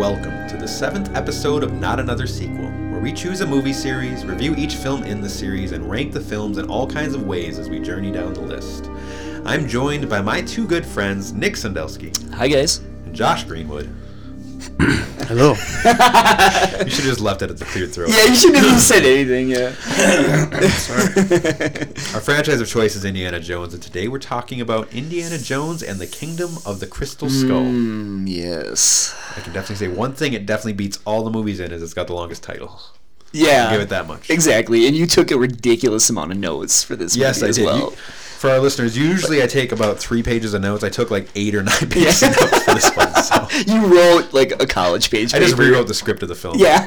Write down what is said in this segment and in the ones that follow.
Hello and welcome to the seventh episode of Not Another Sequel, where we choose a movie series, review each film in the series, and rank the films in all kinds of ways as we journey down the list. I'm joined by my two good friends, Nick Sandelsky Hi guys. and Josh Greenwood. Hello. You should have just left it at the clear throat. Yeah, you shouldn't have said anything. Yeah. Our franchise of choice is Indiana Jones, and today we're talking about Indiana Jones and the Kingdom of the Crystal Skull. Mm, yes. I can definitely say one thing it definitely beats all the movies in is it's got the longest title. Yeah. Give it that much. Exactly, and you took a ridiculous amount of notes for this Yes, movie I as did. well. You- for our listeners, usually I take about three pages of notes. I took like eight or nine pages of notes for this one. So You wrote like a college page. I just rewrote the script of the film. Yeah.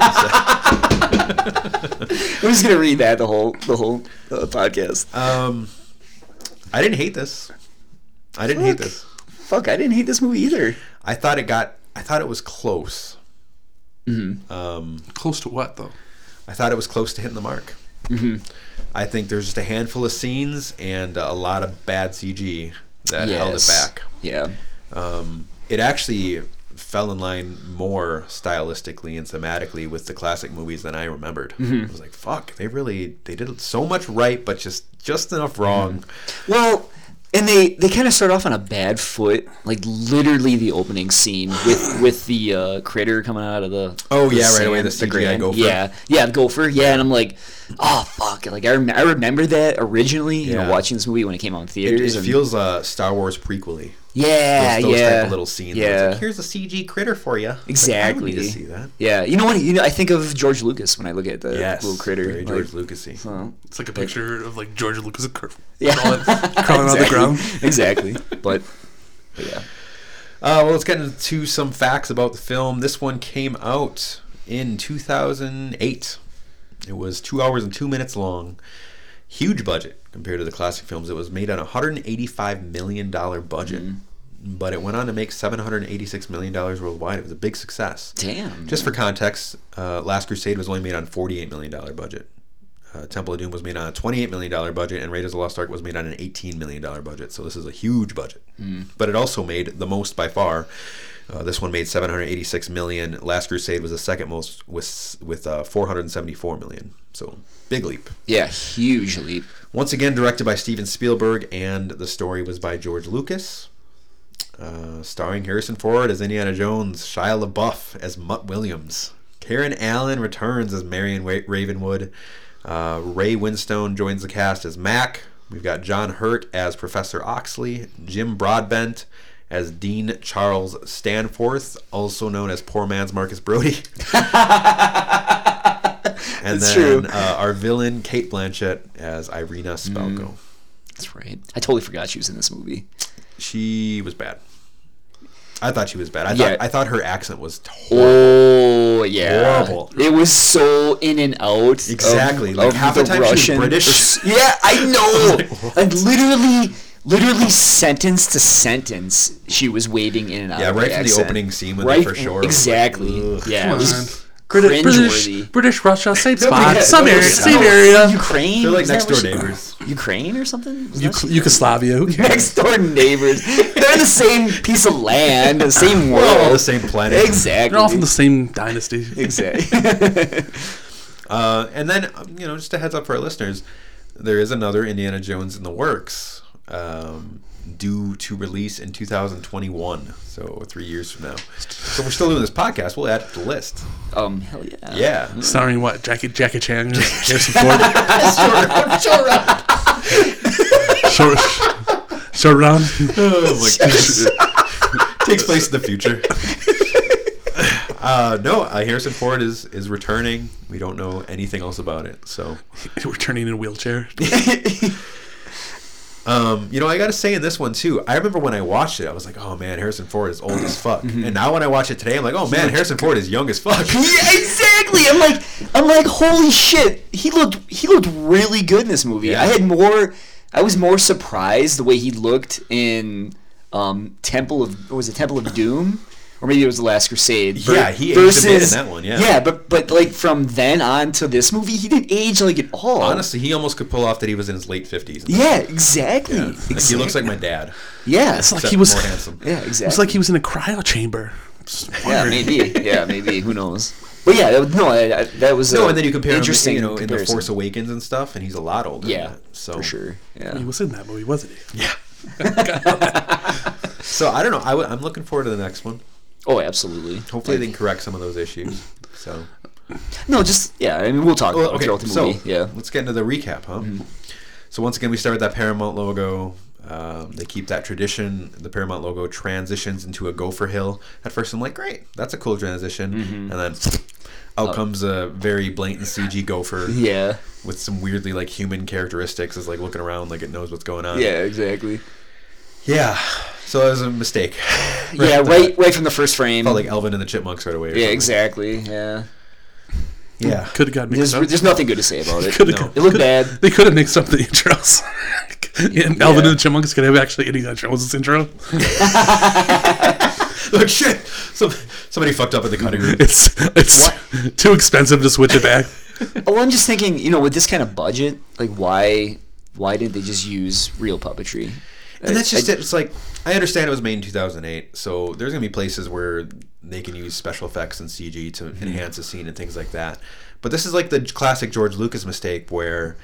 I'm just gonna read that the whole the whole uh, podcast. Um, I didn't hate this. I didn't hate this. Fuck, I didn't hate this movie either. I thought it got. I thought it was close. Mm-hmm. Um, Close to what though? I thought it was close to hitting the mark. Mm-hmm. I think there's just a handful of scenes and a lot of bad CG that held it back. Yeah. Um, it actually fell in line more stylistically and thematically with the classic movies than I remembered. Mm-hmm. I was like, "Fuck!" They really they did so much right, but just just enough wrong. Well, and they they kind of start off on a bad foot, like literally the opening scene with with the uh, critter coming out of the Oh, the yeah, right away, the CGI ground. gopher. Yeah, yeah, the gopher. Yeah, and I'm like, oh fuck! Like I, rem- I remember that originally, you Yeah. know, watching this movie when it came out in It, theaters. it and- feels uh, Star Wars prequely. Yeah, Those, those yeah, type of little scenes. Yeah, like, Here's a CG critter for you. exactly. Like, I need to see that. Yeah, you know what? You know, I think of George Lucas when I look at the Yes, little critter. Very George like, Lucasy. so- It's like a picture of like George Lucas cr- yeah, crawling, crawling on the Exactly. ground. exactly. But, but yeah. Uh, well, let's get into some facts about the film. This one came out in 2008. It was two hours and two minutes long. Huge budget compared to the classic films. It was made on a $185 million budget, but it went on to make $786 million worldwide. It was a big success. Damn. Just for context, uh, Last Crusade was only made on $48 million budget. Uh, Temple of Doom was made on a $28 million budget, and Raiders of the Lost Ark was made on an $18 million budget. So this is a huge budget. But it also made the most by far. Uh, this one made 786 million. Last Crusade was the second most with with uh, 474 million. So big leap. yeah, huge leap. Once again, directed by Steven Spielberg, and the story was by George Lucas. Uh, starring Harrison Ford as Indiana Jones, Shia LaBeouf as Mutt Williams, Karen Allen returns as Marion Wa- Ravenwood, uh, Ray Winstone joins the cast as Mac. We've got John Hurt as Professor Oxley, Jim Broadbent as Dean Charles Stanforth, also known as Poor Man's Marcus Brody. and That's then. Uh, our villain, Cate Blanchett, as Irina Spalko. That's right. I totally forgot she was in this movie. She was bad. I thought she was bad. I Yeah. thought I thought her accent was horrible. Oh yeah, Horrible. It was so in and out. of- Exactly. Like, of half the time she was Russian- British. Yeah, I know. like literally, literally sentence to sentence, she was waving in and out. Yeah, of right the from the opening scene when they right, first show her, it was Exactly. like, yeah, Come on. was British, British. British, Russia, same yeah, spot, some no, area, same area. Ukraine. They're like next door neighbors. Ukraine or something? Isn't Uk- Yugoslavia. Who cares? next door neighbors. They're in the same piece of land, the same We're world. all the same planet. Exactly. They're all from the same dynasty. exactly. Uh, and then, um, you know, just a heads up for our listeners, there is another Indiana Jones in the works, um, due to release in 2021. So three years from now. So we're still doing this podcast. We'll add it to the list. um, hell yeah. Yeah. Starring what? Jackie Jackie Chan, Harrison Ford, short short round. Oh my gosh. Takes place in the future. Uh, no, uh, Harrison Ford is is returning. We don't know anything else about it. So, Returning in a wheelchair. Um, you know, I got to say in this one too. I remember when I watched it, I was like, "Oh man, Harrison Ford is old as fuck." And now when I watch it today, I'm like, "Oh man, Harrison Ford is young as fuck." Yeah, exactly. I'm like, I'm like, holy shit. He looked, he looked really good in this movie. Yeah. I had more, I was more surprised the way he looked in um, Temple of, was it Temple of Doom, or maybe it was the Last Crusade. ver- Yeah, he aged a bit in that one, yeah. yeah, but but like from then on to this movie, he didn't age like at all. Honestly, he almost could pull off that he was in his late 50s. Yeah, exactly. Like, he looks like my dad. Yeah, It's like he was. more handsome. yeah, exactly. It's like he was in a cryo chamber. Yeah, maybe. Yeah, maybe. Who knows? But yeah, that, no, I, I, that was No, a and then you compare interesting him, you know, in the. Force Awakens and stuff, and he's a lot older. Yeah, that, so for sure. Yeah. He was in that movie, wasn't he? Yeah. so I don't know. I w- I'm looking forward to the next one. Oh, absolutely. Hopefully, they can correct some of those issues. So, No, just yeah. I mean, we'll talk well, about okay. So yeah. let's get into the recap, huh? Mm-hmm. So once again, we start with that Paramount logo. Um, they keep that tradition. The Paramount logo transitions into a Gopher Hill. At first, I'm like, great, that's a cool transition, Mm-hmm. and then out comes a very blatant CG Gopher Yeah. with some weirdly like human characteristics. Is like looking around like it knows what's going on. Yeah. Exactly. Yeah. So it was a mistake. yeah. Right. Right from the first frame. Felt like Alvin and the Chipmunks right away. yeah. something. Exactly. Yeah. Yeah. Could have got There's, up. there's nothing good to say about it. Could No. have It looked bad. They could have mixed up the intros. and Alvin Yeah. and the Chipmunks could have actually any intro. Was Jones' intro. Like shit. Some, somebody fucked up at the cutting room. It's it's too expensive to switch it back. Well, I'm just thinking, you know, with this kind of budget, like why why didn't they just use real puppetry? And that's I- just it. It's like I understand it was made in 2008, so there's gonna be places where they can use special effects and CG to Mm-hmm. enhance a scene and things like that. But this is like the classic George Lucas mistake where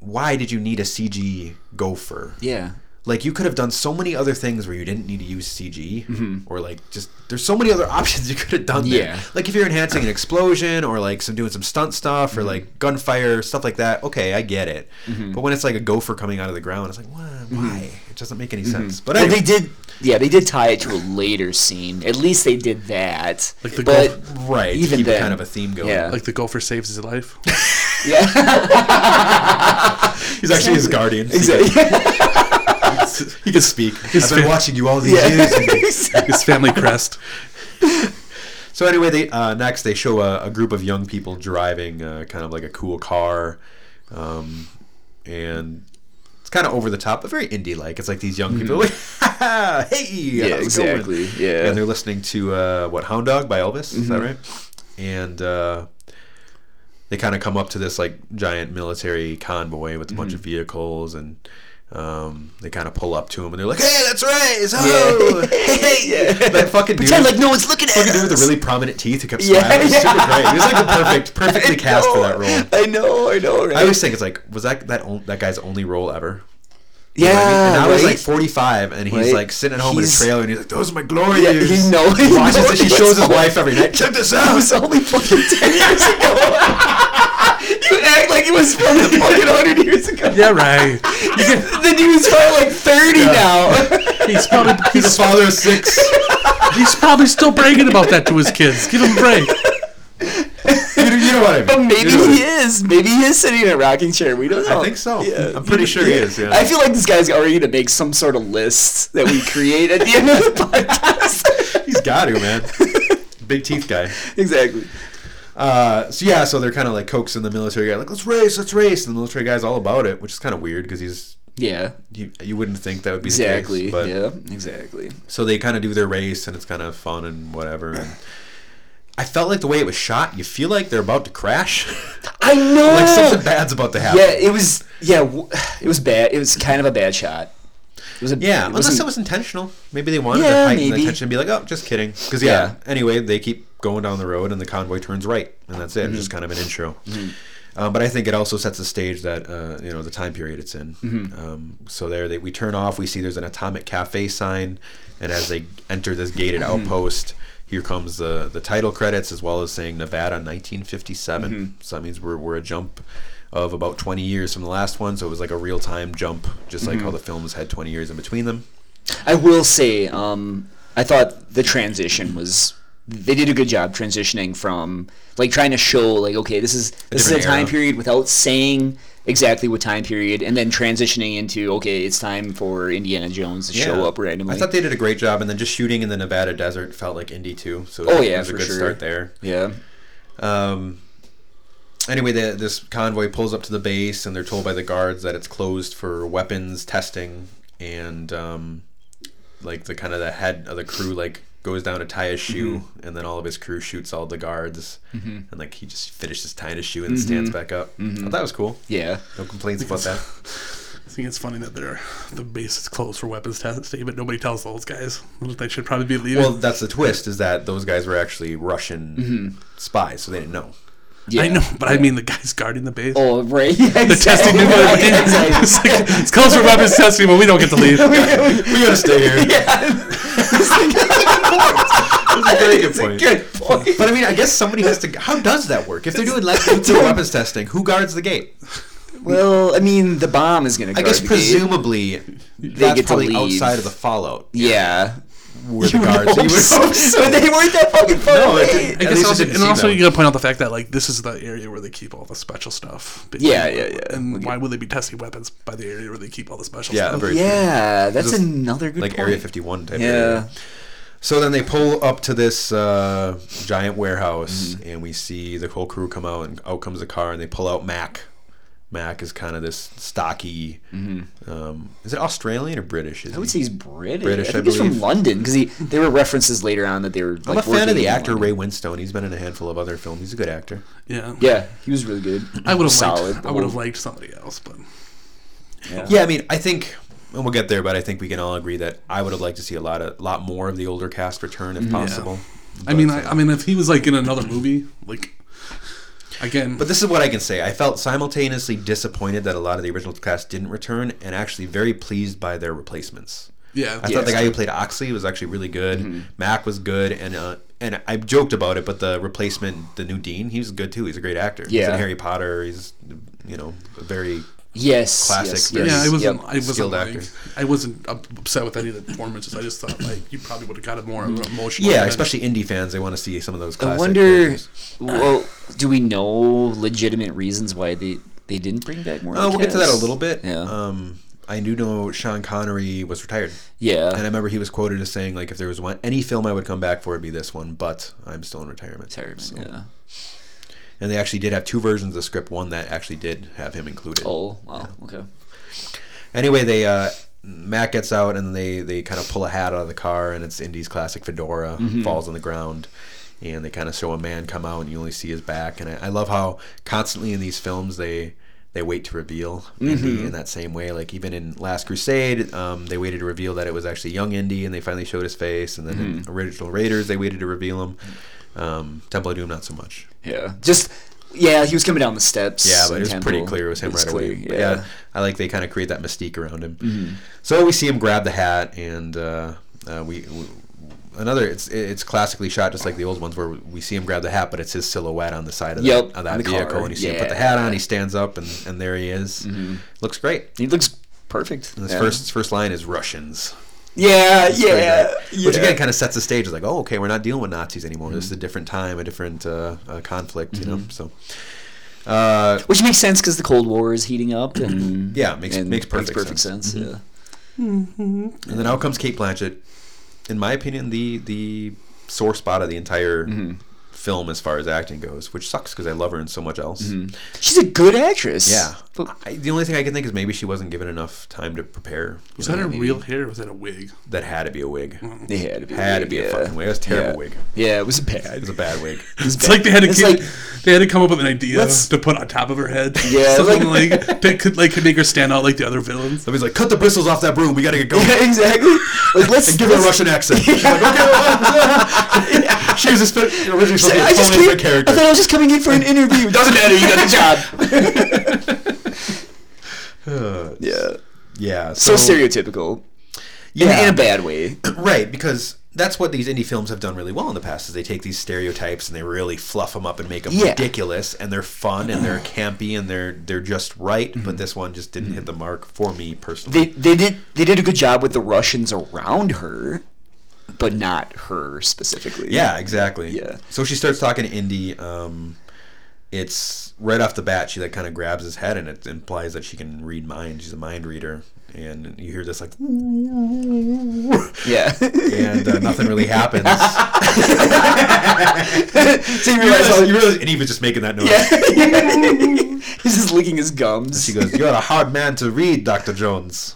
why did you need a CG gopher? Yeah. Like you could have done so many other things where you didn't need to use CG, or like just there's so many other options you could have done. there. Mm-hmm. Yeah. Like if you're enhancing an explosion or like some doing some stunt stuff Mm-hmm. or like gunfire stuff like that. Okay, I get it. But when it's like a gopher coming out of the ground, it's like why? Why? It doesn't make any sense. But Well, anyway, they did. Yeah, they did tie it to a later scene. At least they did that. Like the but golf- right even keep then, kind of a theme going. yeah. Like the gopher saves his life. yeah, He's actually his guardian. exactly. He can speak. His I've been fa- watching you all these Yeah. years. His family crest. So anyway, they uh, next they show a, a group of young people driving uh, kind of like a cool car, um, and it's kind of over the top, but very indie like. It's like these young people, like, "Ha, ha, hey, Yeah, it going?" exactly. Yeah. and they're listening to uh, what Hound Dog by Elvis. Is that right? And uh, they kind of come up to this like giant military convoy with a bunch of vehicles and. Um, they kind of pull up to him and they're like, "Hey, that's right! Oh, hey, Yeah. that fucking dude, Pretend like no one's looking at fucking dude with us. the really prominent teeth who kept Yeah, smiling. It was yeah. super great. He was like the perfect, perfectly I cast for that role. I know, I know, right? I always think it's like, was that that on, that guy's only role ever? You yeah, I mean? And he's right? like 45, and he's Right. like sitting at home He's- in a trailer, and he's like, "Those are my glory Yeah, years." he know- He he watches know it. He shows his wife every night. Check this It out. was only fucking ten years ago. you act like it was from the fucking hundred years ago. Yeah, right. the dude's probably like thirty now. He's probably He's a he's, father of six. he's probably still bragging about that to his kids. Give him a break. you, know, you know what I mean? But maybe You know what I he mean. is. Maybe he is sitting in a rocking chair. We don't know. I think so. Yeah. I'm pretty sure he is. Yeah. I feel like this guy's already gonna make some sort of list that we create at the end of the podcast. He's got to, man. Big teeth guy. exactly. Uh, so yeah, so they're kind of like coaxing the military guy, like let's race, let's race, and the military guy's all about it, which is kind of weird because he's Yeah. you, you wouldn't think that would be Exactly. the case, yeah. Exactly. so they kind of do their race and it's kind of fun and whatever. And I felt like the way it was shot, you feel like they're about to crash, I know. like something bad's about to happen. Yeah, it was. Yeah, it was bad. It was kind of a bad shot. Was a, Yeah, unless it was intentional. Maybe they wanted to Yeah, heighten the maybe. attention and be like, "Oh, just kidding." Because yeah, Yeah. Anyway, they keep going down the road and the convoy turns right, and that's it. It's Mm-hmm. just kind of an intro. Um, but I think it also sets the stage that uh, you know the time period it's in. Mm-hmm. Um, so there, they, we turn off. We see there's an atomic cafe sign, and as they enter this gated Mm-hmm. outpost, here comes the the title credits as well as saying Nevada 1957. Mm-hmm. So that means we're we're a jump of about 20 years from the last one. So it was like a real time jump, just Mm-hmm. like how the films had 20 years in between them. I will say, um, I thought the transition was. They did a good job transitioning from like trying to show like okay this is this is a time era. period without saying exactly what time period and then transitioning into okay it's time for Indiana Jones to show up randomly. I thought they did a great job, and then just shooting in the Nevada desert felt like indie too. So Oh, it yeah, was a for good sure. start there. yeah. Um, anyway, the, this convoy pulls up to the base, and they're told by the guards that it's closed for weapons testing, and um, like the kind of the head of the crew like goes down to tie his shoe, Mm-hmm. and then all of his crew shoots all the guards, and like he just finishes tying his shoe and stands Mm-hmm. back up. I thought that was cool. Yeah. No complaints about that. I think it's funny that they're the base is closed for weapons testing, but nobody tells those guys. They should probably be leaving. Well, that's the twist is that those guys were actually Russian spies, so they didn't know. Yeah. I know, but I mean the guys guarding the base. Oh, right. Yeah, the testing nuclear yeah, weapons. exactly. it's, like, it's closed for weapons testing, but we don't get to leave. We gotta stay here. Yeah. That's a very good It's a point. good point. But I mean, I guess somebody has to. How does that work? If they're doing like nuclear weapons testing, who guards the gate? Well, I mean, the bomb is gonna. I guess the gate. presumably that's get to probably leave. outside of the fallout Yeah. Where the You guards. hope you would hope so. But they weren't that fucking far No, it away. I guess also, and also that you gotta point out the fact that like this is the area where they keep all the special stuff. Yeah, yeah, yeah. And Okay. why would they be testing weapons by the area where they keep all the special Yeah, stuff? very- Yeah, that's This another good like point. Area 51 type. Yeah. Area. So then they pull up to this uh, giant warehouse, Mm-hmm. and we see the whole crew come out, and out comes the car, and they pull out Mac. Mac is kind of this stocky. Um, is it Australian or British? Is Mm-hmm. I would he? say he's British. British, I think I he's from. London because he there were references later on that they were. I'm a fan of the actor London. Ray Winstone. He's been in a handful of other films. He's a good actor. Yeah. Yeah, he was really good. I would have solid. liked. I would have liked somebody else, but Yeah. Yeah, I mean, I think, and we'll get there, but I think we can all agree that I would have liked to see a lot of, lot more of the older cast return if possible. I mean, I, I mean, if he was like in another movie, like again, But this is what I can say. I felt simultaneously disappointed that a lot of the original cast didn't return, and actually very pleased by their replacements. yeah, I Yeah. thought the guy who played Oxley was actually really good. Mac was good, and uh, and I joked about it, but the replacement, the new Dean, he was good too. He's a great actor. He's Yeah. in Harry Potter. He's you know a very Yes. Classic, Yes, very- yeah. I wasn't. yep. I wasn't. Like. I wasn't upset with any of the performances. I just thought like you probably would have got a more emotional. yeah, than- especially indie fans. They want to see some of those. I wonder. characters. Well, do we know legitimate reasons why they they didn't bring back more? Uh, we'll get to that a little bit. Yeah. Um, I do know Sean Connery was retired, Yeah. and I remember he was quoted as saying like, "If there was one any film I would come back for, it'd be this one." But I'm still in retirement. Retirement, So- yeah. And they actually did have two versions of the script. One that actually did have him included. Oh, wow. Okay. Anyway, they uh, Matt gets out and they they kind of pull a hat out of the car, and it's Indy's classic fedora Mm-hmm. falls on the ground. And they kind of show a man come out, and you only see his back. And I, I love how constantly in these films they they wait to reveal Indy Mm-hmm. in that same way. Like even in Last Crusade, um, they waited to reveal that it was actually young Indy, and they finally showed his face. And then in Mm-hmm. original Raiders, they waited to reveal him. Um, Temple of Doom, not so much. Yeah. Just yeah, he was coming down the steps. Yeah, but it was Temple. pretty clear it was him right clear, away. Yeah. yeah, I like they kind of create that mystique around him. Mm-hmm. So we see him grab the hat, and uh, uh, we, we another. It's it's classically shot just like the old ones, where we see him grab the hat, but it's his silhouette on the side of, Yep, that, of that the vehicle, car. and you see him put the Mm-hmm. hat on. He stands up, and, and there he is. Looks great. He looks perfect. And his yeah. first his first line is Russians. Yeah, It's yeah, great. yeah. Which again kind of sets the stage. It's like, oh, okay, we're not dealing with Nazis anymore. This is Mm-hmm. a different time, a different uh, uh, conflict. You know, so. Uh, Which makes sense because the Cold War is heating up, and Yeah, makes- and makes perfect sense. sense. Yeah. And then out comes Cate Blanchett. In my opinion, the the sore spot of the entire Mm-hmm. Film as far as acting goes, which sucks because I love her in so much else. Mm-hmm. She's a good actress. Yeah, I, the only thing I can think is maybe she wasn't given enough time to prepare. was You that know, a real hair? or Was that a wig? That had to be a wig. Mm. They had to be. Had to wig, be a yeah. fucking wig. It was a terrible yeah. wig. Yeah, it was It bad. It was a bad wig. It's like they had to It's keep, like- they had to come up with an idea Let's- to put on top of her head. Yeah, something like, that could like could make her stand out like the other villains. Somebody's like, cut the bristles off that broom. We got to get going. Yeah, exactly. Like let's And give her a Russian accent. She's like, okay. she was a spe- originally supposed to be a I just totally came, different I thought I was just coming in for an interview. Doesn't matter. You got the job. Uh, yeah. yeah. So, stereotypical. Yeah. in a bad way. Right, because that's what these indie films have done really well in the past. Is they take these stereotypes and they really fluff them up and make them Yeah. ridiculous, and they're fun and they're campy and they're they're just right. Mm-hmm. But this one just didn't hit the mark for me personally. They they did they did a good job with the Russians around her, but not her specifically. yeah, exactly. Yeah. So she starts talking to Indy. Um, it's right off the bat. She like kind of grabs his head, and it implies that she can read minds. She's a mind reader, and you hear this like, Yeah. and uh, nothing really happens. so you realize, oh, you realize, and Eva's just making that noise. yeah. He's just licking his gums. She goes, "You're a hard man to read, Doctor Jones."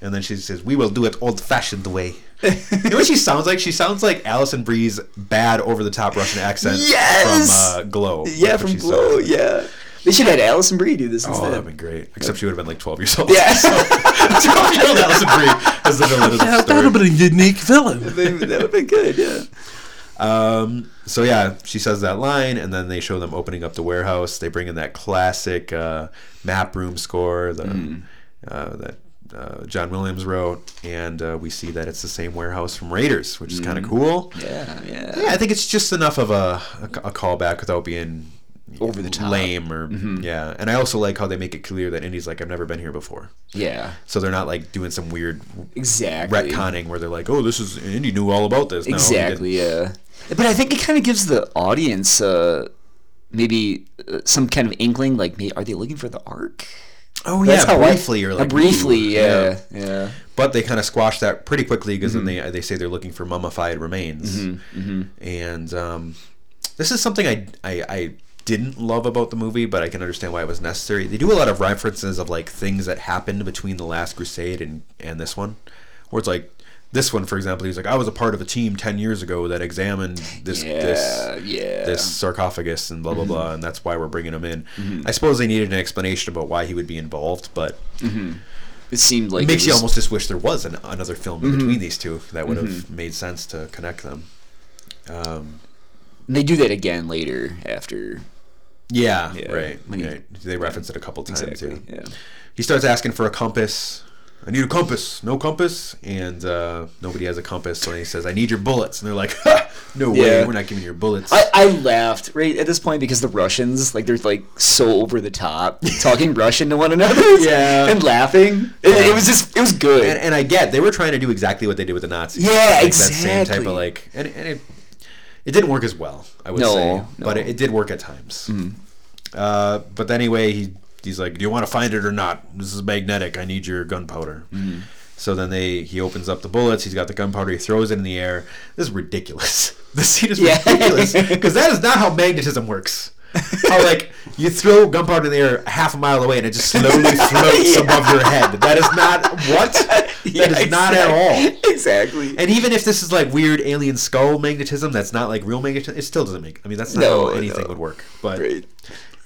And then she says, "We will do it old-fashioned way." you know what she sounds like? She sounds like Alison Brie's bad, over-the-top Russian accent Yes! from uh, Glow. yeah, from Glow. like. Yeah. They should have had Alison Brie do this Oh, instead. that'd been great. Except she would have been like 12 years old. Yeah. 12 year old Alison Brie as the villain of the Yeah, that would story. have been a unique villain. that would have been good. Yeah. Um, so yeah, she says that line, and then they show them opening up the warehouse. They bring in that classic uh, map room score the, Mm. uh, that uh, John Williams wrote, and uh, we see that it's the same warehouse from Raiders, which is kind of cool. Yeah. Yeah. Yeah, I think it's just enough of a, a, a callback without being Over the top. Mm-hmm. lame or yeah. And I also like how they make it clear that Indy's like I've never been here before, Yeah. so they're not like doing some weird Exactly. retconning where they're like, oh, this is Indy knew all about this. No, Exactly. Yeah. But I think it kind of gives the audience uh, maybe uh, some kind of inkling. Like, are they looking for the arc? Oh That's yeah, I- briefly or uh, like briefly. ooh, Yeah. Yeah. But they kind of squash that pretty quickly because Mm-hmm. then they they say they're looking for mummified remains, and um, this is something I, I I didn't love about the movie, but I can understand why it was necessary. They do a lot of references of like things that happened between the Last Crusade and and this one, where it's like. This one, for example, he's like, I was a part of a team ten years ago that examined this Yeah. this yeah. this sarcophagus and blah blah blah, and that's why we're bringing him in. Mm-hmm. I suppose they needed an explanation about why he would be involved, but It seemed like it makes it you was- Mm-hmm. almost just wish there was an, another film in between these two that would have made sense to connect them. Um, they do that again later after. yeah, Yeah, right. he- right. They reference it a couple times Exactly. too. Yeah. He starts asking for a compass. I need a compass. No compass, and uh, nobody has a compass. So he says, "I need your bullets," and they're like, ha, "No way, Yeah. we're not giving you your bullets." I, I laughed right at this point because the Russians like they're like so over the top talking Russian to one another Yeah. and laughing it, it was just it was good and, and I get they were trying to do exactly what they did with the Nazis. Yeah, like That same type of like, and, and it it didn't work as well, I would No, say, no. but it, it did work at times. Uh, but anyway, he he's like, "Do you want to find it or not? This is magnetic. I need your gunpowder." Mm-hmm. So then they he opens up the bullets. He's got the gunpowder. He throws it in the air. This is ridiculous. This scene is Yeah. ridiculous because that is not how magnetism works. How like you throw gunpowder in the air half a mile away and it just slowly floats Yeah. above your head. That is not what. That is Yeah, not at all. exactly And even if this is like weird alien skull magnetism, that's not like real magnetism. It still doesn't make. I mean, that's not No, how anything no. would work. But Right.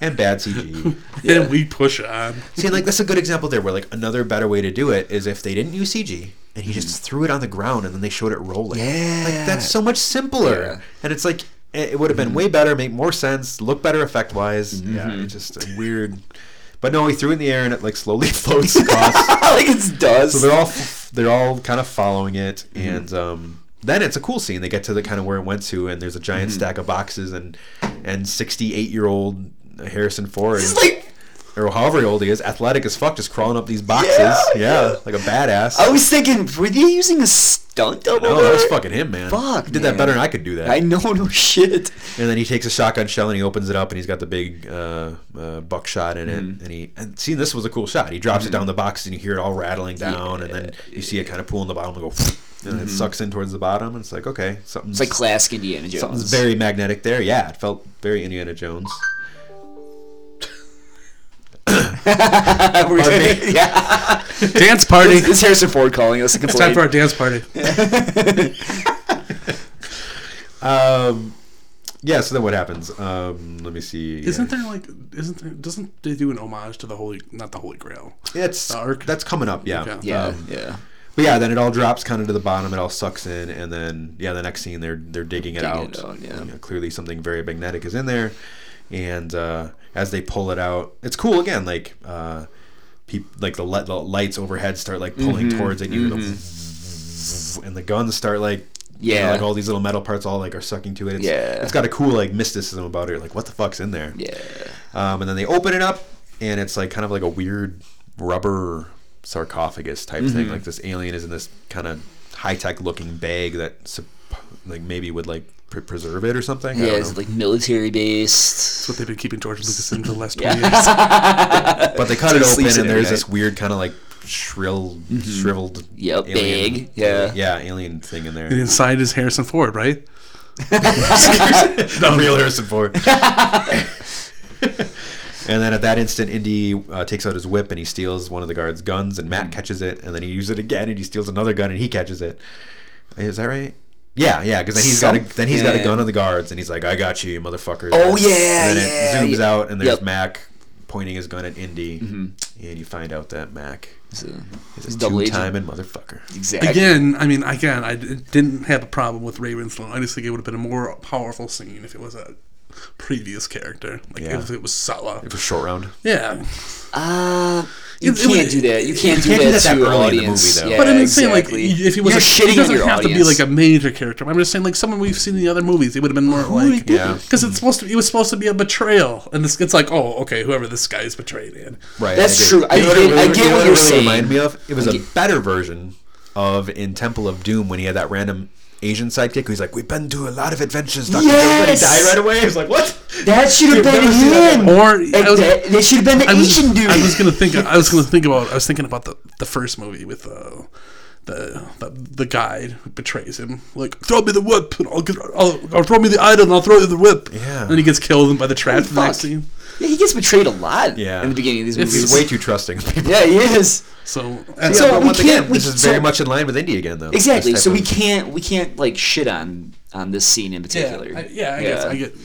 And bad CG. And we push on. See, like that's a good example there. Where like another better way to do it is if they didn't use CG and he just threw it on the ground and then they showed it rolling. Yeah. like that's so much simpler. Yeah. And it's like it it would have been way better, make more sense, look better effect wise. Yeah, it's just a weird. But no, he threw it in the air and it like slowly floats across. like it does so they're all they're all kind of following it, Mm-hmm. and um, then it's a cool scene. They get to the kind of where it went to, and there's a giant Mm-hmm. stack of boxes, and and 68 year old Harrison Ford, it's like or however old he is, athletic as fuck, just crawling up these boxes. Yeah, Yeah, yeah. like a badass. I was thinking were they using a stunt double no, that was fucking him, man. Fuck, he did that better than I could do that. I know no shit And then he takes a shotgun shell and he opens it up and he's got the big uh, uh, buckshot in it. Mm-hmm. And he and see this was a cool shot. He drops it down the box and you hear it all rattling down, and then you see it kind of pull in the bottom and go, and it sucks in towards the bottom. And it's like okay, something's Mm-hmm. it's like classic Indiana Jones something's very magnetic there. Yeah, it felt very Indiana Jones. We're- Pardon me? yeah Dance party. it's, it's Harrison Ford calling us It's time for our dance party. Um, yeah. So then what happens? Um, let me see. Isn't there like? Isn't there? Doesn't they do an homage to the holy? Not the Holy Grail. It's The arc? that's coming up. Yeah. Okay. yeah Um, yeah But yeah, then it all drops kind of to the bottom. It all sucks in, and then yeah, the next scene they're they're digging it Digging out. it out, yeah. You know, clearly, something very magnetic is in there, and uh, as they pull it out, it's cool again. Like uh, peop- like the, li- the lights overhead start like pulling Mm-hmm. towards it, and you hear the and the guns start like. you know, Yeah. like all these little metal parts all like are sucking to it. It's, Yeah. it's got a cool like mysticism about it. Like what the fuck's in there? yeah Um, and then they open it up, and it's like kind of like a weird rubber sarcophagus type thing. Like this alien is in this kind of high tech looking bag that like maybe would like preserve it or something. Yeah it's like military based That's what they've been keeping George Lucas in for the last Yeah. twenty years. but they cut So it open, and there's this weird kind of like shrill, shriveled Yep, bag, yeah. yeah, alien thing in there. And inside is Harrison Ford, right? the real Harrison Ford. and then at that instant, Indy uh, takes out his whip and he steals one of the guards' guns, and Matt catches it, and then he uses it again, and he steals another gun, and he catches it. Is that right? Yeah, yeah. Because then he's got a then he's got a gun on the guards, and he's like, "I got you, you motherfucker." Oh, yeah, And then yeah, it zooms yeah. out, and there's Yep. Mac pointing his gun at Indy, Mm-hmm. and you find out that Mac is he's a a double agent. two-timing motherfucker. Exactly. Again, I mean, again, I didn't have a problem with Ray Winstone. I just think it would have been a more powerful scene if it was a previous character. Like Yeah. if it was Sallah. It was short round. Yeah. Uh, you It- it can't would- do that. You can't do can't do that that to that your early in the audience. movie, though. Yeah, But I'm saying, like, if he was, You're a, shitting he doesn't on your have audience. to be like a major character. I'm just saying, like someone we've seen in the other movies, it would have been more like, Yeah. because it's supposed to, it was supposed to be a betrayal, and this, it's like, oh, okay, whoever this guy is betrayed in. Right. That's I true. I You know get- it I get you know what you're really saying. Reminded me of it was a better version of in Temple of Doom when he had that random Asian sidekick who's like, "We've been to a lot of adventures, Doctor." Yes! Everybody died right away. He was like, "What?" That should have been never that him. Or Like, I was, that, that should have been the I was, Asian dude. I was gonna think. I was gonna think about. I was thinking about the the first movie with uh, the the the guy who betrays him. Like, throw me the whip, and I'll get. I'll, or throw me the idol, and I'll throw you the whip. Yeah. And then he gets killed by the trap in the next scene. Yeah, he gets betrayed a lot. Yeah. In the beginning of these It's- movies. He's way too trusting. of people. yeah, he is. So, Yeah, So but we once can't- again, we- this is so- very much in line with Indy again, though. This Exactly. type So we of- can't we can't like shit on on this scene in yeah, particular. I, yeah, I guess I get.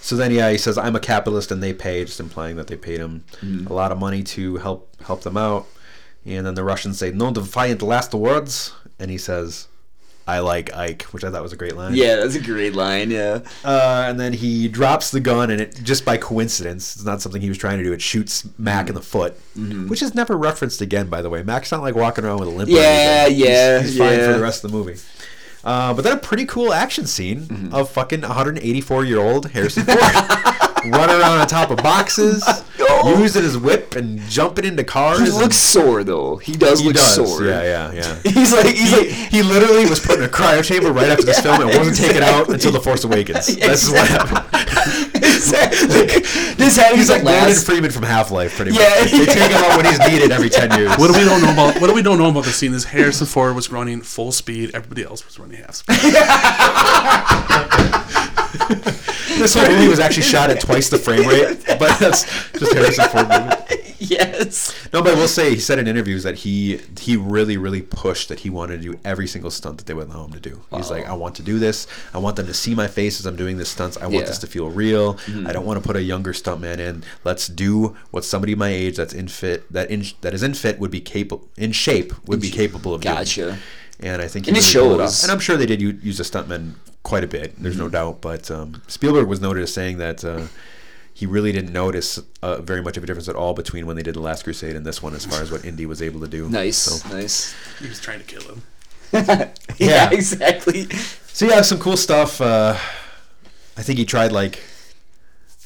So then, yeah, he says, "I'm a capitalist, and they pay," just implying that they paid him Mm-hmm. a lot of money to help help them out. And then the Russians say, "No defiant last words," and he says, "I like Ike," which I thought was a great line. Yeah, that's a great line. Yeah. Uh, and then he drops the gun, and it just by coincidence, it's not something he was trying to do. It shoots Mac in the foot, Mm-hmm. which is never referenced again, by the way. Mac's not like walking around with a limp. or Yeah, anything. He's- yeah, he's, fine for the rest of the movie. Uh, but then a pretty cool action scene Mm-hmm. of fucking 184 year old Harrison Ford running around on top of boxes, No. using his whip and jumping into cars. He looks sore though. He does he look does. sore. Yeah, yeah, yeah. He's like he's like He literally was put in a cryo chamber right after this film and wasn't taken out until The Force Awakens. That's what happened. exactly. This had He's he's like like Gordon last. Freeman from Half Life, pretty much. Yeah. They take him out when he's needed every 10 years. What do we don't know about? What do we don't know about the scene is Harrison Ford was running full speed. Everybody else was running half speed. This whole movie was actually shot at twice the frame rate, but that's just Harrison Ford movie. yes. No, but I will say he said in interviews that he he really really pushed that he wanted to do every single stunt that they went home to do. He's like, I want to do this. I want them to see my face as I'm doing this stunts. I want Yeah. this to feel real. I don't want to put a younger stuntman in. Let's do what somebody my age that's in fit that in that is in fit would be capable in shape would be capable of doing. Gotcha. And I think he And it really pulled off. shows. And I'm sure they did use a stuntman quite a bit. There's Mm-hmm. no doubt. But um, Spielberg was noted as saying that uh, he really didn't notice uh, very much of a difference at all between when they did The Last Crusade and this one, as far as what Indy was able to do. Nice. So, Nice. He was trying to kill him. yeah, Yeah. exactly. so yeah, some cool stuff. Uh, I think he tried like.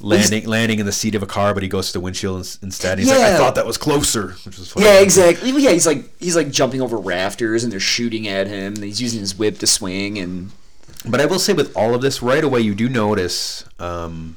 Landing, landing in the seat of a car, but he goes to the windshield instead. He's like, "I thought that was closer," which was funny. Yeah, exactly. Yeah, he's like he's like jumping over rafters and they're shooting at him. And he's using his whip to swing and But I will say, with all of this, right away you do notice um,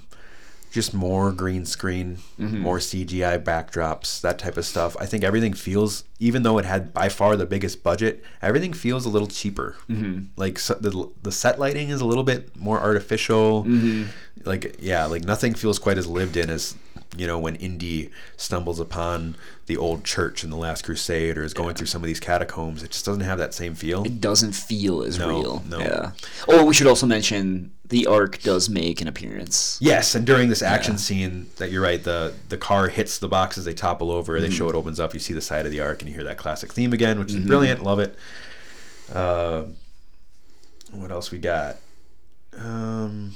just more green screen, Mm-hmm. more CGI backdrops, that type of stuff. I think everything feels, even though it had by far the biggest budget, everything feels a little cheaper. Mm-hmm. Like so, the the set lighting is a little bit more artificial. Mm-hmm. Like yeah, like nothing feels quite as lived in as you know when Indy stumbles upon the old church in the Last Crusade or is going through some of these catacombs. It just doesn't have that same feel. it doesn't feel as No, real. no. Yeah. Oh, we should also mention the Ark does make an appearance. Yes, and during this action scene, that you're right, the the car hits the boxes, they topple over, they show it opens up, you see the side of the arc, and you hear that classic theme again, which is brilliant, love it. Uh, what else we got? Um,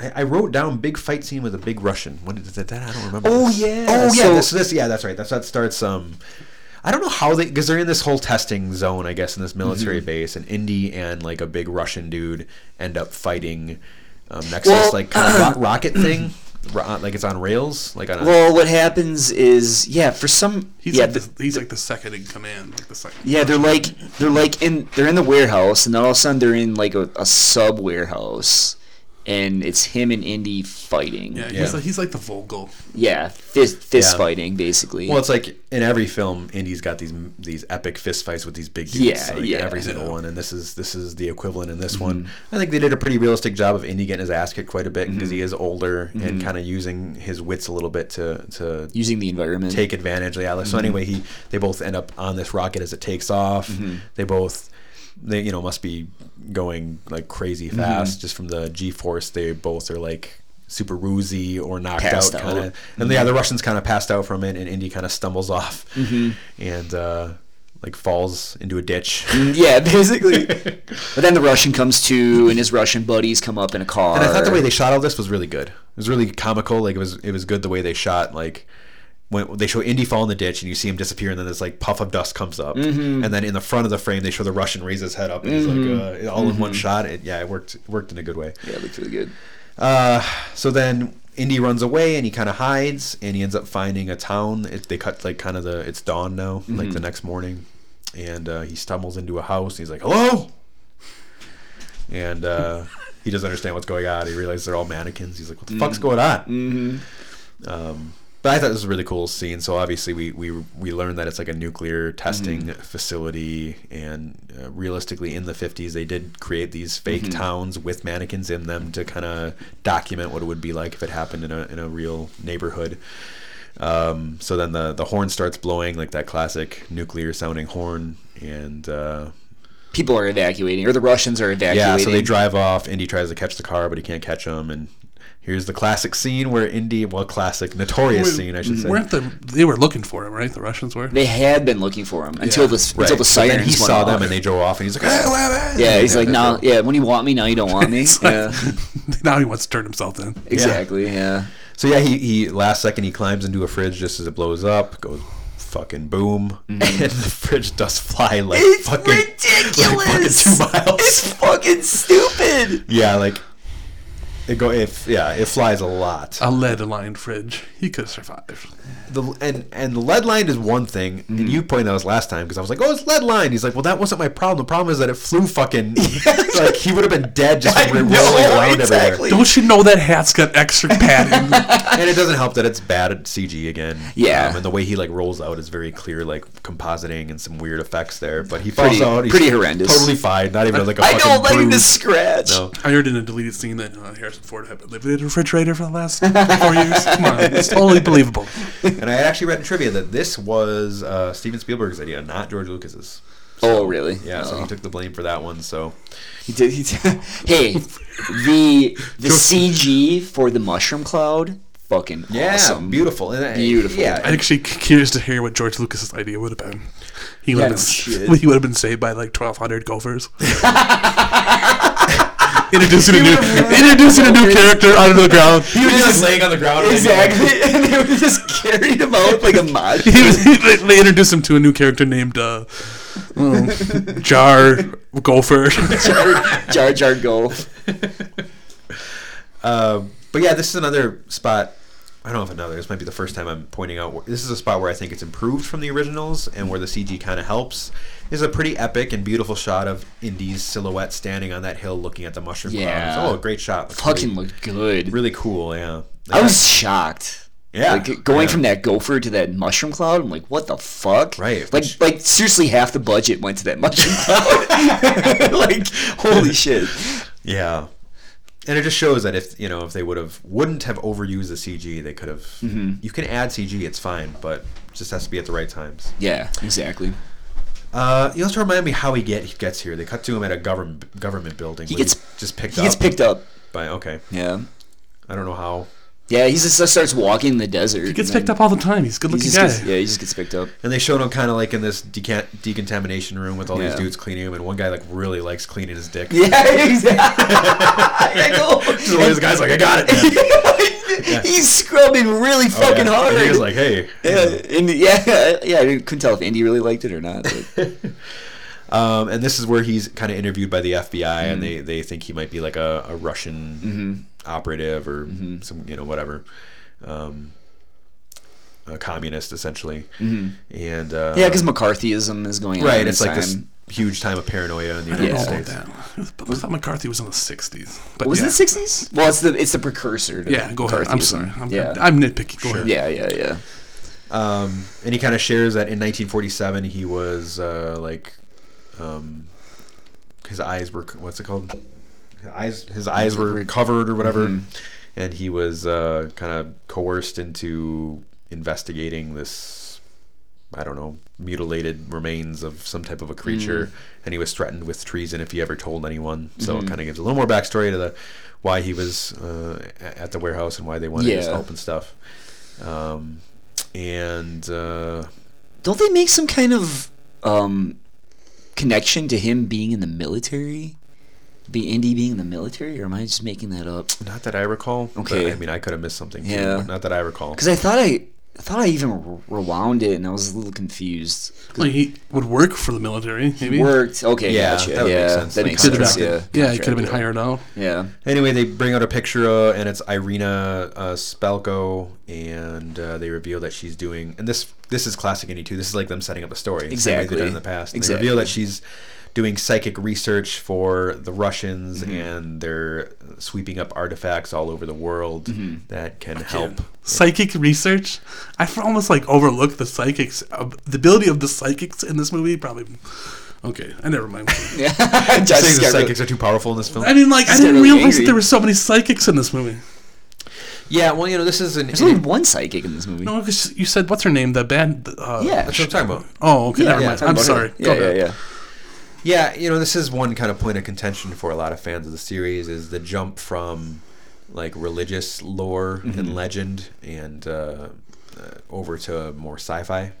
I, I wrote down big fight scene with a big Russian. What is that? I don't remember. Oh, yeah, Oh yeah. so- this, this yeah that's right. That's that starts. Um, I don't know how they because they're in this whole testing zone, I guess, in this military Mm-hmm. base, and Indy and like a big Russian dude end up fighting um, next Well, to this like kind of ro- rocket thing, ro- like it's on rails, like on a. Well, what happens is yeah, for some He's yeah, like the- the, he's like the second in command, like the second. yeah, they're like they're like in they're in the warehouse, and then all of a sudden they're in like a, a sub warehouse, and it's him and Indy fighting. Yeah, Yeah. he's like he's like the Vogel. Yeah, fist fist Yeah. fighting basically. well, it's like in every film, Indy's got these these epic fist fights with these big dudes. Yeah, like, yeah. every single Yeah. one, and this is this is the equivalent in this one. Mm-hmm. I think they did a pretty realistic job of Indy getting his ass kicked quite a bit because he mm-hmm. is older and mm-hmm. kind of using his wits a little bit to to using the environment. take advantage. Yeah. So anyway, he they both end up on this rocket as it takes off. They both they you know must be going like crazy fast just from the G force. They both are like super woozy or knocked Passed out kind of. And yeah, the Russians kind of passed out from it, and Indy kind of stumbles off Mm-hmm. and uh, like falls into a ditch. Yeah, basically. but then the Russian comes to, and his Russian buddies come up in a car. And I thought the way they shot all this was really good. It was really comical. Like it was, it was good the way they shot. Like when they show Indy fall in the ditch and you see him disappear, and then this like puff of dust comes up, Mm-hmm. and then in the front of the frame they show the Russian raise his head up, and he's like uh, all in Mm-hmm. one shot. It, yeah, it worked. It worked in a good way. yeah, it looked really good. Uh, so then Indy runs away and he kind of hides, and he ends up finding a town. It, they cut like kind of the it's dawn now, like Mm-hmm. the next morning, and uh, he stumbles into a house. And he's like, "Hello," and uh, he doesn't understand what's going on. He realizes they're all mannequins. He's like, "What the fuck's going on?" Mm-hmm. Um, but I thought this was a really cool scene. So obviously we we we learned that it's like a nuclear testing Mm-hmm. facility, and uh, realistically, in the fifties, they did create these fake Mm-hmm. towns with mannequins in them to kind of document what it would be like if it happened in a in a real neighborhood. Um, so then the the horn starts blowing like that classic nuclear sounding horn, and uh, People are evacuating, or the Russians are evacuating. yeah, so they drive off. Indy tries to catch the car, but he can't catch them, and. Here's the classic scene where Indy, well, classic, notorious scene, I should say. Weren't the they were looking for him, right? The Russians were. They had been looking for him until the Right. until the So then sirens he went saw off. them and they drove off, and he's like, "Hey, wait, wait." yeah, he's like, that's now, right. yeah, when you want me, now you don't want me. yeah, now he wants to turn himself in. exactly. Yeah. So yeah, he, he last second he climbs into a fridge just as it blows up, goes fucking boom, and the fridge does fly like Mm-hmm. It's fucking ridiculous. like fucking two miles. It's fucking stupid. yeah, like it go if yeah, it flies a lot. A lead-lined fridge. He could survive. The and and the lead line is one thing, and you pointed out this last time because I was like, oh, it's lead line. He's like, well, that wasn't my problem. The problem is that it flew fucking like he would have been dead just I from rolling know, around everywhere. Don't you know that hat's got extra padding? and it doesn't help that it's bad at CG again. Yeah. um, and the way he like rolls out is very clear, like compositing and some weird effects there. But he falls Pretty- out. He's pretty horrendous. Totally fine. Not even like a I fucking don't like him to scratch. No. I heard in a deleted scene that uh, Harrison Ford had lived in a refrigerator for the last four years. Come on, it's totally believable. And I had actually read in trivia that this was uh, Steven Spielberg's idea, not George Lucas's. Oh, really? Yeah, so Oh. he took the blame for that one. So He did. He did. hey, the the CG for the mushroom cloud, fucking yeah, awesome. beautiful. And, uh, Beautiful. Yeah, I'm actually curious to hear what George Lucas's idea would have been. He would Yeah, have no been, he would have been saved by like 1,200 gophers. introducing a new introducing a new character out of the ground. he was just laying on the ground. Exactly, and they would just carried him out like a mod. He was, he, they- they introduced him to a new character named uh, um, Jar Gopher. Jar Jar, Jar go. Uh, but yeah, this is another spot. I don't know if another. This might be the first time I'm pointing out. This is a spot where I think it's improved from the originals, and where the CG kind of helps. Is a pretty epic and beautiful shot of Indy's silhouette standing on that hill, looking at the mushroom Yeah. clouds. Oh, a great shot! Looks Fucking really, looked good. really cool. Yeah, I was shocked. Yeah, Like going yeah. from that gopher to that mushroom cloud, I'm like, what the fuck? Right, Like, which- like seriously, half the budget went to that mushroom cloud. like, holy shit. Yeah. And it just shows that if you know if they would have wouldn't have overused the CG, they could have. Mm-hmm. You can add CG, it's fine, but it just has to be at the right times. Yeah, exactly. Uh, you also remind me how he get he gets here. They cut to him at a government government building. He gets just picked He up gets picked up. by okay. Yeah. I don't know how. Yeah, he just starts walking in the desert. He gets picked up all the time. He's a good looking just guy. gets, yeah, he just gets picked up. And they showed him kind of like in this decant- decontamination room with all these dudes cleaning him, and one guy like really likes cleaning his dick. Yeah, exactly. I know. So this guy's like, I got it. Man. He's scrubbing really fucking Oh, yeah. hard. And he was like, hey. yeah, and yeah, yeah. I couldn't tell if Andy really liked it or not. But- Um, and this is where he's kind of interviewed by the FBI, Mm-hmm. and they, they think he might be like a, a Russian operative or some you know whatever, um, a communist essentially. And uh, Mm-hmm. yeah, because McCarthyism is going on. right, it's this like this huge time of paranoia in the I don't United know States. that. I thought McCarthy was in the 60s. But Was yeah. it the sixties? Well, it's the it's the precursor. To Yeah, go ahead. I'm McCarthyism. sorry. I'm, yeah, I'm nitpicky. Go ahead. yeah, yeah, yeah. Um, and he kind of shares that in 1947 he was uh, like, um, his eyes were what's it called? His eyes his eyes were covered or whatever, Mm-hmm. and he was uh, kind of coerced into investigating this I don't know, mutilated remains of some type of a creature, Mm. and he was threatened with treason if he ever told anyone. So Mm-hmm. it kind of gives a little more backstory to the why he was uh, at the warehouse and why they wanted his help and stuff. Um, and uh, Don't they make some kind of um, connection to him being in the military? Be Indy being in the military, or am I just making that up? not that I recall. but, Okay. I mean, I could have missed something. Too, Yeah. but not that I recall. Because I thought I, I thought I even rewound it, and I was a little confused. Like he would work for the military, maybe. it worked. Okay, Yeah, gotcha. that would make yeah, sense. that makes sense. Yeah, been, yeah, he could have been Contract, hired out. Yeah. Anyway, they bring out a picture, uh, and it's Irina uh, Spalko, and uh, they reveal that she's doing. And this this is classic Indy too. This is like them setting up a story. Exactly. the same way they've done in the past. And They reveal that she's doing psychic research for the Russians, Mm-hmm. and they're sweeping up artifacts all over the world Mm-hmm. that can help. Psychic research. I almost like overlooked the psychics. Uh, the ability of the psychics in this movie probably. Okay, I never mind. Yeah. Saying Just the got really- psychics are too powerful in this film. I mean, like I Just didn't really realize that angry. there were so many psychics in this movie. yeah, well, you know, this is an. There's only one psychic in this movie. No, because you said what's her name? The band. Uh, Yeah. That's what I'm talking about. Oh, okay. never yeah, mind. talking I'm sorry. her. Go Yeah, yeah, ahead. yeah. Yeah, you know, this is one kind of point of contention for a lot of fans of the series is the jump from like religious lore Mm-hmm. and legend and uh, uh, over to more sci-fi.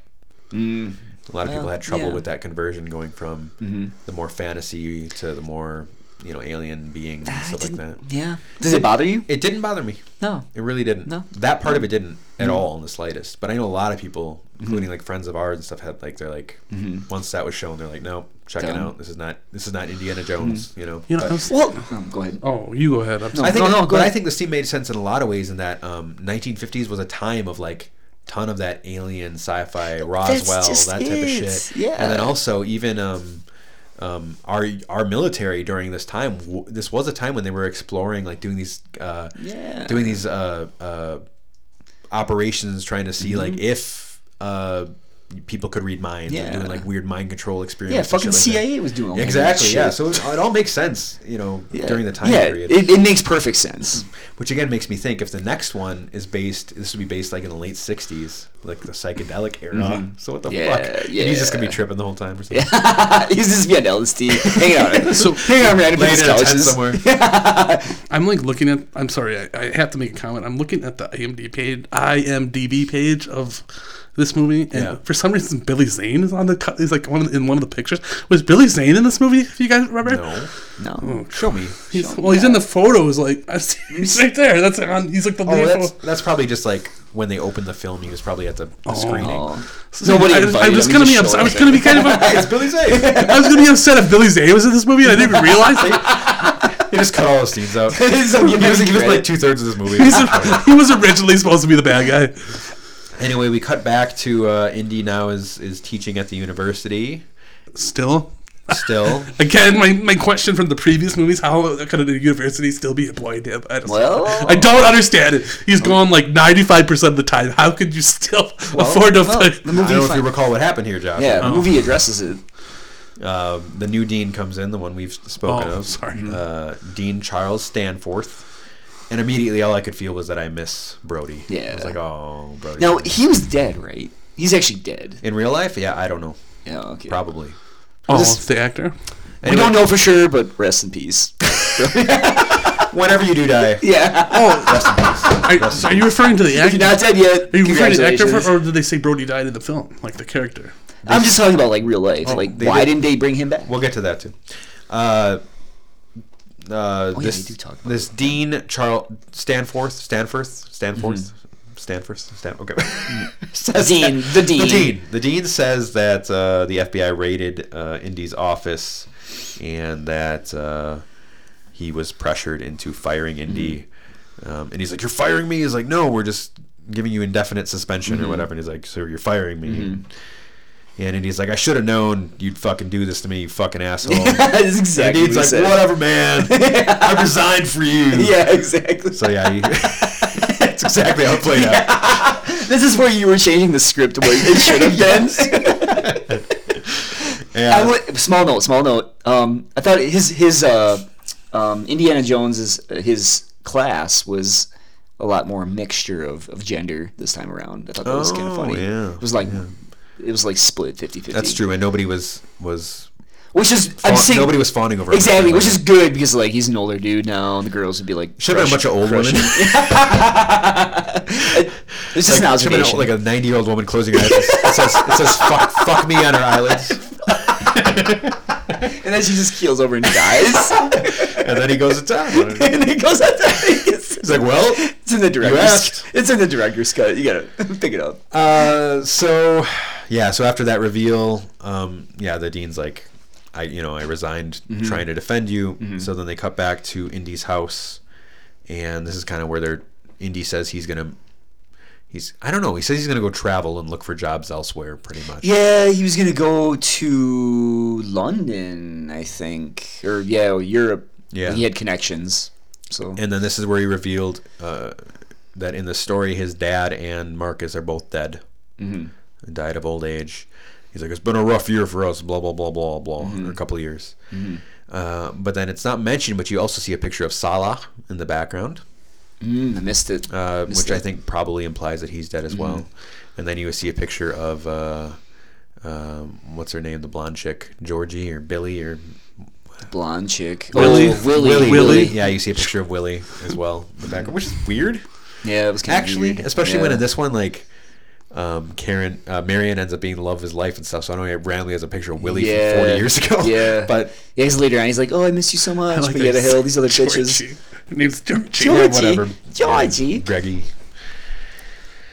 Mm. A lot of people Well, had trouble yeah. with that conversion going from Mm-hmm. the more fantasy to the more, you know, alien beings and stuff like that. Yeah. Does it bother you? It didn't bother me. No. It really didn't. No. That part of it didn't at Mm. all in the slightest. But I know a lot of people, Mm-hmm. including like friends of ours and stuff, had like they're like once that was shown, they're like, no, check it Done. out. This is not this is not Indiana Jones. You know. You know, But- I was- Well, um, go ahead. oh, you go ahead. I'm sorry. I think, No, no, go but I think the scene made sense in a lot of ways. In that um, 1950s was a time of like ton of that alien sci-fi, Roswell, that type of shit. Yeah. And then also even um, um, our our military during this time. W- this was a time when they were exploring, like doing these, uh, Yeah. doing these uh, uh, operations, trying to see like Mm-hmm. if uh, people could read minds, and Yeah. doing like weird mind control experiments. Yeah, fucking shit like that. CIA was doing all kinds of Exactly. Yeah. So it, it all makes sense, you know, Yeah. during the time yeah, period. It, it makes perfect sense. Which again makes me think if the next one is based, this would be based like in the late '60s, like the psychedelic era. So what the Mm-hmm. Yeah, fuck? And he's just gonna be tripping the whole time or something. He's just be on LSD, hanging out, So- hanging out on random Laying people's in a tent somewhere. I'm like looking at. I'm sorry. I, I have to make a comment. I'm looking at the IMDb page, IMDb page of this movie, and Yeah. for some reason Billy Zane is on the. cut. He's like one of the, in one of the pictures. Was Billy Zane in this movie? If you guys remember? No, No, oh, show me. He's, well, he's in the photos. Like I see, he's right there. That's on. He's like the Oh, that's that's probably just like when they opened the film. He was probably at the, the oh. screening. Oh. So Nobody I, was- I was gonna be just upset. I was gonna be kind of. Hey, it's Billy Zane. I was gonna be upset if Billy Zane was in this movie and I didn't even realize. he just cut all the scenes out. he was, he was like two thirds of this movie. He's a, he was originally supposed to be the bad guy. Anyway, we cut back to uh, Indy now is is teaching at the university. Still, Still, again, my, my question from the previous movies: How could a university still be employing him? I, just, Well- I don't understand it. He's gone like ninety five percent of the time. How could you still afford to? well, put- the I don't know if you recall what happened here, Josh. yeah, the movie addresses it. Uh, the new dean comes in, the one we've spoken Oh, of. sorry. Uh, dean Charles Stanforth. And immediately all I could feel was that I miss Brody. I Yeah. was like, oh, Brody. Now he was dead, right? He's actually dead. In real life? Yeah, I don't know. Yeah, okay. Probably. oh, This- the actor. We don't know for sure, but rest in peace. Whenever you do die, yeah. Oh, rest in peace. are, so are you referring to the If actor? you're not dead yet, Are you referring to the actor, for, or did they say Brody died in the film, like the character? I'm just talking about like real life. like, why did- didn't they bring him back? We'll get to that too. Uh, uh, Oh, yeah, this they do talk about this Dean Charles Stanforth, Stanforth, Stanforth, Stanforth, Stan. Okay. Says Dean, that- the dean. The dean. The dean says that uh, the FBI raided uh, Indy's office and that uh, he was pressured into firing Indy. Um, and he's like, "You're firing me." He's like, "No, we're just giving you indefinite suspension or whatever." And he's like, "So you're firing me?" And then he's like, "I should have known you'd fucking do this to me, you fucking asshole." That's And exactly Dean's what he like. "Whatever, man. I resigned for you." Yeah, exactly. So yeah, he, that's exactly how it played out. This is where you were changing the script to where it should have been. Yeah. I would, small note, small note. Um, I thought his his uh, um, Indiana Jones's his class was a lot more mixture of, of gender this time around. I thought that was kind Oh, of funny. yeah, It was like it was like split 50-50. That's true, and nobody was was Which is fawn- I'm saying nobody was fawning over him. exactly, which is good because like he's an older dude now, and the girls would be like should have been a bunch of old women. This is an like, should've been like a ninety year old woman closing her eyes. It says it says fuck, fuck me on her eyelids, and then she just keels over and dies. and then he goes to town. and he goes there. It's, He's like, well, it's in the director's. It's in the director's cut. You gotta pick it up. Uh, so yeah, so after that reveal, um, yeah, the dean's like, I, you know, I resigned Mm-hmm. trying to defend you. So then they cut back to Indy's house, and this is kind of where they're. Indy says he's gonna. He's I don't know. He says he's gonna go travel and look for jobs elsewhere, pretty much. Yeah, he was gonna go to London, I think, or yeah, or Europe. Yeah. he had connections. So And then this is where he revealed uh, that in the story, his dad and Marcus are both dead. Mm-hmm. Died of old age. He's like, it's been a rough year for us, blah, blah, blah, blah, blah, Mm-hmm. or a couple of years. Uh, but then it's not mentioned, but you also see a picture of Sallah in the background, mm, I missed it. uh, Missed which I think probably implies that he's dead as well. And then you see a picture of, uh, um, what's her name, the blonde chick, Georgie or Billy or blonde chick. Willie. Oh, Willie. Willie. Willie. Yeah, you see a picture of Willie as well in the background, which is weird. Yeah, it was kind actually, of weird. especially when in this one, like um, Karen, uh, Marion ends up being the love of his life and stuff. So I know randomly has a picture of Willie Yeah. from 40 years ago. Yeah. but Yeah, because later on he's like, "Oh, I miss you so much." like but yeah, that. the hell, these other Georgie. bitches. Her name's Georgie. Georgie. yeah, whatever. Georgie. Yeah, Greggy.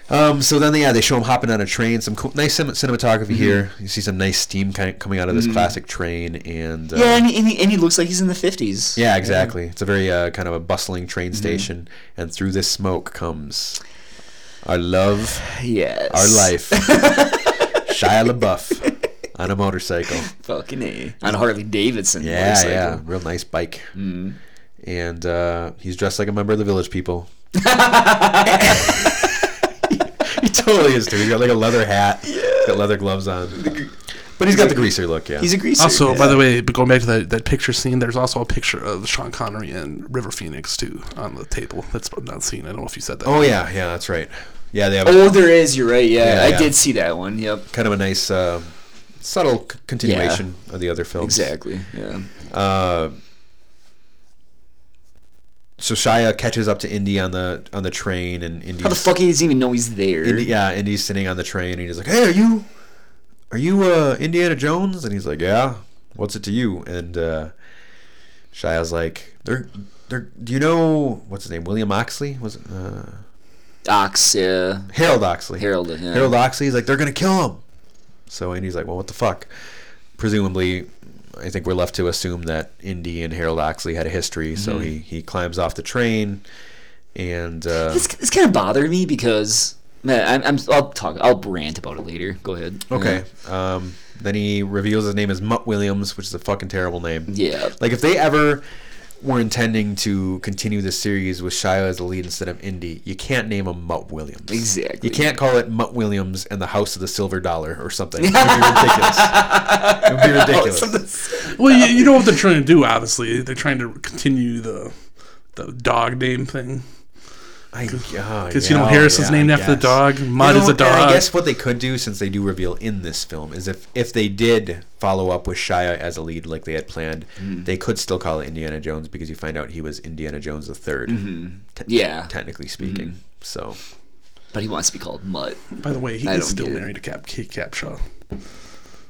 Um, so then, yeah, they show him hopping on a train. Some cool, nice cin- cinematography Mm-hmm. here. You see some nice steam kind of coming out of this classic train, and uh, Yeah, and he, and, he, and he looks like he's in the fifties. yeah, exactly. It's a very uh, kind of a bustling train Mm-hmm. station, and through this smoke comes our love, Yes. our life, Shia LaBeouf on a motorcycle. Fucking a. On a Harley Davidson. Yeah, motorcycle. yeah, real nice bike. Mm. And uh, he's dressed like a member of the Village People. he totally is too. He's got like a leather hat, yeah. got leather gloves on, but he's got the greaser look. Yeah, He's a greaser. Also, yeah. by the way, but going back to that, that picture scene, there's also a picture of Sean Connery and River Phoenix too on the table. That's not seen. I don't know if you said that. oh yeah, yeah, that's right. Yeah, they have Oh, there is. You're right. Yeah, Yeah, I yeah. did see that one. Yep. kind of a nice, uh, subtle c- continuation of the other films. Exactly. Yeah. Uh, so Shia catches up to Indy on the on the train, and Indy. How the fuck he doesn't even know he's there? Indy, yeah, Indy's sitting on the train, and he's like, "Hey, are you, are you uh, Indiana Jones?" And he's like, "Yeah." What's it to you? And uh, Shia's like, "They're, they're. Do you know what's his name? William Oxley? Was it uh, Ox. Yeah. Harold Oxley? Harold. Yeah. Harold Oxley. He's like, they're gonna kill him. So Indy's like, well, what the fuck? Presumably, I think we're left to assume that Indy and Harold Oxley had a history. Mm-hmm. So he he climbs off the train, and uh, This, this kind of bothered me because man, I'm, I'm I'll talk. I'll rant about it later. Go ahead. Okay. Um, then he reveals his name is Mutt Williams, which is a fucking terrible name. Yeah. Like if they ever were intending to continue this series with Shia as the lead instead of Indy, you can't name him Mutt Williams. Exactly. You can't call it Mutt Williams and the House of the Silver Dollar or something. It would be ridiculous. It would be ridiculous. Well, you, you know what they're trying to do. Obviously, they're trying to continue the the dog name thing. I, oh, Because you know yeah, Harrison's yeah, named after the dog. Mud You is a dog. and I guess what they could do, since they do reveal in this film, is if if they did follow up with Shia as a lead, like they had planned, Mm. they could still call it Indiana Jones because you find out he was Indiana Jones the 3rd Mm-hmm. Yeah. technically speaking. So But he wants to be called Mutt. By the way, he I is still get it. married to Cap Kate Capshaw.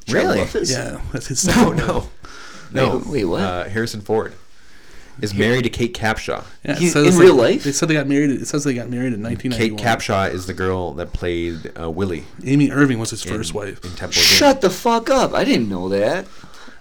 really, Yeah, that's his. no, second no, no. Wait, wait, what? Uh, Harrison Ford is married to Kate Capshaw. Yeah, He- says in they- real life? They said they got married. It says they got married in Kate 1991. Capshaw is the girl that played uh, Willie Amy Irving was his in, first wife. in Temple of Doom. Shut the fuck up! I didn't know that.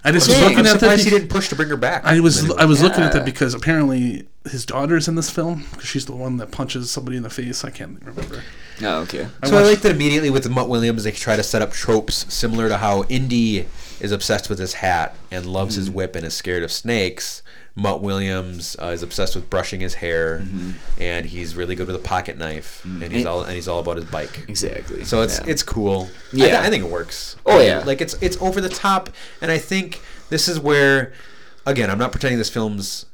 I just Dang, was looking I'm at that. surprised he didn't push to bring her back. I was Then- I was looking at that because apparently his daughter's in this film because she's the one that punches somebody in the face. I can't remember. Oh, okay. I So I watched- like that immediately with the Mutt Williams, they try to set up tropes similar to how Indy is obsessed with his hat and loves his whip and is scared of snakes. Mutt Williams uh, is obsessed with brushing his hair, and he's really good with a pocket knife, and he's all and he's all about his bike. Exactly. So it's Yeah. it's cool. I, Yeah. th- I think it works. Oh, yeah. like it's it's over the top, and I think this is where, again, I'm not pretending this film's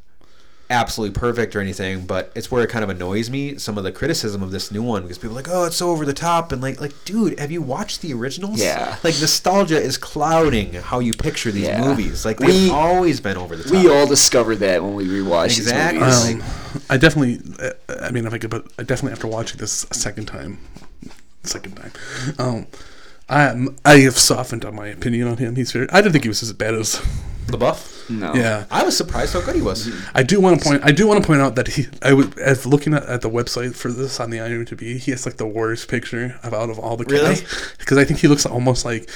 absolutely perfect or anything, but it's where it kind of annoys me some of the criticism of this new one because people are like, oh, it's so over the top and like, like, dude, have you watched the originals? Yeah. Like nostalgia is clouding how you picture these Yeah. movies. Like We- they've always been over the top. We all discovered that when we rewatched Exactly. these movies. Um, I definitely, uh, I mean, if I could, but I definitely after watching this a second time, second time, um, I am, I have softened on my opinion on him. He's very. I didn't think he was as bad as. the buff. No. Yeah, I was surprised how good he was. I do want to point. I do want to point out that he. I was as looking at, at the website for this on the IMDb. He has like the worst picture of out of all the Really? cast because I think he looks almost like.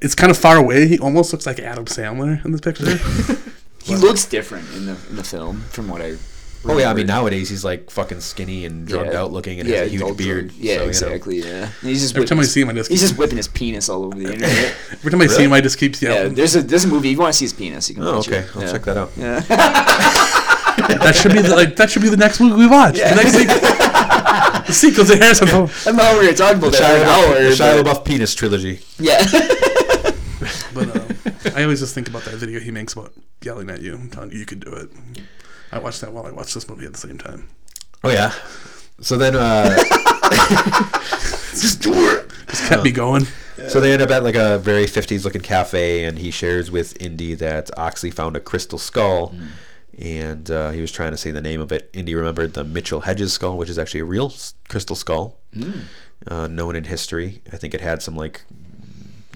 It's kind of far away. He almost looks like Adam Sandler in this picture. He looks different in the in the film from what I. Oh yeah, I mean nowadays he's like fucking skinny and drugged Yeah. out looking and yeah, has a huge beard. drunk. Yeah, so, you know. exactly. Yeah, And he's just Every whipping time I his- see him, I just he's just whipping his penis all over the internet. every time I see him, I just keep yelling. yeah, there's a there's a movie. If you want to see his penis, you can Oh watch okay, it. I'll yeah. check that out. Yeah. that should be the, like that should be the next movie we watch. The next sequel. the sequel to Harrison Ford. I don't know how we were talking about that for Shia, LaBeouf, hour. the Shia LaBeouf penis trilogy. Yeah. But um, I always just think about that video he makes about yelling at you, telling you you can do it. I watched that while I watched this movie at the same time. Oh yeah. So then, uh, Just do it. Just kept me going. so they end up at like a very '50s looking cafe, and he shares with Indy that Oxley found a crystal skull, and uh, he was trying to say the name of it. Indy remembered the Mitchell Hedges skull, which is actually a real s- crystal skull, uh, known in history. I think it had some like,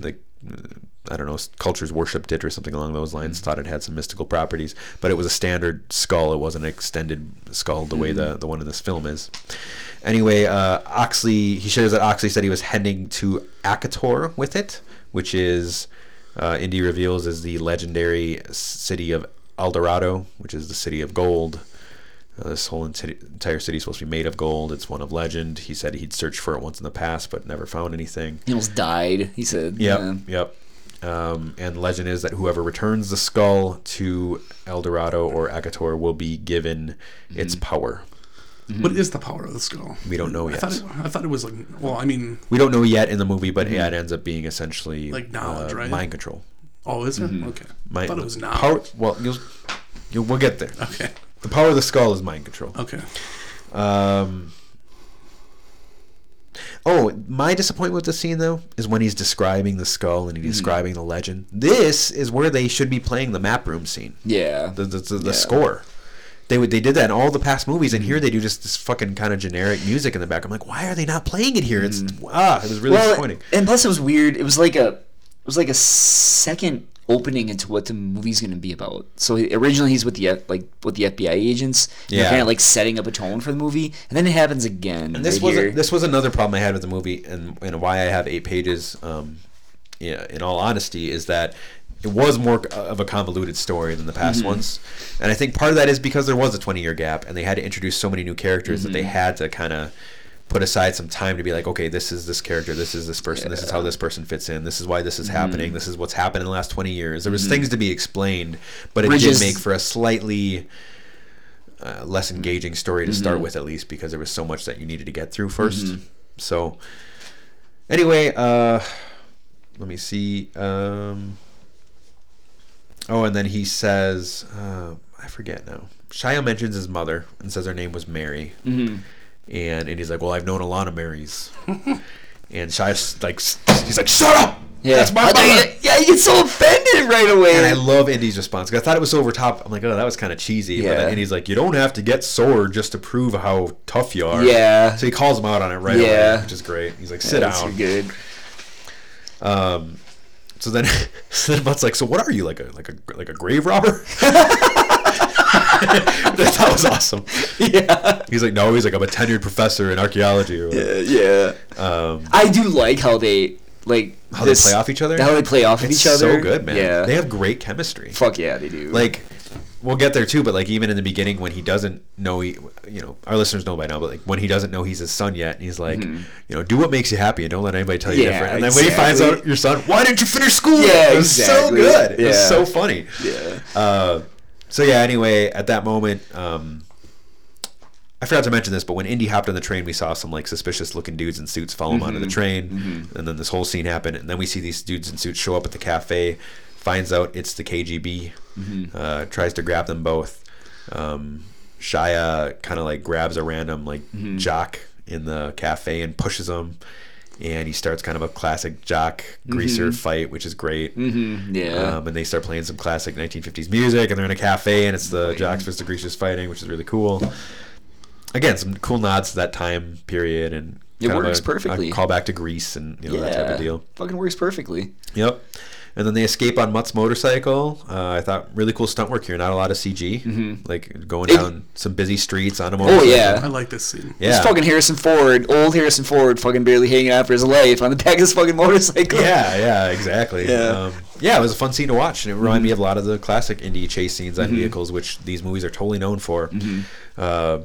like. I don't know, cultures worshipped it or something along those lines. Thought it had some mystical properties, but it was a standard skull. It wasn't an extended skull the way the the one in this film is. Anyway, uh, Oxley he shares that Oxley said he was heading to Akator with it, which is uh, Indy reveals is the legendary city of El Dorado, which is the city of gold. Uh, this whole enti- entire city is supposed to be made of gold. It's one of legend. He said he'd searched for it once in the past, but never found anything. he almost died. He said. Yep, Yeah. yep. Um, and legend is that whoever returns the skull to El Dorado or Akator will be given its power. What is the power of the skull? We don't know I yet. thought it, I thought it was like. Well, I mean, We don't know yet in the movie, but yeah, it ends up being essentially Like knowledge, uh, right? mind control. oh, is it? Okay. I thought it was now. power. Well, you'll, you'll we'll get there. Okay. The power of the skull is mind control. Okay. Um, oh, my disappointment with the scene though is when he's describing the skull and he's describing the legend. This is where they should be playing the map room scene. Yeah. the the, the, the Yeah. score. They would they did that in all the past movies, and here they do just this fucking kind of generic music in the back. I'm like, why are they not playing it here? It's ah, it was really well, disappointing. and plus it was weird. It was like a, it was like a second opening into what the movie's going to be about. So originally he's with the like with the FBI agents. they're Yeah. kind of like setting up a tone for the movie, and then it happens again. And this right was here. this was another problem I had with the movie, and and why I have eight pages. Um, yeah, in all honesty, is that it was more of a convoluted story than the past ones, and I think part of that is because there was a twenty year gap, and they had to introduce so many new characters that they had to kind of put aside some time to be like, okay, this is this character, this is this person, this is how this person fits in, this is why this is happening, this is what's happened in the last twenty years. There was things to be explained, but it Bridges- did make for a slightly uh, less engaging story to start with at least because there was so much that you needed to get through 1st so anyway uh let me see um oh and then he says uh i forget now. Shia mentions his mother and says her name was mary and and he's like well i've known a lot of marys and shia's like he's like shut up yeah. that's my mother yeah, you get so offended right away. and I love Indy's response I thought it was over top. I'm like, oh, that was kind of cheesy. But Yeah. then Indy's like, you don't have to get sore just to prove how tough you are. Yeah. So he calls him out on it right Yeah. away, which is great. He's like, sit That's down. good. Um, so then, so then Butt's like, so what are you like a like a like a grave robber? that was awesome. Yeah. He's like, no. He's like, I'm a tenured professor in archaeology. Or whatever. Yeah. Um, I do like how they like how this- they play off each other. How they play off of it's each other. so good, man. Yeah. They have great chemistry. Fuck yeah, they do. like we'll get there too but like even in the beginning when he doesn't know he you know our listeners know by now but like when he doesn't know he's his son yet and he's like you know do what makes you happy and don't let anybody tell you Yeah, different and then when he finds out your son why didn't you finish school Yeah, it was so exactly. good it was so funny yeah. uh, so yeah anyway at that moment um I forgot to mention this, but when Indy hopped on the train, we saw some like suspicious looking dudes in suits follow him onto the train, and then this whole scene happened, and then we see these dudes in suits show up at the cafe, finds out it's the KGB, uh, tries to grab them both. um, Shia kind of like grabs a random like Mm-hmm. jock in the cafe and pushes him, and he starts kind of a classic jock greaser fight, which is great. Mm-hmm. Yeah. Um, and they start playing some classic 1950s music, and they're in a cafe, and it's the jocks versus the greasers fighting, which is really cool. Again, some cool nods to that time period, and It works a- perfectly. A call back to Grease and you know yeah. that type of deal. Fucking works perfectly. Yep. And then they escape on Mutt's motorcycle. Uh, I thought really cool stunt work here. Not a lot of CG. Like going Mm-hmm. It- down some busy streets on a motorcycle. Oh yeah. I like this scene. Yeah. It's fucking Harrison Ford, old Harrison Ford, fucking barely hanging out for his life on the back of his fucking motorcycle. Yeah, yeah, exactly. Yeah. Mm-hmm. Um, yeah, it was a fun scene to watch, and it reminded me of a lot of the classic Indy chase scenes on vehicles, which these movies are totally known for. Mm-hmm. Uh,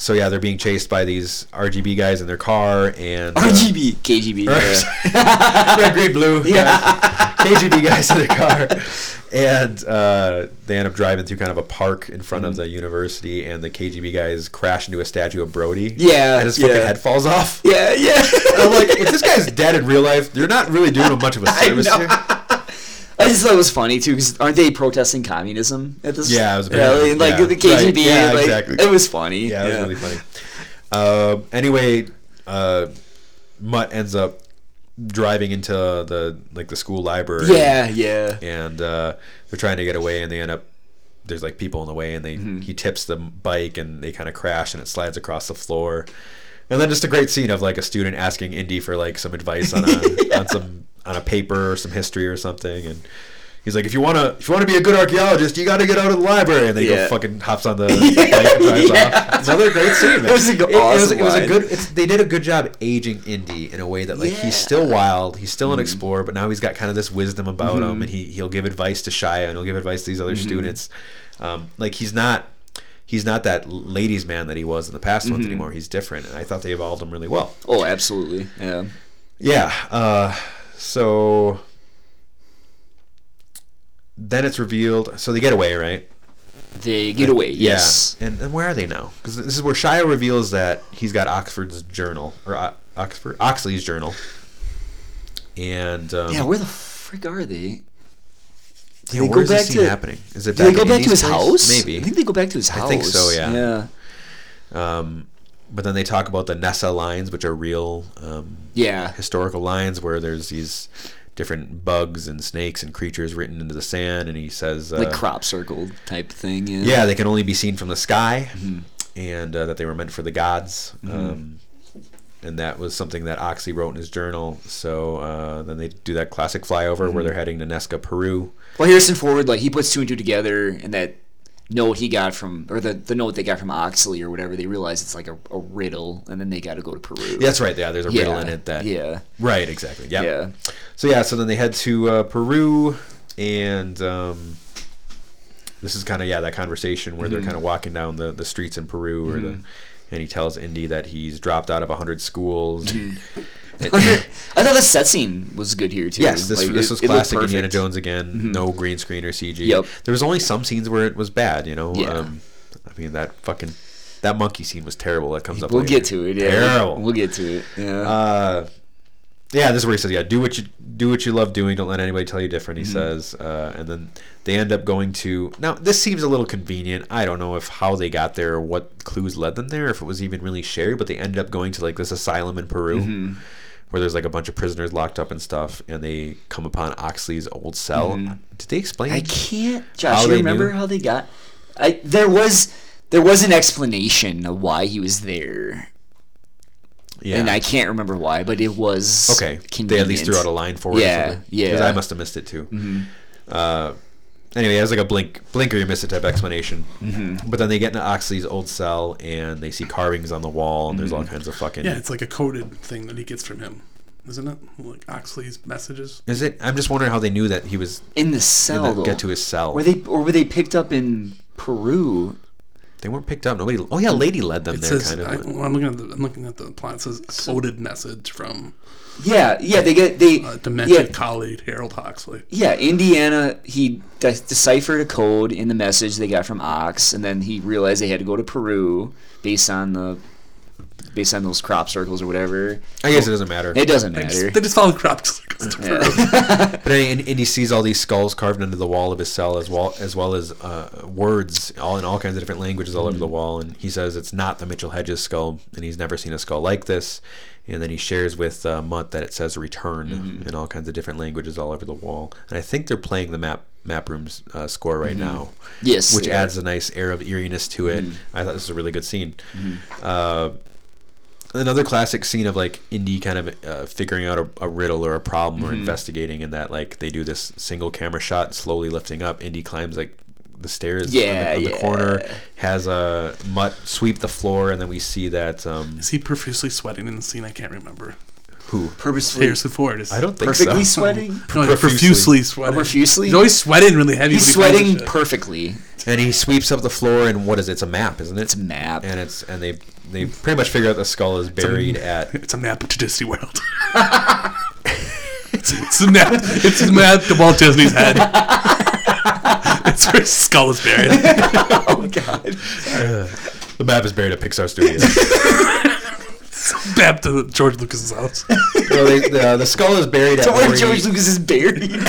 so yeah, they're being chased by these RGB guys in their car, and uh, RGB, KGB. yeah. red, green, blue. Yeah. KGB guys in their car, and uh, they end up driving through kind of a park in front of the university, and the KGB guys crash into a statue of Brody. Yeah, and his fucking yeah. head falls off. Yeah, yeah. I'm like, if this guy's dead in real life, you're not really doing him much of a service here. I just thought it was funny too, because aren't they protesting communism at this? Point? Yeah, it was a bit- rally? And like yeah, the KGB, right, yeah, like, exactly. it was funny. Yeah, it was really funny. Uh, anyway, uh, Mutt ends up driving into the like the school library. Yeah, yeah. and uh, they're trying to get away, and they end up. There's like people in the way, and they Mm-hmm. he tips the bike, and they kind of crash, and it slides across the floor. And then just a great scene of like a student asking Indy for like some advice on a on some on a paper or some history or something, and he's like, if you wanna if you wanna be a good archaeologist, you got to get out of the library. And they Yeah. go fucking hops on the bike and drives Yeah. off. Another great scene. It was a good- it, was, it was a good. It's, they did a good job aging Indy in a way that like Yeah. he's still wild, he's still an Mm-hmm. explorer, but now he's got kind of this wisdom about him, and he he'll give advice to Shia and he'll give advice to these Mm-hmm. other students. Um, like he's not. He's not that ladies' man that he was in the past Mm-hmm. ones anymore. He's different, and I thought they evolved him really well. Oh, absolutely. Yeah. Yeah. Uh, so then it's revealed. So they get away, right? They get away. Yes. Yeah. And, and where are they now? Because this is where Shia reveals that he's got Oxford's journal or uh, Oxford Oxley's journal. And um, Yeah. Where the frick are they? yeah, they where go is this back scene to- happening? Is it Do they go in back to his place? house? Maybe. I think they go back to his house. I think so, yeah. Yeah. Um, but then they talk about the Nazca lines, which are real um, Yeah. historical lines where there's these different bugs and snakes and creatures written into the sand, and he says, uh, Like crop circle type thing. Yeah. yeah, they can only be seen from the sky, Mm-hmm. and uh, that they were meant for the gods. Um, and that was something that Oxy wrote in his journal. So uh, then they do that classic flyover Mm-hmm. where they're heading to Nazca, Peru. Well, Harrison Ford, like he puts two and two together, and that note he got from, or the, the note they got from Oxley or whatever, they realize it's like a, a riddle, and then they got to go to Peru. That's right. Yeah, there's a yeah. riddle in it that. Yeah. Right. Exactly. Yep. Yeah. So yeah, so then they head to uh, Peru, and um, this is kind of yeah that conversation where Mm-hmm. they're kind of walking down the, the streets in Peru, or the, and he tells Indy that he's dropped out of hundred schools. Mm-hmm. I thought the set scene was good here too. Yes, this, Like, this was it classic Indiana. Mm-hmm. Jones again. No green screen or CG. Yep. There was only some scenes where it was bad. You know. Yeah. Um, I mean that fucking that monkey scene was terrible. That comes up. We'll later. get to it. Yeah. Terrible. We'll get to it. Yeah. Uh, yeah, this is where he says, "Yeah, do what you do what you love doing. Don't let anybody tell you different." He says, uh, and then they end up going to. Now, this seems a little convenient. I don't know if how they got there or what clues led them there, if it was even really shared. But they ended up going to like this asylum in Peru, where there's like a bunch of prisoners locked up and stuff, and they come upon Oxley's old cell. Did they explain? I can't, Josh. You remember knew? how they got? I there was there was an explanation of why he was there, Yeah. and I can't remember why, but it was Okay. Convenient. They at least threw out a line for it. Yeah, Because yeah. Mm-hmm. I must have missed it too. Uh, anyway, it was like a blink, blink or you miss it type explanation. Mm-hmm. But then they get into Oxley's old cell and they see carvings on the wall and there's all Mm-hmm. kinds of fucking. Yeah, it's like a coded thing that he gets from him, isn't it? Like Oxley's messages. Is it? I'm just wondering how they knew that he was in the cell. gonna though. get to his cell. Were they or were they picked up in Peru? They weren't picked up. Nobody. Oh yeah, Lady led them It there, says kind of. I, I'm looking at the I'm looking at the plot. It says coded message from Yeah, yeah. They get they uh, demented yeah, colleague Harold Oxley. yeah. Indiana he de- deciphered a code in the message they got from Ox, and then he realized they had to go to Peru based on the based on those crop circles or whatever. I guess it doesn't matter. It doesn't They matter. just, they just follow crop circles. to prove. But and, and he sees all these skulls carved into the wall of his cell, as well as well as uh, words, all in all kinds of different languages all over the wall. And he says it's not the Mitchell Hedges skull, and he's never seen a skull like this. And then he shares with uh, Mutt that it says "return" in all kinds of different languages all over the wall. And I think they're playing the map map room's uh, score right now. Yes, which they are. adds a nice air of eeriness to it. I thought this was a really good scene. Uh, another classic scene of like Indy kind of uh, figuring out a, a riddle or a problem Mm-hmm. or investigating, and that like they do this single camera shot, slowly lifting up. Indy climbs like the stairs Yeah, on the, on the corner, has a mutt sweep the floor, and then we see that um, Is he profusely sweating in the scene? I can't remember. Who Purposefully, Harrison Ford is. I don't think perfectly so. sweating. No, Profusely. profusely sweating. Oh, profusely? He's always sweating really heavy. He's when he sweating perfectly. And he sweeps up the floor, and what is it? It's a map, isn't it? It's a map. And it's and they they pretty much figure out the skull is buried at It's a map to Disney World. it's, it's a map. It's a map to Walt Disney's head. it's where his skull is buried. oh God! the map is buried at Pixar Studios. Map to George Lucas's house. no, they, the, the skull is buried at So where George Lucas is buried.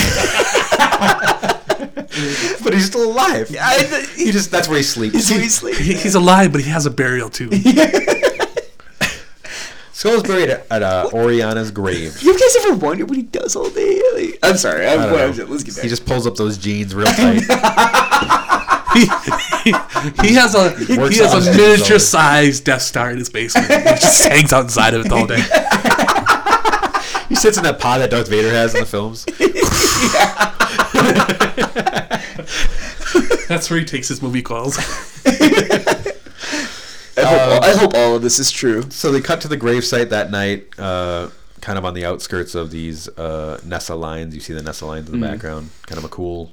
but he's still alive. I, He just that's where he sleeps. Is he he's alive, but he has a burial too. Skull is buried at, at uh, Orellana's grave. You guys ever wonder what he does all day? Like, I'm sorry. I'm, I don't know. let's get back. He just pulls up those jeans real tight. He, he, he has a he Works has a miniature sized Death Star in his basement. He just hangs outside of it all day. he sits in that pod that Darth Vader has in the films. That's where he takes his movie calls. I, hope, I hope all of this is true. So they cut to the gravesite that night, uh, kind of on the outskirts of these uh, Nazca lines. You see the Nazca lines in the background. Kind of a cool,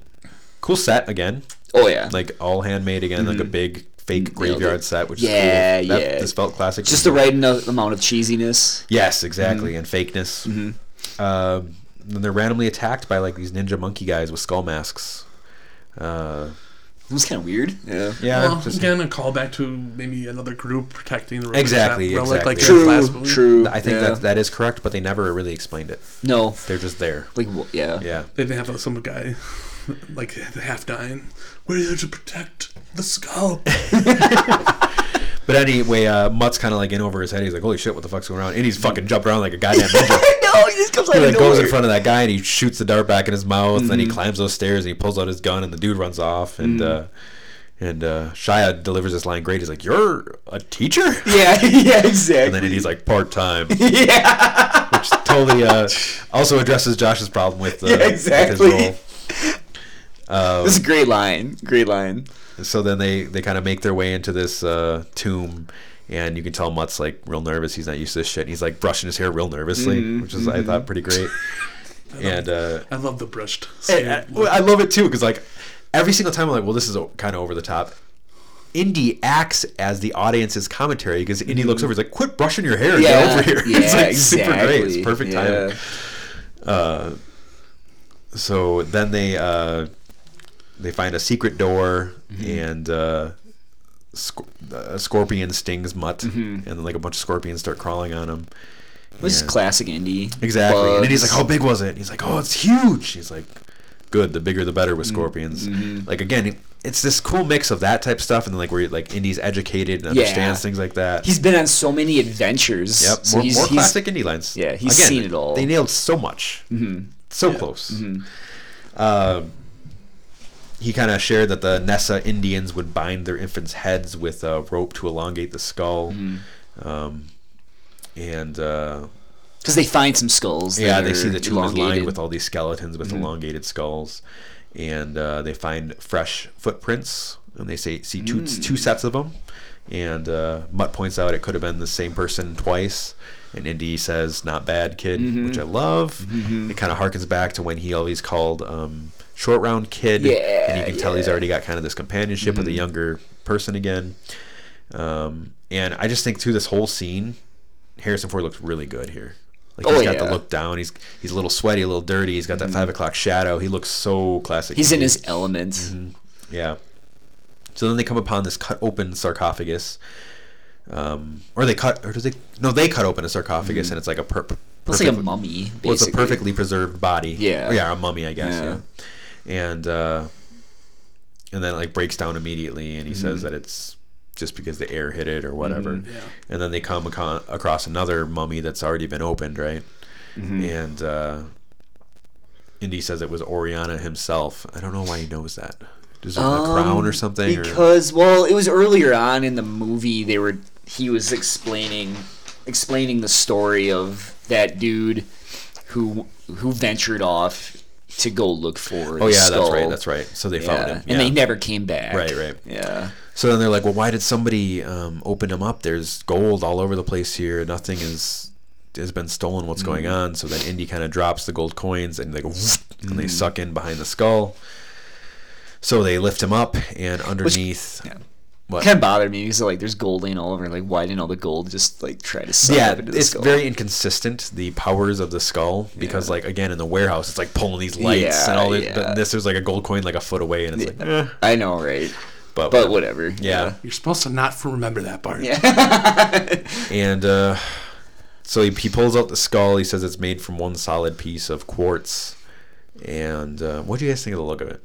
cool set again. Oh yeah. Like all handmade again, like a big fake graveyard set, which Yeah, is cool. That- yeah. This felt classic. just the right amount of cheesiness. Yes, exactly, and fakeness. Um, then they're randomly attacked by like these ninja monkey guys with skull masks. Uh, It was kind of weird. Yeah. yeah, Well, just- again, a callback to maybe another group protecting the relic, Exactly, relic, exactly. in the last True. movie. True. I think yeah. that that is correct, but they never really explained it. no. They're just there. Like wh- yeah. Yeah. They didn't have some guy like half dying. We're here to protect the skull. But anyway, uh, Mutt's kind of like in over his head. He's like, "Holy shit, what the fuck's going on?" And he's fucking jumping around like a goddamn ninja. no, he just comes He like goes in front of that guy and he shoots the dart back in his mouth. And then he Mm-hmm. climbs those stairs and he pulls out his gun and the dude runs off. And uh, and uh, Shia delivers this line great. He's like, "You're a teacher?" Yeah. Yeah. Exactly. And then he's like, "Part time," yeah. which totally uh, also addresses Josh's problem with, uh, Yeah, with exactly. his role. Um, This is a great line. Great line. So then they they kind of make their way into this uh, tomb and you can tell mutt's like real nervous he's not used to this shit and he's like brushing his hair real nervously Mm-hmm, which is i thought pretty great and uh I love the brushed. I. I love it too because like every single time i'm like well this is kind of over the top Indy acts as the audience's commentary because Indy looks over. He's like, "Quit brushing your hair. Yeah. Get over here." Yeah. it's like exactly. super great. It's perfect yeah. timing. Uh, so then they uh, they find a secret door and uh, sc- a scorpion stings Mutt, and then like a bunch of scorpions start crawling on him. This is Yeah. classic Indy. Exactly. And then he's like, "How big was it?" He's like, "Oh, it's huge." He's like, "Good. The bigger, the better Mm-hmm. with scorpions." Like again, it's this cool mix of that type of stuff, and then like where like Indy's educated and Yeah. understands things like that. He's been on so many adventures. Yep, So more, he's, more he's- classic Indy lines. yeah, he's seen it all. They nailed so much, mm-hmm. so close. Mm-hmm. Uh, he kind of shared that the Nazca Indians would bind their infants' heads with a rope to elongate the skull, Mm-hmm. um, and uh, Because they find some skulls. yeah, they see the tomb is lined with all these skeletons with Mm-hmm. elongated skulls, and uh, they find fresh footprints, and they say see two Mm. two sets of them, and uh, Mutt points out it could have been the same person twice. And Indy says, "Not bad, kid," Mm-hmm. which I love. It kind of harkens back to when he always called um, Short Round Kid, Yeah, and you can tell he's yeah. Mm-hmm. already got kind of this companionship with a younger person again. Um, and I just think through this whole scene, Harrison Ford looks really good here. Like Oh, he's got the yeah. Mm-hmm. look down. He's he's a little sweaty, a little dirty. He's got that five o'clock shadow. He looks so classic. He's in his element. Yeah. So then they come upon this cut open sarcophagus. um, or they cut, or does they? No, they cut open a sarcophagus, and it's like a per- It's like a mummy. Basically. Well, it's a perfectly preserved body. Yeah. Or, yeah, a mummy, I guess. Yeah. Yeah. And uh, and then it like breaks down immediately, and he Mm-hmm. says that it's just because the air hit it or whatever. Yeah. And then they come aco- across another mummy that's already been opened, right? Mm-hmm. And uh, Indy says it was Orellana himself. I don't know why he knows that. Does it the crown or something? or- Um, Because well, it was earlier on in the movie. They were he was explaining explaining the story of that dude who who ventured off to go look for. Oh yeah, that's right. That's right. So they found Yeah, him. and they never came back. Right, right. Yeah. So then they're like, well, why did somebody um, open him up? There's gold all over the place here. Nothing is has been stolen. What's going Mm. on? So then Indy kind of drops the gold coins and they go and Mm. they suck in behind the skull. So they lift him up and underneath. yeah. What? Kind of bothered me because like there's gold laying all over. Like why didn't all the gold just like try to suck yeah, up into the it's skull? very inconsistent the powers of the skull because Yeah. like again in the warehouse it's like pulling these lights and all this. yeah. But this there's like a gold coin like a foot away and it's like, eh. I know, right? but, But whatever. Yeah. You're supposed to not remember that part. Yeah. And uh, so he, he pulls out the skull. He says it's made from one solid piece of quartz. And uh, what do you guys think of the look of it?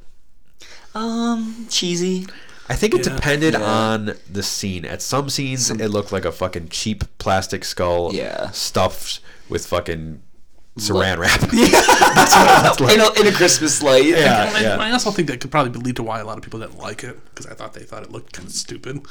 Um, cheesy. I think it Yeah. depended Yeah. on the scene. At some scenes, it looked like a fucking cheap plastic skull Yeah. stuffed with fucking saran wrap. in, a, in a Christmas light. Yeah. And I, I also think that could probably lead to why a lot of people didn't like it because I thought they thought it looked kind of stupid.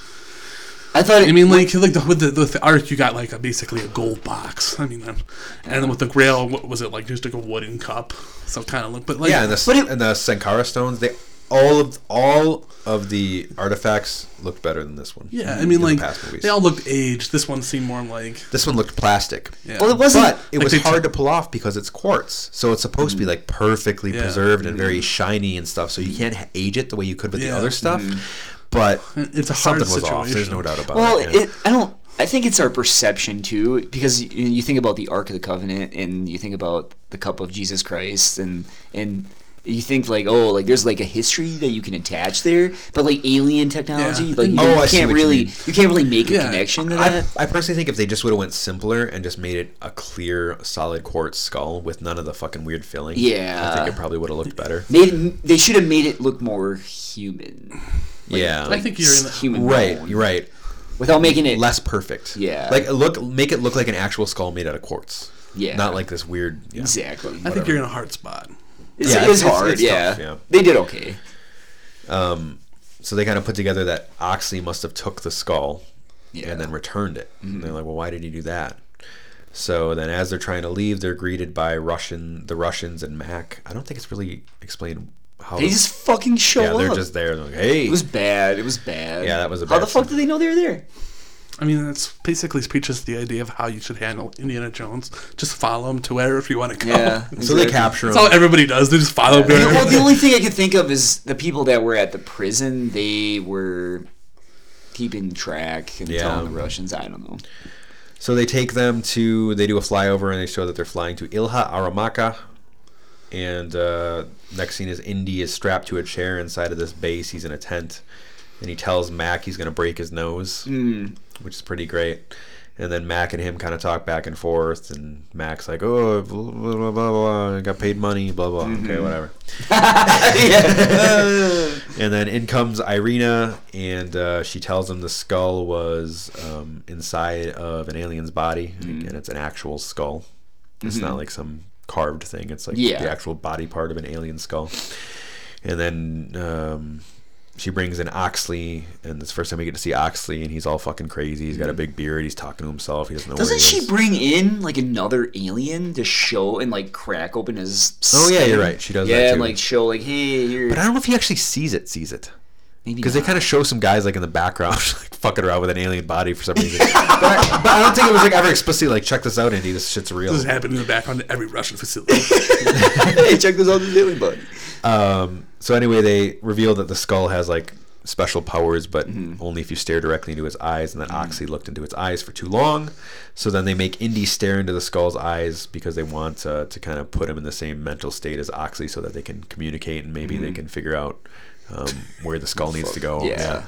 I thought. It, I mean, like like the, with the with the arc, you got like a, basically a gold box. I mean, and then with the grail, what was it like? Just like a wooden cup. So kind of look, but like yeah, and the, But it- and the Sankara stones, they all of all of the artifacts looked better than this one. yeah, I mean, like past movies. they all looked aged. This one seemed more like This one looked plastic. yeah. well, it wasn't. But it Like was hard took- to pull off because it's quartz. So it's supposed to be like perfectly Mm. Yeah. Mm. preserved and very shiny and stuff. So you can't age it the way you could with the other stuff. But It's a hard something was off. There's no doubt about well, it. yeah. it, I don't. I think it's our perception too, because you, you think about the Ark of the Covenant, and you think about the cup of Jesus Christ, and and you think like, oh, like there's like a history that you can attach there, but like alien technology, Yeah. like you, Oh, I see can't what you really, you, can't really make a Yeah. connection to that. I personally think if they just would have went simpler and just made it a clear, solid quartz skull with none of the fucking weird filling, yeah I think it probably would have looked better. Made, they should have made it look more human. yeah, I think you're in the, human right. bone, You're right. without making it Less perfect. Yeah. like look, make it look like an actual skull made out of quartz. Yeah. not like this weird. Yeah. exactly. I think you're in a hard spot. It's, Yeah, it's, it's- it's- hard. it's yeah. tough, yeah. they did okay. Um, so they kind of put together that Oxley must have took the skull Yeah. Mm-hmm. and then returned it. And they're like, well, why did he do that? So then, as they're trying to leave, they're greeted by Russian, the Russians and Mac. I don't think it's really explained how. They just fucking show yeah, up. they're just there. They're like, hey, It was bad. It was bad. Yeah, that was a How bad the fuck scene. did they know they were there? I mean, that's basically preaches the idea of how you should handle Indiana Jones. Just follow him to wherever if you want to go. Yeah. so they capture him. That's him. all everybody does. They just follow him. Well, the only thing I could think of is the people that were at the prison. They were keeping track and Yeah. telling the Russians. I don't know. So they take them to. They do a flyover and they show that they're flying to Ilha Aramaka. And uh, next scene is Indy is strapped to a chair inside of this base. He's in a tent, and he tells Mac he's going to break his nose, Mm. Which is pretty great. And then Mac and him kind of talk back and forth, and Mac's like, "Oh, blah blah blah, blah, blah. I got paid money, blah blah." Okay, whatever. And then in comes Irina, and uh, she tells him the skull was um, inside of an alien's body, Mm-hmm. and it's an actual skull. It's not like some carved thing. It's like Yeah. the actual body part of an alien skull. And then um, she brings in Oxley, and it's the first time we get to see Oxley, and he's all fucking crazy. He's got a big beard. He's talking to himself. He doesn't know. where Mm-hmm. Doesn't he she is. bring in like another alien to show and like crack open his? Oh, yeah, you're right. She does Yeah, that, and too. like show like, hey, you're. But I don't know if he actually sees it. Sees it. maybe Because they kind of show some guys like in the background like fucking around with an alien body for some reason. but, I, but I don't think it was like ever explicitly like check this out, Andy. This shit's real. This is happening in the background to every Russian facility. hey, check this out, this alien body. Um, so anyway, they reveal that the skull has like special powers, but Mm-hmm. only if you stare directly into its eyes. And that Oxley looked into its eyes for too long. So then they make Indy stare into the skull's eyes because they want uh, to kind of put him in the same mental state as Oxley, so that they can communicate and maybe they can figure out um, where the skull needs to go. Mm-hmm. Yeah.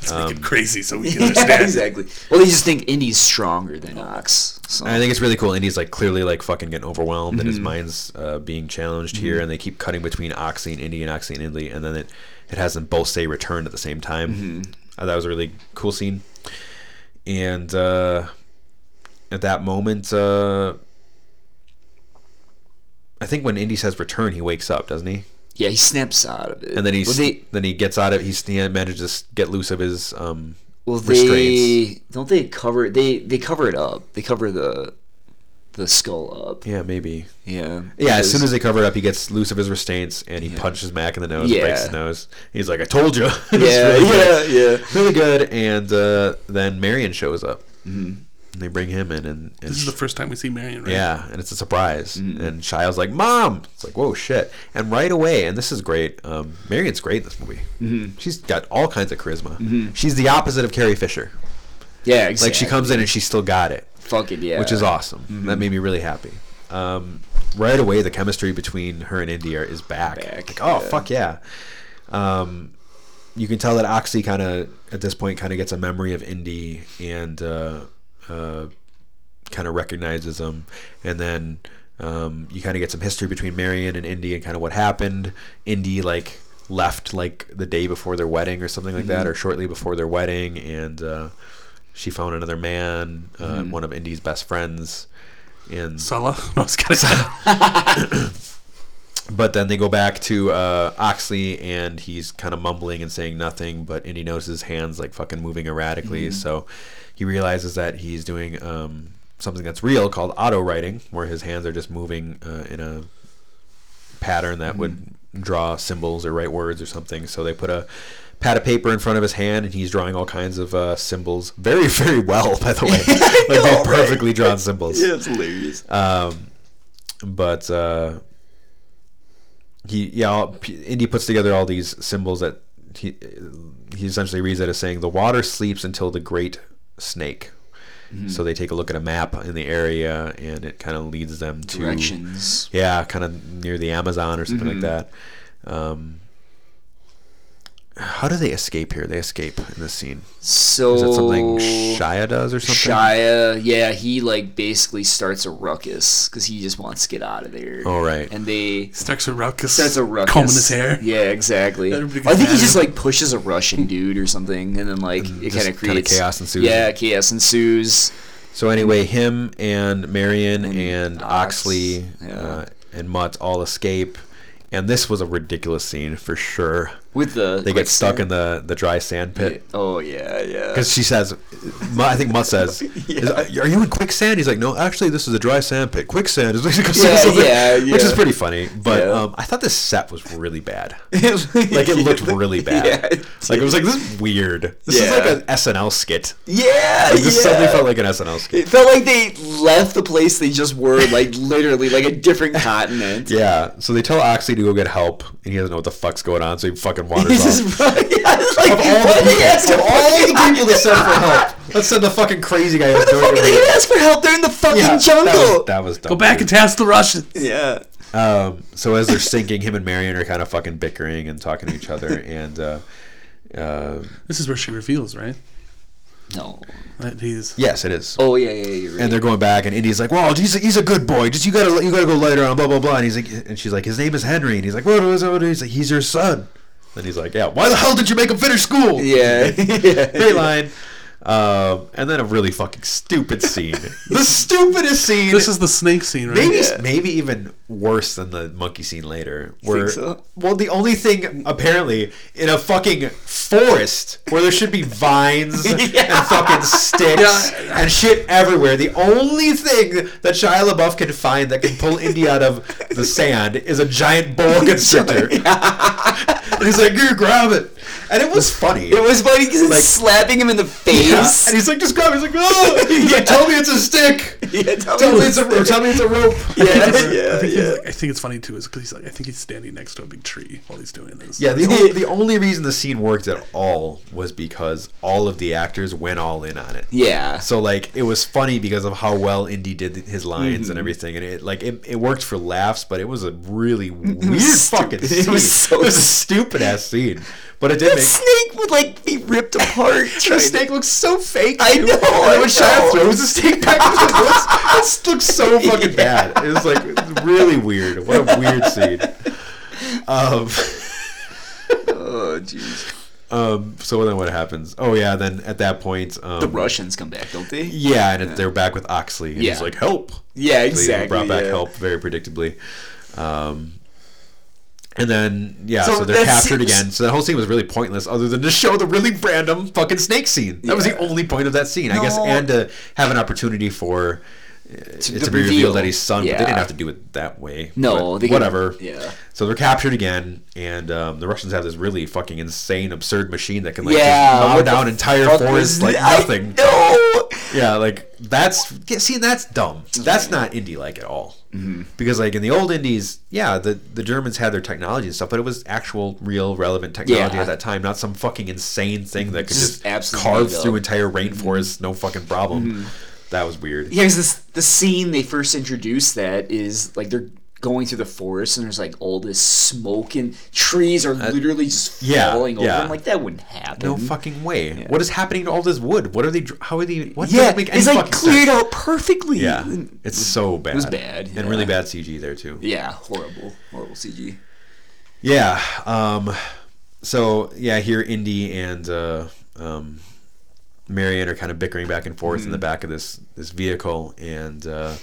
Let's Um, make it crazy so we can Yeah, understand. exactly. Well, they just think Indy's stronger than Ox. So. I think it's really cool. Indy's like clearly like fucking getting overwhelmed, and Mm-hmm. his mind's uh, being challenged here. And they keep cutting between Oxley and Indy and Oxley and Indy, and then it it has them both say return at the same time. Mm-hmm. Uh, that was a really cool scene. And uh, at that moment, uh, I think when Indy says return, he wakes up, doesn't he? Yeah, he snaps out of it. And then he's well, they, then he gets out of he's, he manages to get loose of his um, well, restraints. they don't they cover they they cover it up. They cover the the skull up. Yeah, maybe. Yeah. Yeah, as soon as they cover it up, he gets loose of his restraints and he punches Mac in the nose, Yeah. breaks his nose. He's like, "I told you." Yeah, really good. yeah, yeah. really good. And uh, then Marion shows up, mm-hmm. And they bring him in, and, and This is the first time we see Marion, right? yeah, and it's a surprise. Mm-hmm. And Shia's like, "Mom!" It's like, "Whoa, shit!" And right away, and this is great. Um, Marion's great in this movie. Mm-hmm. She's got all kinds of charisma. She's the opposite of Carrie Fisher. Yeah, exactly. Like she comes in and she's still got it Fucking yeah. which is awesome. Mm-hmm. That made me really happy. Um, right away, the chemistry between her and Indy is back. Back, Like, oh yeah. fuck yeah! Um, you can tell that Oxy kind of at this point kind of gets a memory of Indy and uh, uh, kind of recognizes him, and then um, you kind of get some history between Marion and Indy and kind of what happened. Indy like left like the day before their wedding or something like that, Mm-hmm. or shortly before their wedding, and uh, she found another man, uh, Mm-hmm. one of Indy's best friends, and Sallah. No, I but then they go back to uh, Oxley, and he's kind of mumbling and saying nothing. But Indy notices his hands like fucking moving erratically, Mm-hmm. so he realizes that he's doing um, something that's real called auto writing, where his hands are just moving uh, in a pattern that would Mm-hmm. draw symbols or write words or something. So they put a pad of paper in front of his hand, and he's drawing all kinds of uh, symbols, very very well, by the way, like know, they're right? perfectly drawn symbols. Yeah, it's hilarious. Um, but uh, he, yeah, all, P- Indy puts together all these symbols that he he essentially reads it as saying the water sleeps until the great snake. Mm-hmm. So they take a look at a map in the area, and it kind of leads them to Directions. yeah, kind of near the Amazon or something Mm-hmm. like that. Um, how do they escape here? They escape in this scene. So Is that something Shia does or something? Shia, yeah, he like basically starts a ruckus because he just wants to get out of there. All right. And they Starts a ruckus. starts a ruckus. Combing his hair. Yeah, exactly. I think he mad just like pushes a Russian dude or something, and then like it kind of creates chaos ensues. Yeah, chaos ensues. So anyway, him and Marion and, And Ox, Oxley yeah. uh, and Mutt all escape, and this was a ridiculous scene for sure. With the They get stuck in the, the dry sand pit Oh yeah, yeah. because she says, I think Mutt says, "Is- "Are you in quicksand?" He's like, "No, actually, this is a dry sand pit. Quicksand is Yeah, something," yeah, which is pretty funny. But Yeah. um, I thought this set was really bad. Like it looked really bad. Yeah, it like it was like this is weird. This Yeah. is like an SNL skit. Yeah, Like, this yeah. suddenly felt like an SNL skit. It felt like they left the place they just were, like literally, like a different continent. Yeah, so they tell Oxley to go get help, and he doesn't know what the fuck's going on, so he fucking wanders He's off. just running. Yeah, like, Of all the people, of all the people that sent for help, let's send the fucking crazy guy Why who's the doing fuck did they it. ask for help? They're in the fucking Yeah, jungle. That was, that was dumb. Go back and task the Russians. yeah. Um, so as they're sinking, him and Marion are kind of fucking bickering and talking to each other, and uh, uh, This is where she reveals, right? No. That he's. yes, it is. Oh yeah, yeah, you're right. And they're going back, and Indy's like, "Well, he's a, he's a good boy. Just you gotta you gotta go later on, blah blah blah." And he's like, and she's like, "His name is Henry," and he's like, "What is it?" He's like, "He's your son." And he's like, "Yeah, why the hell did you make him finish school?" yeah. Great line. Um, and then a really fucking stupid scene. the stupidest scene. This is the snake scene, right? maybe Yeah. maybe even worse than the monkey scene later. Where so? well, the only thing apparently in a fucking forest where there should be vines and fucking sticks Yeah. and shit everywhere. The only thing that Shia LaBeouf can find that can pull Indy out of the sand is a giant boa constrictor. And he's like, "Here, grab it," and it was funny. It was funny because it's Like- slapping him in the face. Yeah, And he's like, just grab it. He's like, oh! He's like, tell me it's a stick. yeah, tell, Tell me it's a tell me it's a rope. Yeah, I yeah, think, yeah. like, I think it's funny too, is because he's like, I think he's standing next to a big tree while he's doing this. Yeah, the only, the only reason the scene worked at all was because all of the actors went all in on it. Yeah. So like it was funny because of how well Indy did his lines Mm-hmm. and everything, and it like it, it worked for laughs, but it was a really weird fucking stupid. scene. It was so it was a stupid ass scene, but it did the make. snake would like be ripped apart. The to- snake looks so fake. I too. know, And when Shia throws the snake back, it looks, it looks so fucking bad. It was like really weird. What a weird scene. Um, Oh jeez. um. So then what happens? Oh yeah. Then at that point, um, The Russians come back, don't they? Yeah, and it, they're back with Oxley, and he's Yeah. like, "Help!" Yeah, exactly. brought back yeah. help very predictably. Um, and then yeah, So so, they're captured seems- again. So the whole scene was really pointless, other than to show the really random fucking snake scene. That was the only point of that scene, I guess, and to have an opportunity for uh, it To- to, be revealed that he's son. But they didn't have to do it that way. No, they can- whatever. yeah. So they're captured again, and um, the Russians have this really fucking insane, absurd machine that can like Yeah, mow down entire forests like nothing. No. Yeah, like that's yeah, see that's dumb. That's not Indy like at all. Mm-hmm. Because like in the old indies, yeah, the the Germans had their technology and stuff, but it was actual, real, relevant technology Yeah. at that time, not some fucking insane thing that could Just just, carve through entire rainforests, mm-hmm. no fucking problem. Mm-hmm. That was weird. Yeah, because this the scene they first introduced that is like they're going through the forest and there's like all this smoke and trees are literally just yeah, falling over. yeah. I'm like that wouldn't happen. No fucking way. What is happening to all this wood? What are they? How are they? What Yeah, doesn't make any it's like cleared sense. out perfectly. Yeah, it's so bad. It was bad, and really bad CG there too. Yeah, horrible, horrible CG. Yeah. Um, so yeah, here Indy and uh, um, Marion are kind of bickering back and forth in the back of this this vehicle, and uh,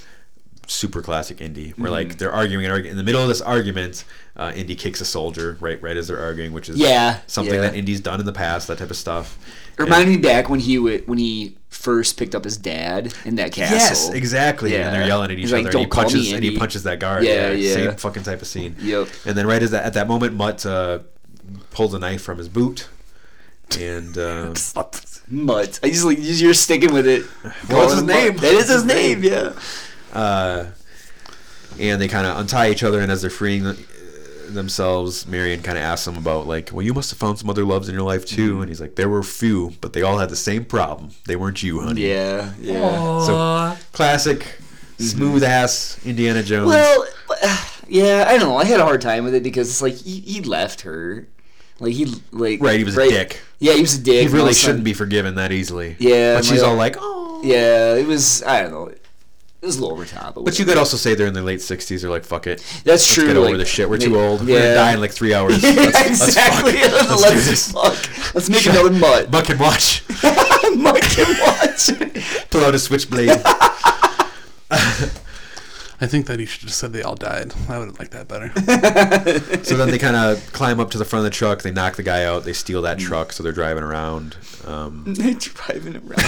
super classic Indy. Where like they're arguing and arguing in the middle of this argument, uh, Indy kicks a soldier right right as they're arguing, which is Yeah, something yeah. that Indy's done in the past, that type of stuff. It reminded me back when he would, when he first picked up his dad in that castle. Yes, exactly. Yeah. And they're yelling at each He's other, like, and he "Don't call punches and he punches that guard. Yeah, Yeah, yeah. Same fucking type of scene. Yep. And then right as that at that moment, Mutt uh, pulls a knife from his boot, and uh, Mutt. I just like you're sticking with it. What's his name. Mutt. That is his name. Yeah. Uh, and they kind of untie each other, and as they're freeing the, themselves, Marion kind of asks him about like, well, you must have found some other loves in your life too, Mm-hmm. and he's like, there were a few, but they all had the same problem. They weren't you, honey. Yeah. Yeah. So classic, smooth ass Indiana Jones. Well, yeah, I don't know. I had a hard time with it because it's like he, he left her. Like he like Right, he was a dick. Yeah, he was a dick. he really of a sudden- shouldn't be forgiven that easily. Yeah, but she's my- all like, oh. Yeah, it was. I don't know. It was a little over top. But you could also say they're in their late sixties. They're like, fuck it. That's Let's true. get over like, this shit. We're ma- too old. We're Yeah. gonna die in like three hours. Yeah, Let's, let's exactly. fuck. Let's, Let's, fuck. Let's make another mutt. Buck and watch. mutt can watch. Pull out a switchblade. I think that he should have said they all died. I would have liked that better. so then they kind of climb up to the front of the truck. They knock the guy out. They steal that Mm. truck. So they're driving around. Um, They're driving around.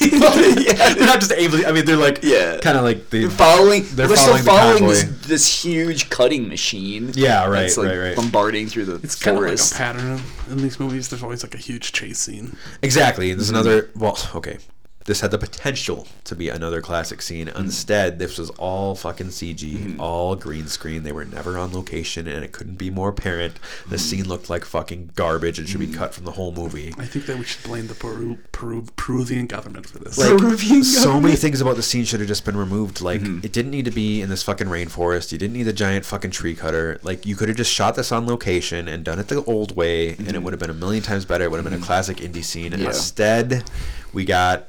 yeah, they're not just aimlessly. I mean, they're like, Yeah. kind of like they. They're following. They're They're, following still following convoy. this, this huge cutting machine. Yeah, right, that's, like, right, right. Bombarding through the It's kind of like a forest. pattern in these movies. There's always like a huge chase scene. Exactly. There's Mm-hmm. another. Well, okay. This had the potential to be another classic scene. Mm-hmm. Instead, this was all fucking CG, all green screen. They were never on location, and it couldn't be more apparent. The Mm-hmm. scene looked like fucking garbage and should be cut from the whole movie. I think that we should blame the Peru, Peru, Peruvian government for this. Like, Peruvian so many things about the scene should have just been removed. Like, Mm-hmm. it didn't need to be in this fucking rainforest. You didn't need a giant fucking tree cutter. Like, you could have just shot this on location and done it the old way, and it would have been a million times better. It would have been a classic Indy scene. And. Yeah. instead, we got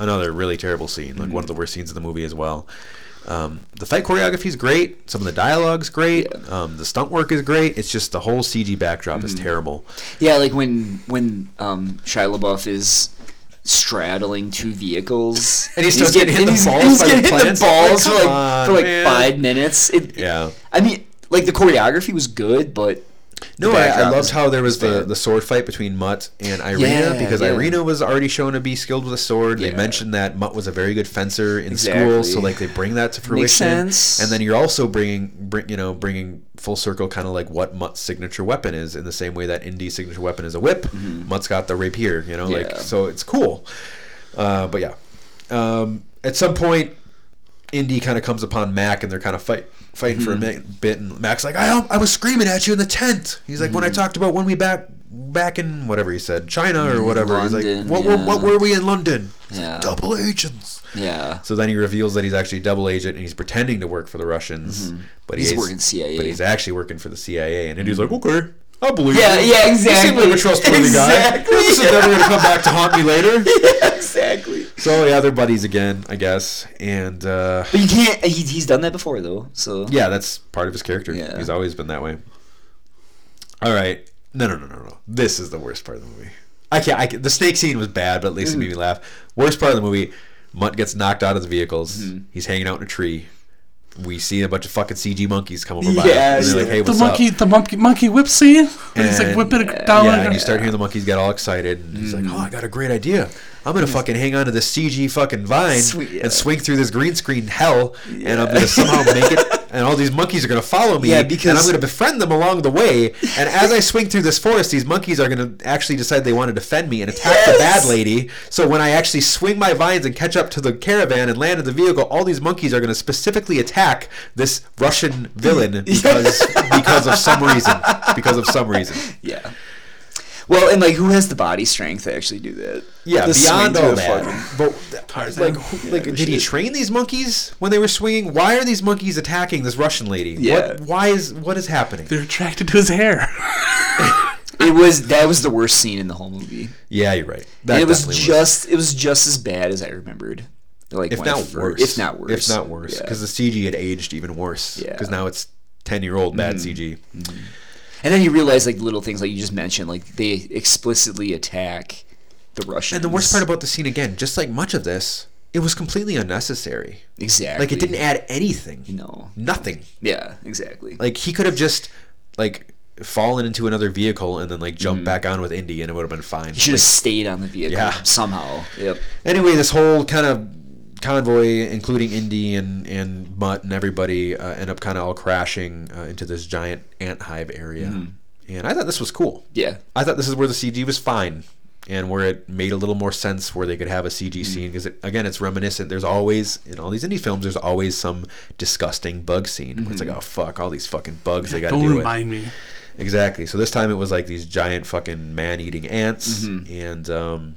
another really terrible scene, like Mm-hmm. one of the worst scenes of the movie as well. Um, the fight choreography is great. Some of the dialogue's great. Yeah. Um, the stunt work is great. It's just the whole CG backdrop is Mm-hmm. terrible. Yeah, like when when um, Shia LaBeouf is straddling two vehicles, And he starts getting hit the he's- balls he's getting hit the balls Like, for like on, for like five minutes. It, Yeah. I mean, like the choreography was good, but No, I, I loved how there was the, the sword fight between Mutt and Irina Yeah, because yeah. Irina was already shown to be skilled with a sword. They mentioned that Mutt was a very good fencer in Exactly. school, so like they bring that to fruition. sense. And then you're also bringing, bring, you know, bringing full circle kind of like what Mutt's signature weapon is in the same way that Indy's signature weapon is a whip. Mutt's got the rapier, you know, like Mm-hmm. So it's cool. Uh, but yeah. Um, at some point, Indy kind of comes upon Mac, and they're kind of fight fighting for a Mm-hmm. bit. And Mac's like, "I I was screaming at you in the tent." He's like, Mm-hmm. "When I talked about when we back back in whatever he said, China or whatever." He's London, like, "What were what yeah. were we in London?" He's like, Yeah. double agents. Yeah. So then he reveals that he's actually a double agent and he's pretending to work for the Russians, but Mm-hmm. He's he's working CIA. But he's actually working for the CIA, and Indy's like, "Okay, I believe." Yeah, you. yeah, You seem exactly. like a trustworthy guy. Exactly. This is never gonna come back to haunt me later. exactly. So yeah, they're buddies again, I guess, and uh, But you can't. He, he's done that before though. So yeah, that's part of his character. Yeah. He's always been that way. All right, no, no, no, no, no. This is the worst part of the movie. I can't. I can, the snake scene was bad, but at least it made me laugh. Worst part of the movie, Mutt gets knocked out of the vehicles. Mm-hmm. He's hanging out in a tree. We see a bunch of fucking CG monkeys come over by. Yeah, they're like, yeah. "Hey, The monkey, up?" the monkey, monkey whip scene. And he's like And- whipping Yeah, it down. yeah, and a- you start hearing the monkeys get all excited. And he's like, mm. "Oh, I got a great idea. I'm gonna fucking hang on to this CG fucking vine Sweet, yeah. and swing through this green screen hell, and I'm gonna somehow make it. And all these monkeys are gonna follow me. Yeah, and I'm gonna befriend them along the way. And as I swing through this forest, these monkeys are gonna actually decide they want to defend me and attack the bad lady. So when I actually swing my vines and catch up to the caravan and land in the vehicle, all these monkeys are gonna specifically attack this Russian villain because because of some reason. Because of some reason. yeah. Well, and like, who has the body strength to actually do that? Yeah, The beyond all that. fucking- But Tarzan. like, who- like, no did he train these monkeys when they were swinging? Why are these monkeys attacking this Russian lady? Yeah. What? Why is what is happening? They're attracted to his hair. It was that was the worst scene in the whole movie. Yeah, you're right. That it was definitely just it was just as bad as I remembered. Like if not fir- worse. If not worse. If not worse, Yeah. because the CG had aged even worse. Yeah. Mm-hmm. Because now it's ten year old bad CG. And then you realize like little things like you just mentioned, like they explicitly attack the Russians. And the worst part about the scene again, just like much of this, it was completely unnecessary. exactly Like it didn't add anything. No. Nothing. Yeah, exactly. Like he could have just like fallen into another vehicle and then like jumped mm-hmm. back on with Indy and it would have been fine. He should have stayed on the vehicle Yeah. somehow. Yep. anyway, this whole kind of convoy, including Indy and and Mutt and everybody, uh, end up kind of all crashing uh, into this giant ant hive area. Mm-hmm. And I thought this was cool. Yeah. I thought this is where the CG was fine, and where it made a little more sense where they could have a CG Mm-hmm. scene because it, again, it's reminiscent. There's always in all these Indy films, there's always some disgusting bug scene where it's like, oh fuck, all these fucking bugs they got to Don't deal with. remind me. Exactly. So this time it was like these giant fucking man-eating ants, Mm-hmm. and um,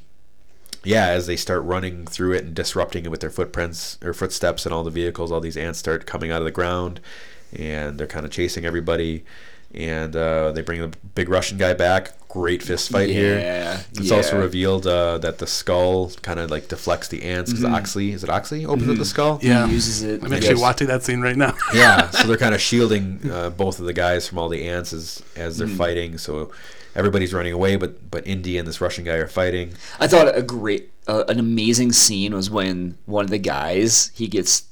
yeah, as they start running through it and disrupting it with their footprints or footsteps and all the vehicles, all these ants start coming out of the ground, and they're kind of chasing everybody. And uh, they bring the big Russian guy back. Great fist fight here. Yeah, It's also revealed uh, that the skull kind of like deflects the ants because Mm-hmm. Oxley is it Oxley opens up the skull? Yeah. He uses it. I'm actually watching that scene right now. yeah so they're kind of shielding uh, both of the guys from all the ants as as Mm-hmm. they're fighting so everybody's running away but but indy and this russian guy are fighting. I thought a great, uh, an amazing scene was when one of the guys he gets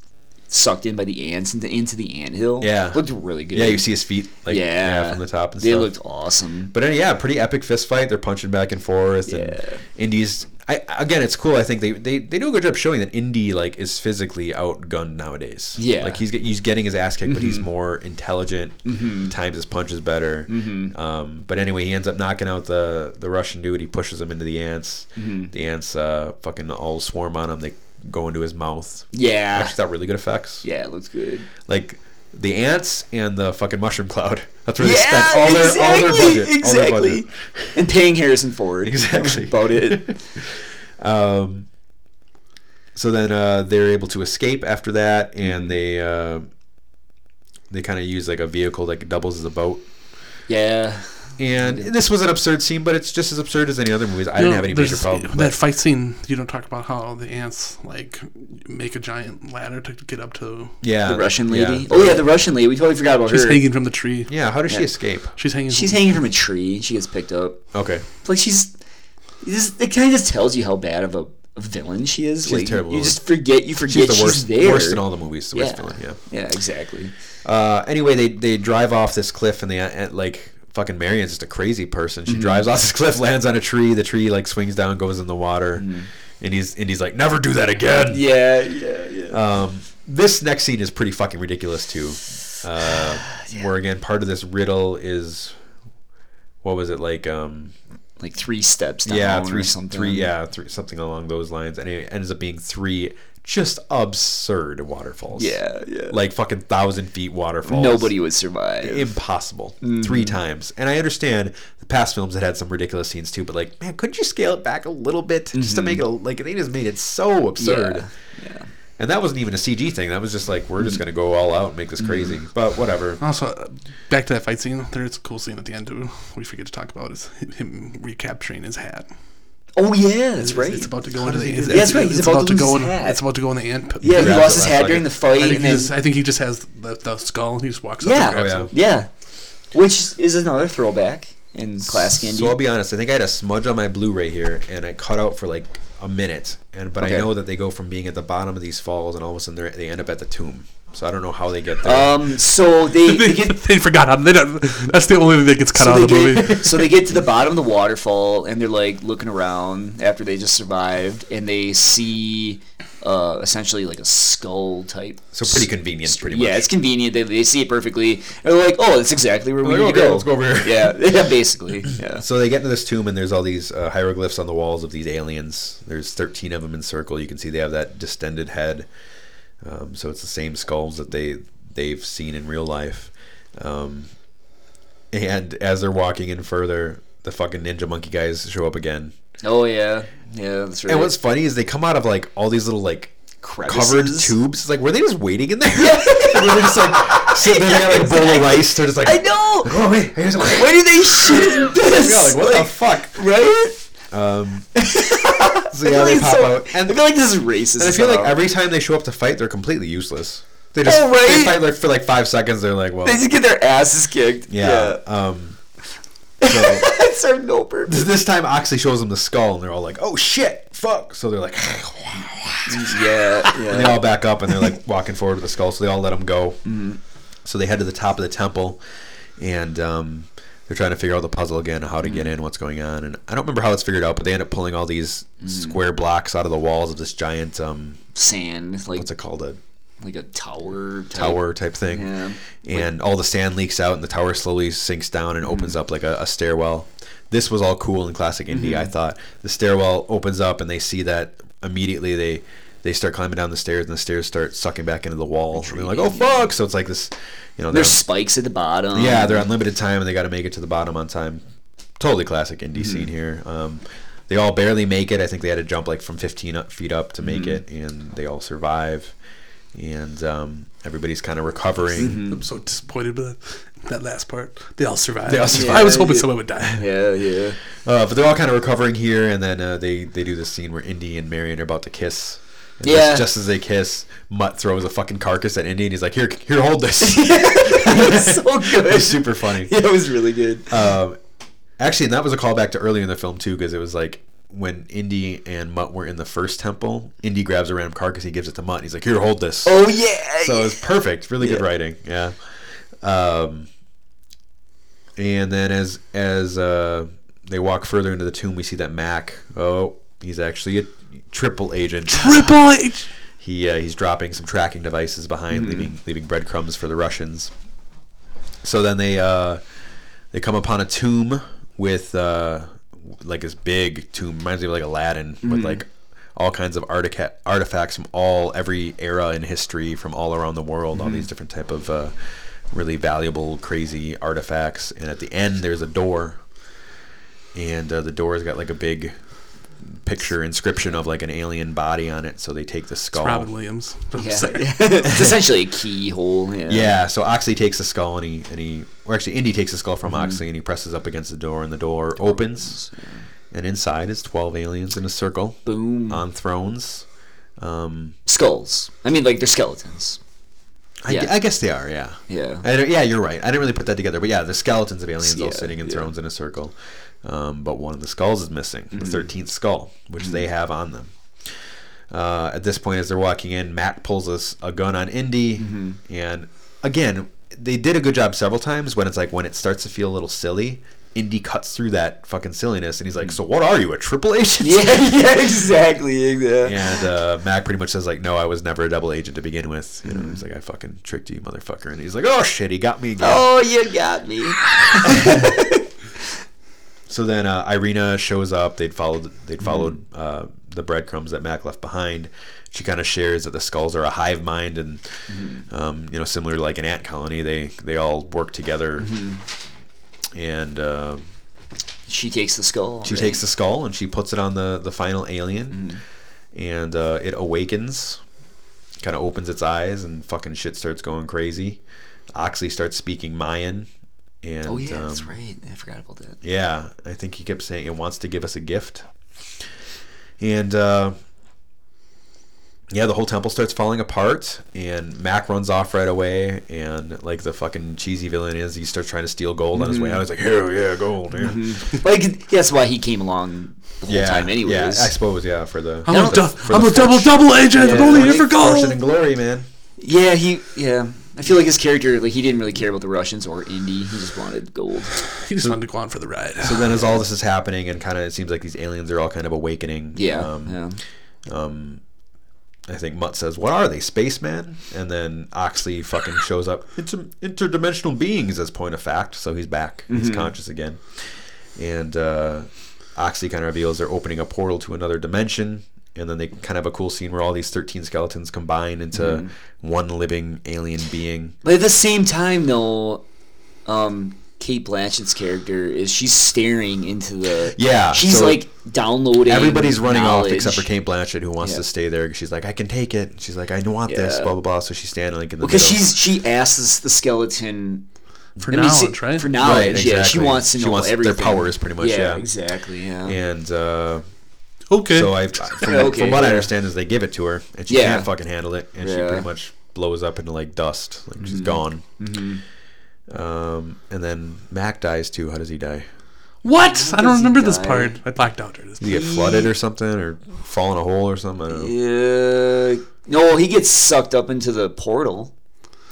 sucked in by the ants into into the anthill. Yeah. looked really good. yeah you see his feet like yeah, from the top and they stuff They looked awesome. but uh, yeah pretty epic fist fight they're punching back and forth Yeah. and indy's I, again, it's cool. I think they, they, they do a good job showing that Indy like is physically outgunned nowadays. Yeah. Mm-hmm. like he's he's getting his ass kicked, but he's more intelligent. Times his punches better. Mm-hmm. Um, but anyway, he ends up knocking out the the Russian dude. He pushes him into the ants. Mm-hmm. The ants uh, fucking all swarm on him. They go into his mouth. Yeah, Actually, thought really good effects. yeah, it looks good. Like the ants and the fucking mushroom cloud. That's where they spent all their exactly, all their budget. All their exactly. budget. And paying Harrison Ford. Exactly. about it. Um, so then uh, they're able to escape after that, and they uh, they kind of use like a vehicle that doubles as a boat. Yeah, And this was an absurd scene, but it's just as absurd as any other movies. I didn't know, have any major there's problem. That fight scene, you don't talk about how the ants like make a giant ladder to get up to. yeah, the Russian yeah. lady. Oh yeah, the Russian lady. We totally forgot about She's her. She's hanging from the tree. Yeah, how does she escape? She's hanging. She's from, hanging from a tree. She gets picked up. Okay, Like she's. This, it kind of just tells you how bad of a, a villain she is. She's like, terrible. You just forget. You forget she's the she's worst, there. worst in all the movies. The worst yeah. villain. Yeah. Yeah, exactly. Uh, anyway, they they drive off this cliff, and they uh, like fucking Marion's just a crazy person. She drives off this cliff, lands on a tree. The tree like swings down, goes in the water, and he's and he's like, "Never do that again." Yeah, yeah, yeah. Um, this next scene is pretty fucking ridiculous too. Uh, Where again, part of this riddle is what was it like? Um, like three steps down. yeah, three, something. three, yeah, three, something along those lines, and it ends up being three just absurd waterfalls. Yeah, yeah. like fucking thousand feet waterfalls. Nobody would survive. impossible Mm-hmm. three times. And I understand the past films that had some ridiculous scenes too, but like, man, couldn't you scale it back a little bit just to make it like they just made it so absurd. Mm-hmm. Yeah, yeah. And that wasn't even a CG thing. That was just like we're just gonna go all out and make this crazy. But whatever. Also, back to that fight scene. There's a cool scene at the end too. We forget to talk about is him recapturing his hat. Oh yeah, that's It's- right. It's about to go into the. does he It's, do? That's right, he's it's about to lose go his in. hat. It's about to go in the ant. yeah, he grabs lost his last hat second. during the I fight, think, and then just, I think he just has the, the skull. and He just walks up. yeah, oh, and grabs Oh, it. yeah, which is another throwback in classic Indy. So I'll be honest. I think I had a smudge on my Blu-ray here, and I cut out for like a minute. And but Okay. I know that they go from being at the bottom of these falls, and all of a sudden they end up at the tomb. So I don't know how they get there. um, so they, They, get they forgot. They that's the only thing that gets cut so out of the they movie. so they get to the bottom of the waterfall and they're like looking around after they just survived and they see uh, essentially like a skull type. So pretty convenient, pretty much. Yeah, it's convenient. They, they see it perfectly. And they're like, oh, that's exactly where we Like, need okay, to go. let's go over here. Yeah, yeah, basically. Yeah. So they get into this tomb, and there's all these uh, hieroglyphs on the walls of these aliens. There's 13 of them in circle. You can see they have that distended head. Um, so it's the same skulls that they they've seen in real life. Um, and as they're walking in further, the fucking ninja monkey guys show up again. Oh yeah, yeah, that's right. And what's funny is they come out of like all these little like Crevices? covered tubes. It's like were they just waiting in there? Were they just like sitting there, got like a bowl of rice. They're just like, I know. oh wait, here's some Why do they shoot this? Yeah, like what the fuck? Right? Um, so yeah, they pop so- out, I feel like this is racist. and I feel like every time they show up to fight, they're completely useless. They just Oh, right? they fight like for like five seconds. They're like, well, they just get their asses kicked. yeah. Um, Yeah. So served no purpose. this time, Oxley shows them the skull, and they're all like, "Oh shit, fuck!" So they're like, Yeah, and they all back up, and they're like walking forward with the skull. So they all let them go. Mm-hmm. So they head to the top of the temple, and um, they're trying to figure out the puzzle again, how to get Mm-hmm. in, what's going on, and I don't remember how it's figured out, but they end up pulling all these Mm-hmm. square blocks out of the walls of this giant um, Sand, like what's it called a like a tower. Type. tower type thing Yeah. and all the sand leaks out and the tower slowly sinks down and Mm-hmm. opens up like a, a stairwell this was all cool in classic Indy Mm-hmm. i thought the stairwell opens up and they see that immediately they they start climbing down the stairs and the stairs start sucking back into the wall and they're like oh fuck so it's like this you know There's spikes at the bottom. yeah they're on limited time and they got to make it to the bottom on time totally classic Indy Mm-hmm. scene here um, they all barely make it i think they had to jump like from 15 feet up to Mm-hmm. make it and they all survive and um, everybody's kind of recovering Mm-hmm. I'm so disappointed with that, that last part. They all survived. They all survived. I was hoping Yeah. someone would die. Yeah, yeah. Uh, but they're all kind of recovering here, and then uh, they they do this scene where Indy and Marion are about to kiss. And Yeah. Just, just as they kiss, Mutt throws a fucking carcass at Indy, and he's like, "Here, here, hold this." It's so good. It's super funny. Yeah, it was really good. Um, actually, and that was a callback to earlier in the film too, because it was like when Indy and Mutt were in the first temple. Indy grabs a random carcass, he gives it to Mutt, and he's like, "Here, hold this." Oh yeah. so it's perfect. Really good writing. Yeah. Um, and then as as uh, they walk further into the tomb, we see that Mac. Oh, he's actually a triple agent. Triple H. He uh, he's dropping some tracking devices behind, Mm-hmm. leaving leaving breadcrumbs for the Russians. So then they uh, they come upon a tomb with uh, like this big tomb, reminds me of like Aladdin, Mm-hmm. with like all kinds of artica- artifacts from all every era in history from all around the world. All Mm-hmm. these different type of uh, really valuable, crazy artifacts. And at the end, there's a door, and uh, the door's got like a big picture inscription of like an alien body on it. So they take the skull. Robin Williams. Yeah. it's essentially a keyhole. Yeah. Yeah, so Oxley takes the skull and he and he or actually Indy takes the skull from Oxley and he presses up against the door and the door opens and inside is twelve aliens in a circle Boom. on thrones. Um, Skulls. I mean, like they're skeletons. I, Yeah. I guess they are, yeah. Yeah. I yeah, you're right. I didn't really put that together, but yeah, the skeletons of aliens all sitting in yeah. thrones in a circle. Um, but one of the skulls is missing, Mm-hmm. the thirteenth skull, which they have on them. Uh, at this point, as they're walking in, Matt pulls us a gun on Indy, Mm-hmm. and again, they did a good job several times. When it's like when it starts to feel a little silly, Indy cuts through that fucking silliness, and he's like, "So what are you, a triple agent?" Yeah, yeah, exactly. exactly. And uh, Mac pretty much says like, "No, I was never a double agent to begin with." You know, he's like, "I fucking tricked you, motherfucker," and he's like, "Oh shit, he got me again." Oh, you got me. So then uh, Irina shows up. They'd followed. They'd followed uh, the breadcrumbs that Mac left behind. She kind of shares that the skulls are a hive mind, and um, you know, similar to like an ant colony, they they all work together. And uh, She takes the skull. she right? takes the skull and she puts it on the the final alien, and uh, it awakens. Kind of opens its eyes, and fucking shit starts going crazy. Oxley starts speaking Mayan. And, Oh yeah, that's um, right. I forgot about that. yeah, I think he kept saying it wants to give us a gift. And uh, yeah, the whole temple starts falling apart, and Mac runs off right away. And like the fucking cheesy villain is, he starts trying to steal gold on his way out. He's like, "Hell yeah, gold!" Yeah, Like that's why he came along the whole yeah, time, anyways. yeah. I suppose, yeah, for the I'm, a, du- I'm the a double double agent. Yeah, I'm only here for fortune gold. and glory, man. Yeah, he. Yeah, I feel like his character, like he didn't really care about the Russians or Indy. He just wanted gold. He just wanted to go on for the ride. So then, as all this is happening, and kind of it seems like these aliens are all kind of awakening. Yeah, um, yeah. um, I think Mutt says, "What are they, spaceman?" And then Oxley fucking shows up. Inter- interdimensional beings, as point of fact. So he's back. He's Mm-hmm. conscious again. And uh, Oxley kind of reveals they're opening a portal to another dimension. And then they kind of have a cool scene where all these thirteen skeletons combine into Mm-hmm. one living alien being. But at the same time, though, um, Cate Blanchett's character is she's staring into the. Yeah, She's so like downloading. Everybody's running off except for Cate Blanchett, who wants Yeah. to stay there. She's like, "I can take it." She's like, "I want this." Blah blah blah. So she's standing like in the Because middle. she's she asks the skeleton for I knowledge, see- right? For knowledge, Right, yeah. She wants to She know wants their everything. powers, pretty much, yeah. exactly. Yeah. and uh, okay. So I, from, Okay, from what I understand, is they give it to her, and she Yeah. can't fucking handle it, and she pretty much blows up into like dust, like she's gone. Um, and then Mac dies too. How does he die? what? I don't remember this part. I blacked out. during this Did he get flooded or something, or fall in a hole or something? I don't know. Uh, no, he gets sucked up into the portal.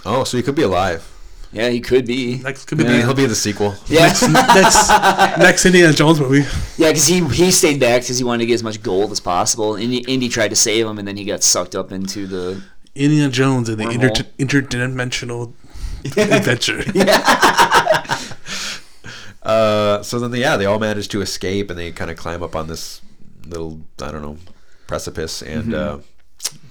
Oh, so he could be alive. Yeah, he could be. Next could be Maybe the he'll be in the sequel. Yeah, next next Indiana Jones movie. yeah, because he he stayed back because he wanted to get as much gold as possible. Indy, Indy tried to save him, and then he got sucked up into the. Indiana Jones and the inter- interdimensional adventure. Uh, so then, yeah, they all manage to escape, and they kind of climb up on this little, I don't know, precipice, and uh,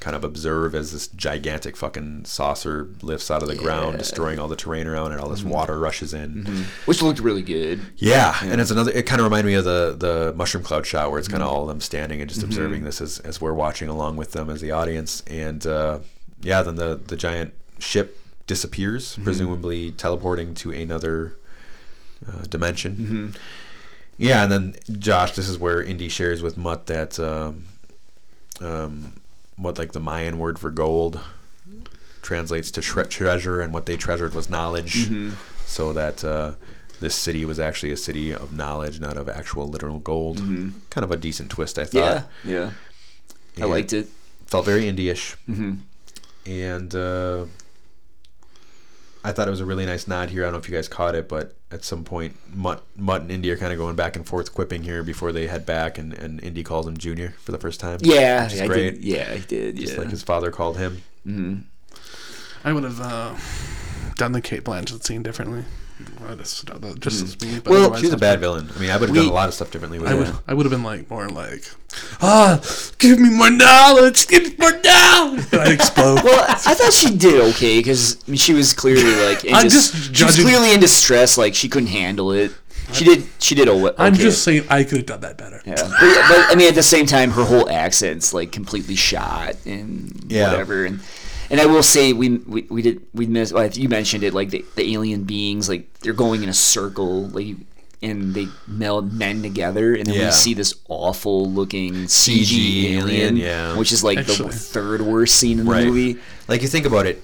kind of observe as this gigantic fucking saucer lifts out of the ground, destroying all the terrain around, it and all this water rushes in. Which looked really good. Yeah, and it's another. It kind of reminded me of the the mushroom cloud shot, where it's Mm-hmm. kind of all of them standing and just observing this as, as we're watching along with them as the audience. And uh, yeah, then the the giant ship disappears, Mm-hmm. presumably teleporting to another uh, dimension. Mm-hmm. Yeah, and then Josh, this is where Indy shares with Mutt that um, um, what like the Mayan word for gold translates to tre- treasure, and what they treasured was knowledge. Mm-hmm. So that uh, this city was actually a city of knowledge, not of actual literal gold. Kind of a decent twist, I thought. Mm-hmm. Yeah, yeah. I liked it. Felt very Indy-ish, hmm and uh, I thought it was a really nice nod here. I don't know if you guys caught it, but at some point, Mutt, Mutt and Indy are kind of going back and forth quipping here before they head back, and, and Indy calls him Junior for the first time. Yeah, which is I great. did. Yeah, I did. Just yeah. like his father called him. hmm I would have uh, done the Cate Blanchett scene differently. I just, just as me, but Well, She's a bad fine. villain. I mean, I would have done a lot of stuff differently with I her. would, I would have been like more like, ah, give me more knowledge, give me more knowledge. I'd explode. Well, I I thought she did okay because I mean, she was clearly like in I'm dis- just she was clearly in distress. Like she couldn't handle it. She did. She did. Okay. I'm just saying I could have done that better. Yeah, but, but I mean, at the same time, her whole accent's like completely shot and Yeah. whatever. And and I will say we we, we did we missed. Well, you mentioned it like the, the alien beings like they're going in a circle like and they meld men together and then Yeah. we see this awful looking CG, CG alien, alien, yeah. which is like Actually. the third worst scene in the Right. movie. Like you think about it,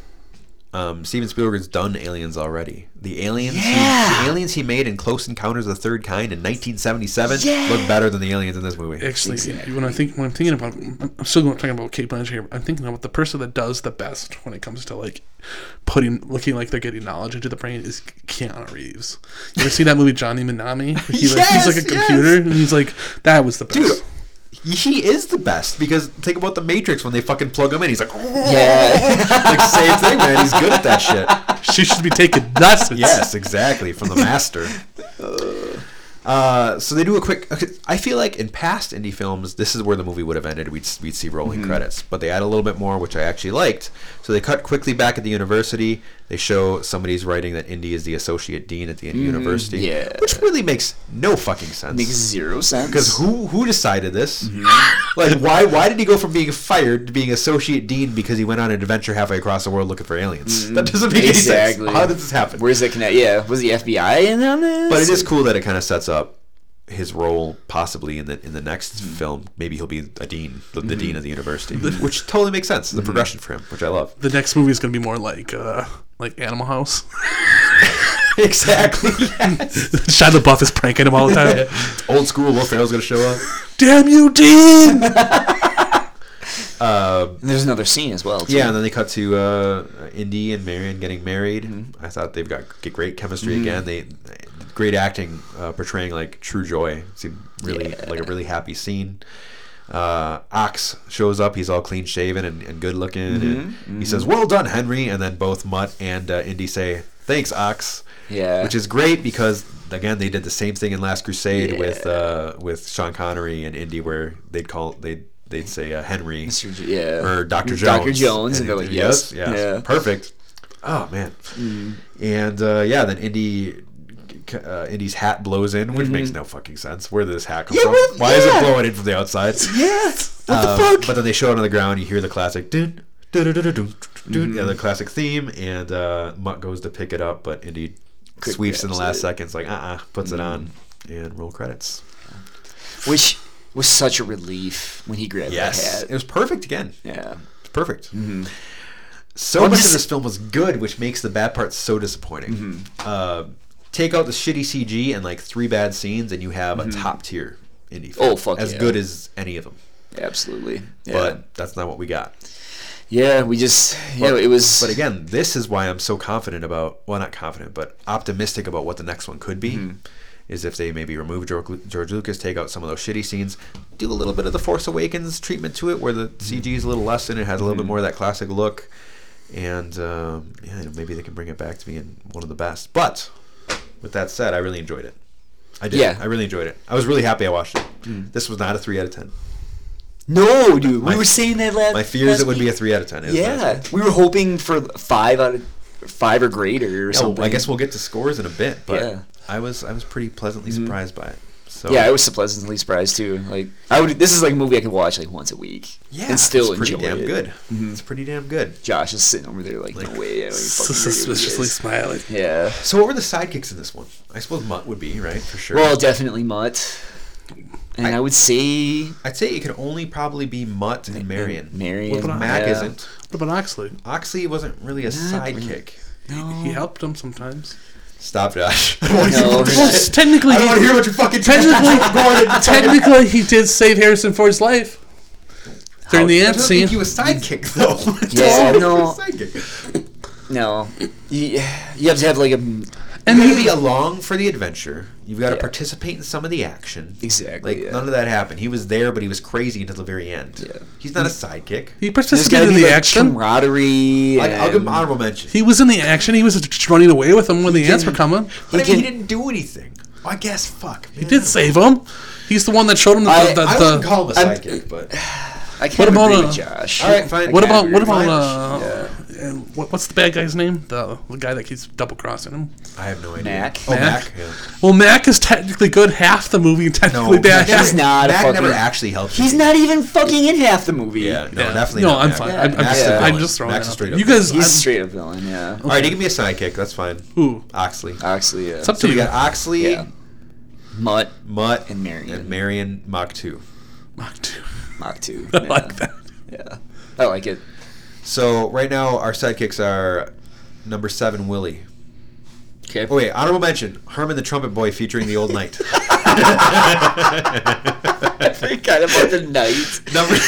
um, Steven Spielberg's done Aliens already. The aliens, Yeah. he, the aliens he made in Close Encounters of the Third Kind in 1977 Yeah. look better than the aliens in this movie. Actually, Exactly. when I think when I'm thinking about, I'm still talking about Cate Blanchett here. I'm thinking about the person that does the best when it comes to like putting, looking like they're getting knowledge into the brain is Keanu Reeves. You ever see that movie Johnny Mnemonic? He, like, he's like a Yes, yes. computer, and he's like, that was the best. Dude, he is the best because think about the Matrix when they fucking plug him in. He's like, Yeah. like same thing, man. He's good at that shit. She should be taking lessons. Yes, exactly from the master. Uh, so they do a quick. I feel like in past Indy films, this is where the movie would have ended. We'd we'd see rolling Mm-hmm. credits, but they add a little bit more, which I actually liked. So they cut quickly back at the university. They show somebody's writing that Indy is the associate dean at the university, Mm, yeah. which really makes no fucking sense. Makes zero sense. Because who who decided this? Mm-hmm. Like why why did he go from being fired to being associate dean because he went on an adventure halfway across the world looking for aliens? That doesn't make exactly. any sense. How did this happen? Where's that connect? Yeah, was the FBI in on this? but it is cool that it kind of sets up his role possibly in the in the next Mm-hmm. film. Maybe he'll be a dean, the, the dean of the university, which totally makes sense. Mm-hmm. The progression for him, which I love. The next movie is going to be more like uh, like Animal House. exactly. Yes. Shia LaBeouf is pranking him all the time. Old school. Will Ferrell's gonna show up. Damn you, Dean! And there's another scene as well. Too. Yeah, and then they cut to uh, Indy and Marion getting married. Mm-hmm. I thought they've got great chemistry again. They great acting, uh, portraying like true joy. It Seemed really Yeah. like a really happy scene. Uh, Ox shows up. He's all clean shaven and, and good looking, Mm-hmm. and he says, "Well done, Henry." And then both Mutt and uh, Indy say, "Thanks, Ox." Yeah. which is great because again they did the same thing in Last Crusade with uh, with Sean Connery and Indy, where they'd call they'd they'd say uh, Henry yeah. or Dr. Jones. Dr. Jones, and they're like, he'd- yes, yes, yeah. Mm. perfect. Oh man, and uh, yeah, then Indy. Uh, Indy's hat blows in, which makes no fucking sense. Where did this hat come Mm-hmm. Yeah, from? well, Why is it blowing in from the outside? Yeah. What Um, the fuck? But then they show it on the ground. You hear the classic dun, Mm-hmm. yeah, the classic theme, and uh, Mutt goes to pick it up, but Indy Quick sweeps in the last it. seconds, like uh, uh puts it on, Mm-hmm. and roll credits. Which was such a relief when he grabbed Yes, that it was perfect again. Yeah. It's perfect. Mm-hmm. So Well, much just- of this film was good, which makes the bad parts so disappointing. Mm-hmm. Uh, take out the shitty CG and like three bad scenes, and you have a top tier Indy film. Mm-hmm. Oh, fuck as yeah. good as any of them. Absolutely. Yeah. But that's not what we got. yeah, we just yeah, But- it was But again, this is why I'm so confident about. Well, not confident, but optimistic about what the next one could be. Mm-hmm. Is if they maybe remove George, Lucas, take out some of those shitty scenes, do a little bit of the Force Awakens treatment to it, where the Mm-hmm. CG is a little less and it, has a little bit more of that classic look, and um, yeah, maybe they can bring it back to being one of the best. But with that said, I really enjoyed it. I did. Yeah. I really enjoyed it. I was really happy I watched it. Mm. This was not a three out of ten. No, dude. My- we were saying that last My fears it would be a three out of ten. It was not a Yeah. We were hoping for five out of five or greater or Yeah, well. I guess we'll get to scores in a bit, but Yeah. Mm-hmm. I was I was pretty pleasantly surprised by it. So Yeah, I was pleasantly surprised too. Like I would this is like a movie I could watch like once a week. yeah, And still it's pretty enjoy damn it. good. Mhm. It's pretty damn good. Josh is sitting over there like, Like, no way. I don't even fucking agree with Suspiciously smiling. Yeah. So what were the sidekicks in this one? I suppose Mutt would be right for sure. Well, definitely Mutt. And I, I- would say I'd say it could only probably be Mutt and Marion. Marion. What about Mac yeah. isn't. What about Oxley? Oxley wasn't really a Not really. sidekick. No. He helped him sometimes. Stop, Josh. I don't want to hear what you're Well, saying. technically, I don't want to hear what you're fucking technically, technically, he did save Harrison Ford's life during the I scene. he was a sidekick though. Yeah, no. No. You, you have to have like a And You be along for the adventure. You've got to Yeah. participate in some of the action. Exactly, Like yeah. none of that happened. He was there, but he was crazy until the very end. Yeah. He's not a sidekick. he participated in the like action. camaraderie. I, I'll give him honorable mention. He was in the action. He was just running away with them when the ants were coming. But I mean, he didn't do anything. I guess. Fuck. He did save him. He's the one that showed him the. I- the, I the- wouldn't call him a I'm- sidekick, but I can't What about, agree uh, with Josh. all right, fine. what about what about uh, and what, what's the bad guy's name? The, the guy that keeps double crossing him. I have no idea. Mac? Oh, Mac? Mac. yeah. Well, Mac is technically good half the movie, and technically No, bad. Mac half. He's not Mac fucking- never actually helped. He's you. not even fucking in half the movie. Yeah. No, Yeah. definitely. No, not I'm Mac. fine. Yeah, I'm, I'm, Mac's just, a I'm just throwing Mac's that a out straight up. You guys, He's I'm- straight up villain, yeah. All right, he can be a sidekick. That's fine. who? Oxley. Oxley, yeah. It's up So to we you. got Oxley, yeah. Mutt, Mutt, And Marion. and Marion Mach two. Mach two. Mach 2. I yeah. like that. Yeah. I like it. So right now our sidekicks are number seven Willie. Okay. Oh wait, honorable mention: Herman the Trumpet Boy featuring the Old Knight. I forgot about the knight. number.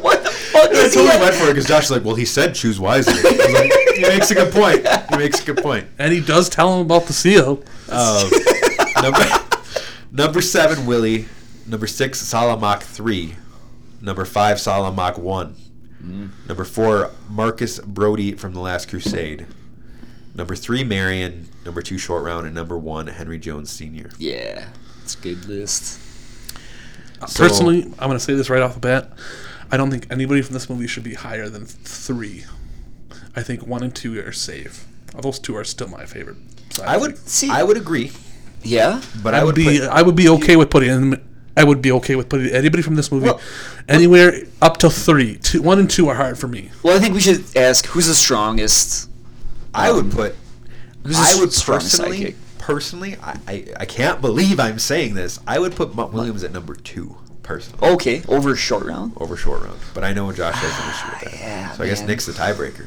What the fuck I is he? totally went for it because Josh was like, "Well, he said choose wisely." I was like, he makes a good point. He makes a good point. And he does tell him about the seal. Um, number number seven Willie. Number six Salamach three. Number five Salamach one. Mm-hmm. Number four Marcus Brody from the Last Crusade. number three Marion, number two Short Round, and number one Henry Jones Sr. Yeah, it's a good list. So- Personally, I'm going to say this right off the bat. I don't think anybody from this movie should be higher than three. I think one and two are safe. Uh, those two are still my favorite. side I would. See- I would agree, Yeah, but I would be. put- I would be okay with putting. in- I would be okay with putting anybody from this movie Well- anywhere up to three. Two, one and two are hard for me. Well, I think we should ask who's the strongest. I would put. Who's the I would strongest personally, sidekick? personally, I, I, I can't believe I'm saying this. I would put Mutt Williams at number two, personally, Okay, over short round. over Short Round. But I know Josh has an issue with that. Ah, yeah, so I guess. Nick's the tiebreaker.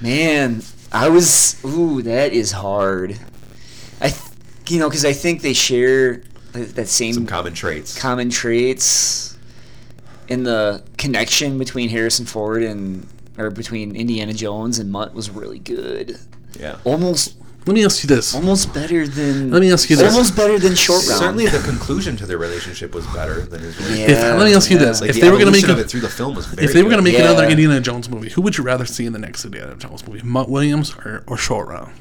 Man, I was. Ooh, that is hard. I, th- you know, because I think they share th- that same Some common traits. common traits in the connection between Harrison Ford and or between Indiana Jones and Mutt was really good. yeah. Almost Let me ask you this. almost better than Let me ask you this. Almost better than short round. Certainly, the conclusion to their relationship was better than his relationship. If, let me ask you yeah. this: Like if the they were going to make a, it through the film was if they were going to good. make another Yeah. Indiana Jones movie, who would you rather see in the next Indiana Jones movie, Mutt Williams or, or Short Round?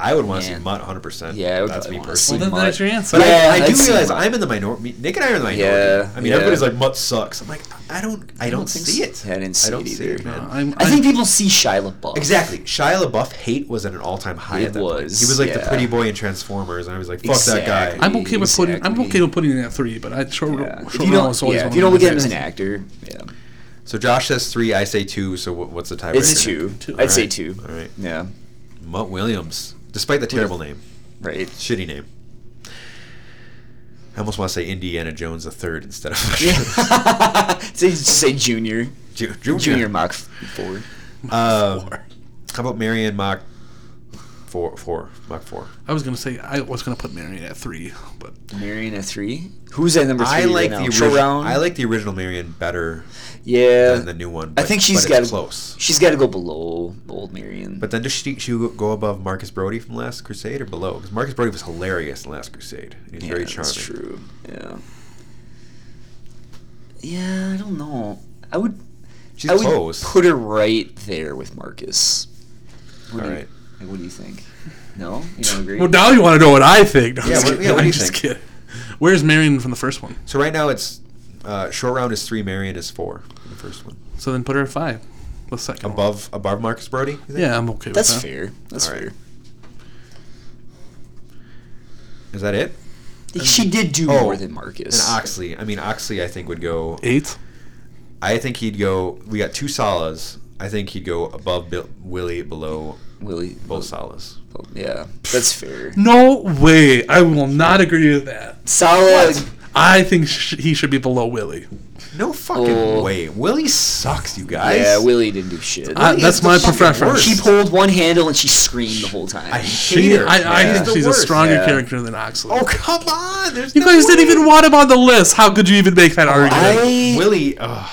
I would want to see Mutt 100. percent Yeah, I would that's probably me wanna personally. Well, then Mutt. that's your answer. But Yeah, I, I do I'd see realize Mutt. I'm in the minority. Nick and I are in the minority. Yeah, I mean, yeah. everybody's like Mutt sucks. I'm like, I don't, I don't, think see so. it. I didn't see don't it see either. it, man. I'm, I think people see Shia LaBeouf. Exactly. Shia LaBeouf hate was at an all-time high It at that point. was, He was like the pretty boy in Transformers, and I was like, fuck that guy. I'm okay with putting. I'm okay with putting in at three, but I short, Yeah. If short you don't, yeah, if you don't my look at him as an actor, yeah, So Josh says three. I say two. So what, what's the tiebreaker? it's two. Two. I'd say Alright. two. All right. Yeah, Mutt Williams, despite the terrible name, right. shitty name. I almost want to say Indiana Jones the third instead of say, say junior, Ju- Junior. junior Mach four. Um, how about Marion Mach four? Four Mach four. I was gonna say I was gonna put Marion at three, but Marion at three. Who's at number three? I like right the original. I like the original Marion better yeah. than the new one. I think she's but got close. She's got to go below old Marion. But then does she, she go above Marcus Brody from Last Crusade or below? Because Marcus Brody was hilarious in Last Crusade. He's yeah, very charming. that's true. Yeah. Yeah, I don't know. I would. She's I would close. put her right there with Marcus. What All do you- right. Like, what do you think? No, you don't agree. well, now you want to know what I think. No, I'm Yeah, just what- kidding. yeah, what do I'm you just think? kidding. Where's Marion from the first one? So right now it's uh, short round is three, Marion is four. in The first one So then put her at five. The second one. above above Marcus Brody. you think? Yeah, I'm okay with That's that. fair. That's All right. fair. Is that it? She did do Oh, more than Marcus. And Oxley. I mean, Oxley. I think would go. Eight. I think he'd go. We got two Sallahs. I think he'd go above Bill, Willie, below Willie. both Sallahs. Yeah, that's fair. No way. I will not agree with that. Solid. I think sh- he should be below Willie. No fucking Oh. way. Willie sucks, you guys. Yeah, Willie didn't do shit. I- Willie that's is the my fucking preference. worst. she pulled one handle and she screamed the whole time. I hate She, her. I, I Yeah. think the she's a worst. stronger Yeah. character than Oxley. Oh come on! There's you no guys didn't way. even want him on the list. How could you even make that oh, argument? I Willie. Ugh,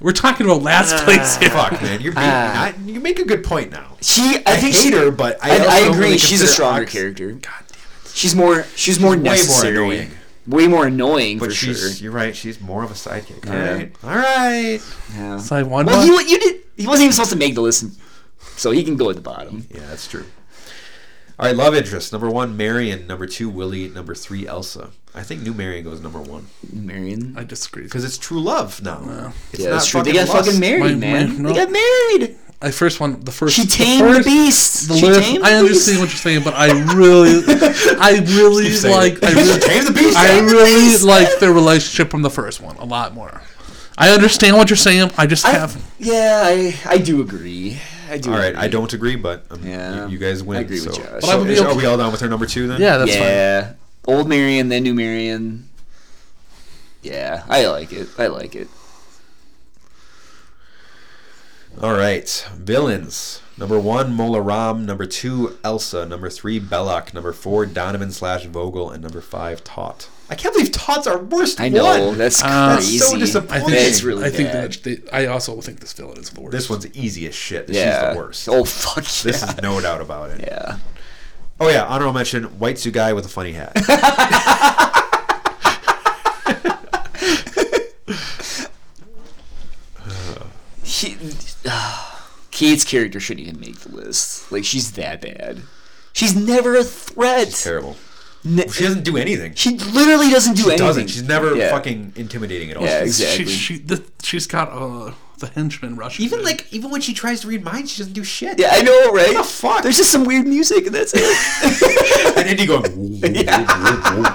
We're talking about last place here. fuck, man. You're being, Ah. I, you make a good point now. she. I, I think hate she, her, but I I, also I agree. really she's a stronger Ox- character. God damn it. She's more. She's more She's way more annoying. Way more annoying But for she's. sure. You're right. She's more of a sidekick. Yeah. All right. All right. Yeah. So I won Well, one. you you did. He wasn't even supposed to make the list, so he can go at the bottom. Yeah, that's true. All right, love interest. Number one, Marion. Number two, Willie. Number three, Elsa. I think New Marion goes number one Marion. I disagree. because it's true love now. It's yeah, not that's true. They got lust. fucking married, My- man. my- no. They got married. I first one the first. She the tamed first- the beast. The she list, tamed I the understand beast. what you're saying, but I really, I really like. I really, Tame the beast. I Tame the really beast. like their relationship from the first one a lot more. I understand what you're saying. I just I- have. Yeah, I I do agree. I do. All right, agree. I don't agree, but um, Yeah. you, you guys win. I agree with. Josh. But I would be Is- Are we all done with her number two then? Yeah, that's fine. yeah, old Marion, then new Marion. Yeah, I like it. I like it. All right, villains. Number one, Mola Ram. Number two, Elsa. Number three, Belloq. Number four, Donovan slash Vogel. And number five, Toht. I can't believe Toht's our worst I know one. that's Uh, crazy. That's so disappointing. I think That's really I think bad. that they, I also think this villain is the worst. This one's easy as shit. yeah. She's the worst. Oh fuck This yeah. is no doubt about it. yeah. Oh yeah, honorable mention: white suit guy with a funny hat. He, Kate's character shouldn't even make the list. Like she's that bad. She's never a threat. She's Terrible. Ne- She doesn't do anything. she literally doesn't do anything. She anything. doesn't. She's never Yeah. fucking intimidating at all. Yeah, She's- exactly. She, she, the, she's got uh, the henchman rushing. Even in. like even when she tries to read minds, she doesn't do shit. Yeah, I know, right? What the fuck? There's just some weird music, and that's it. And Indy going. "Whoa, whoa, whoa, whoa."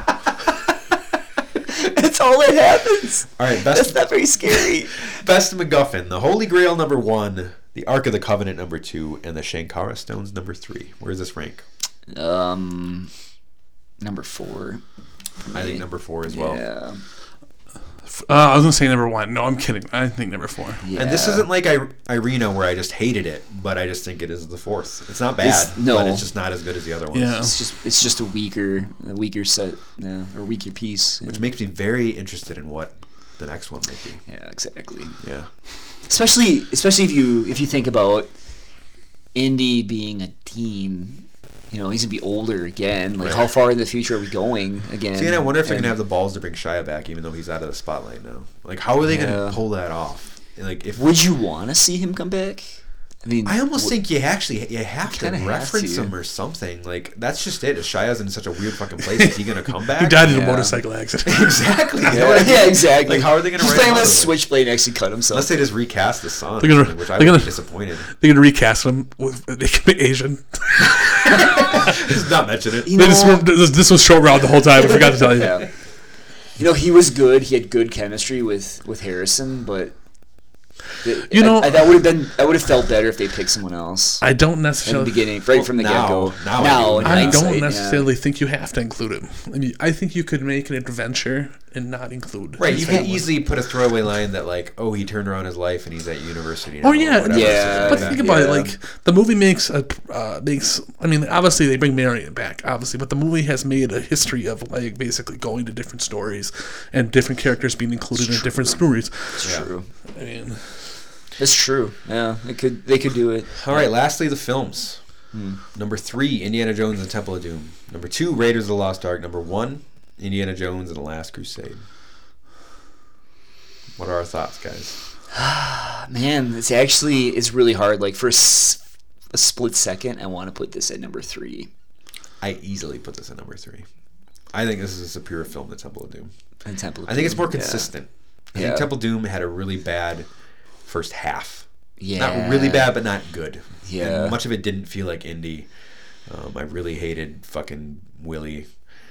that's all that happens. All right, That's best not very scary. best MacGuffin: the Holy Grail number one, the Ark of the Covenant number two, and the Shankara Stones number three. Where does this rank? Um, number four. I think number four as well. Yeah. uh, I was gonna say number one. No, I'm kidding. I think number four. yeah. And this isn't like I, Irina where I just hated it, but I just think it is the fourth. It's not bad, It's- no. but it's just not as good as the other ones. Yeah. It's just it's just a weaker a weaker set, yeah, or weaker piece. Which makes me very interested in what the next one might be. yeah, exactly. Yeah. Especially especially if you if you think about Indy being a teen. You know, he's gonna be older again. Like, Right. how far in the future are we going again? See, and I wonder if they're gonna have the balls to bring Shia back, even though he's out of the spotlight now. Like, how are they gonna pull that off? Like, if Would you want to see him come back? I mean, I almost wh- think you actually you have to kinda have reference to. him or something. Like, that's just it. If Shia's in such a weird fucking place, is he gonna come back? He died in a motorcycle accident. exactly. Yeah, I mean? yeah, exactly. Like, how are they gonna He's write playing him with a out of it? switchblade and actually cut himself? Unless they just recast the son, They're gonna- which I they're would gonna- be disappointed. They're gonna recast him. With, they can be Asian. just not mention it. You They know- just, this, this was short round the whole time. I forgot to tell you. yeah. You know, he was good. He had good chemistry with with Harrison, but th- You know- I, that would have been I would have felt better if they picked someone else I don't necessarily in the beginning, right from the get go. now I now, I don't yeah. necessarily think you have to include him. I mean, I think you could make an adventure and not include. Right, you can family. easily put a throwaway line that like, "Oh, he turned around his life and he's at university." Oh now," or yeah, whatever, Yeah, something But like think that. about it. Like the movie makes a uh, makes. I mean, obviously they bring Marion back, obviously, but the movie has made a history of like basically going to different stories and different characters being included in different stories. It's Yeah. true. I mean, It's true. Yeah, they could they could do it. All right, lastly, the films. Number three, Indiana Jones and the Temple of Doom. Number two, Raiders of the Lost Ark. Number one, Indiana Jones and the Last Crusade. What are our thoughts, guys? Man, it's actually it's really hard. Like for a, s- a split second, I want to put this at number three. I easily put this at number three. I think this is a superior film than Temple of Doom. And Temple. of I think it's more yeah. consistent. I Yeah. think Temple of Doom had a really bad first half. Yeah. Not really bad, but not good. Yeah. And much of it didn't feel like Indy. Um, I really hated fucking Willie.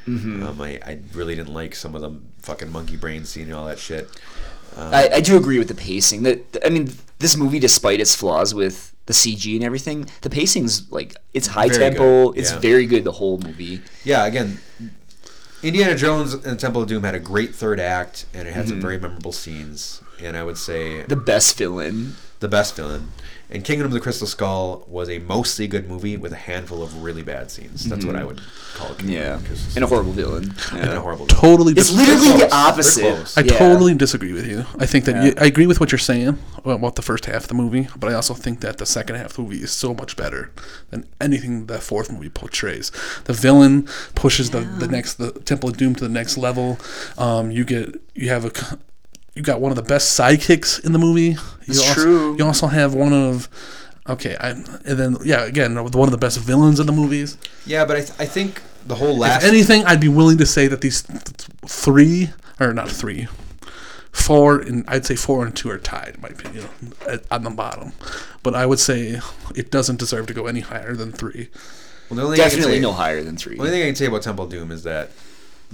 Mm-hmm. Um, I, I really didn't like some of the fucking monkey brain scene and all that shit. I, I do agree with the pacing. That I mean, this movie, despite its flaws with the CG and everything, the pacing's like it's high tempo. It's very good the whole movie. Yeah, again, Indiana Jones and Temple of Doom had a great third act, and it had some very memorable scenes. And I would say Mm-hmm. The best villain. the best villain. And Kingdom of the Crystal Skull was a mostly good movie with a handful of really bad scenes. That's what I would call it. Mm-hmm. Yeah, because and a horrible villain. and a horrible. villain. totally. It's literally close. the opposite. I Yeah. totally disagree with you. I think that Yeah. you, I agree with what you're saying about the first half of the movie, but I also think that the second half of the movie is so much better than anything the fourth movie portrays. The villain pushes the, the next the Temple of Doom to the next level. Um, you get you have a c- you got one of the best sidekicks in the movie. You It's also, true. You also have one of okay, I and then yeah again one of the best villains in the movies. Yeah, but I, th- I think the whole last If anything, I'd be willing to say that these th- th- three, or not three, four, and I'd say four and two are tied, in my opinion, at, on the bottom. But I would say it doesn't deserve to go any higher than three. well, the only thing I can Definitely say- no higher than three. The only thing I can say about Temple of Doom is that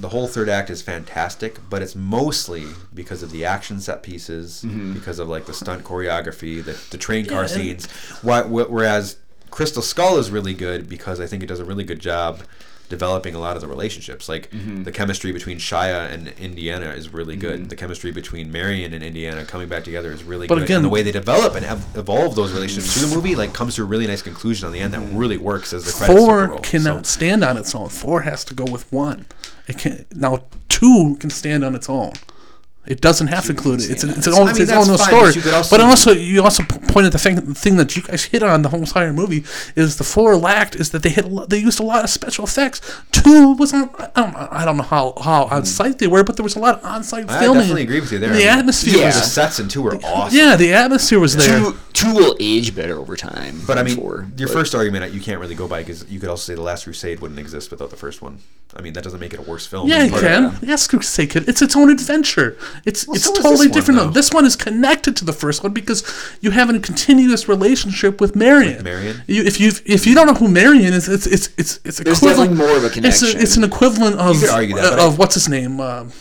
the whole third act is fantastic, but it's mostly because of the action set pieces, Mm-hmm. because of like the stunt choreography, the, the train car Yeah, scenes. Why, whereas Crystal Skull is really good because I think it does a really good job developing a lot of the relationships. Like Mm-hmm. the chemistry between Shia and Indiana is really good. The chemistry between Marion and Indiana coming back together is really But good. again- and the way they develop and ev- evolve those relationships through the movie like comes to a really nice conclusion on the end that really works as the credits Four roll. cannot So- stand on its own. Four has to go with one. It can now two can stand on its own. It doesn't have to include it. It's, Yeah. it's, its own, I mean, its that's own fine, story. but you also- but also, you also p- pointed the thing, the thing that you guys hit on the whole entire movie is the four lacked is that they hit a lot, they used a lot of special effects. Two was on I don't know, I don't know how how on hmm. site they were, but there was a lot of on site filming. I filming. definitely agree with you there. The I mean, atmosphere Yeah. was The sets in two were awesome. yeah, the atmosphere was there. Two, two will age better over time. But I mean, four, your but- first argument you can't really go by because you could also say the Last Crusade wouldn't exist without the first one. I mean, that doesn't make it a worse film. Yeah, you But- can. Yes, Crusade Kid. It's its own adventure. It's it's so totally this one, different. though. this one is connected to the first one because you have a continuous relationship with Marion. With Marion? You, if you if you don't know who Marion is, it's it's it's it's There's equivalent. more of a It's, connection. a, it's an equivalent of uh, but I- of what's his name. Um,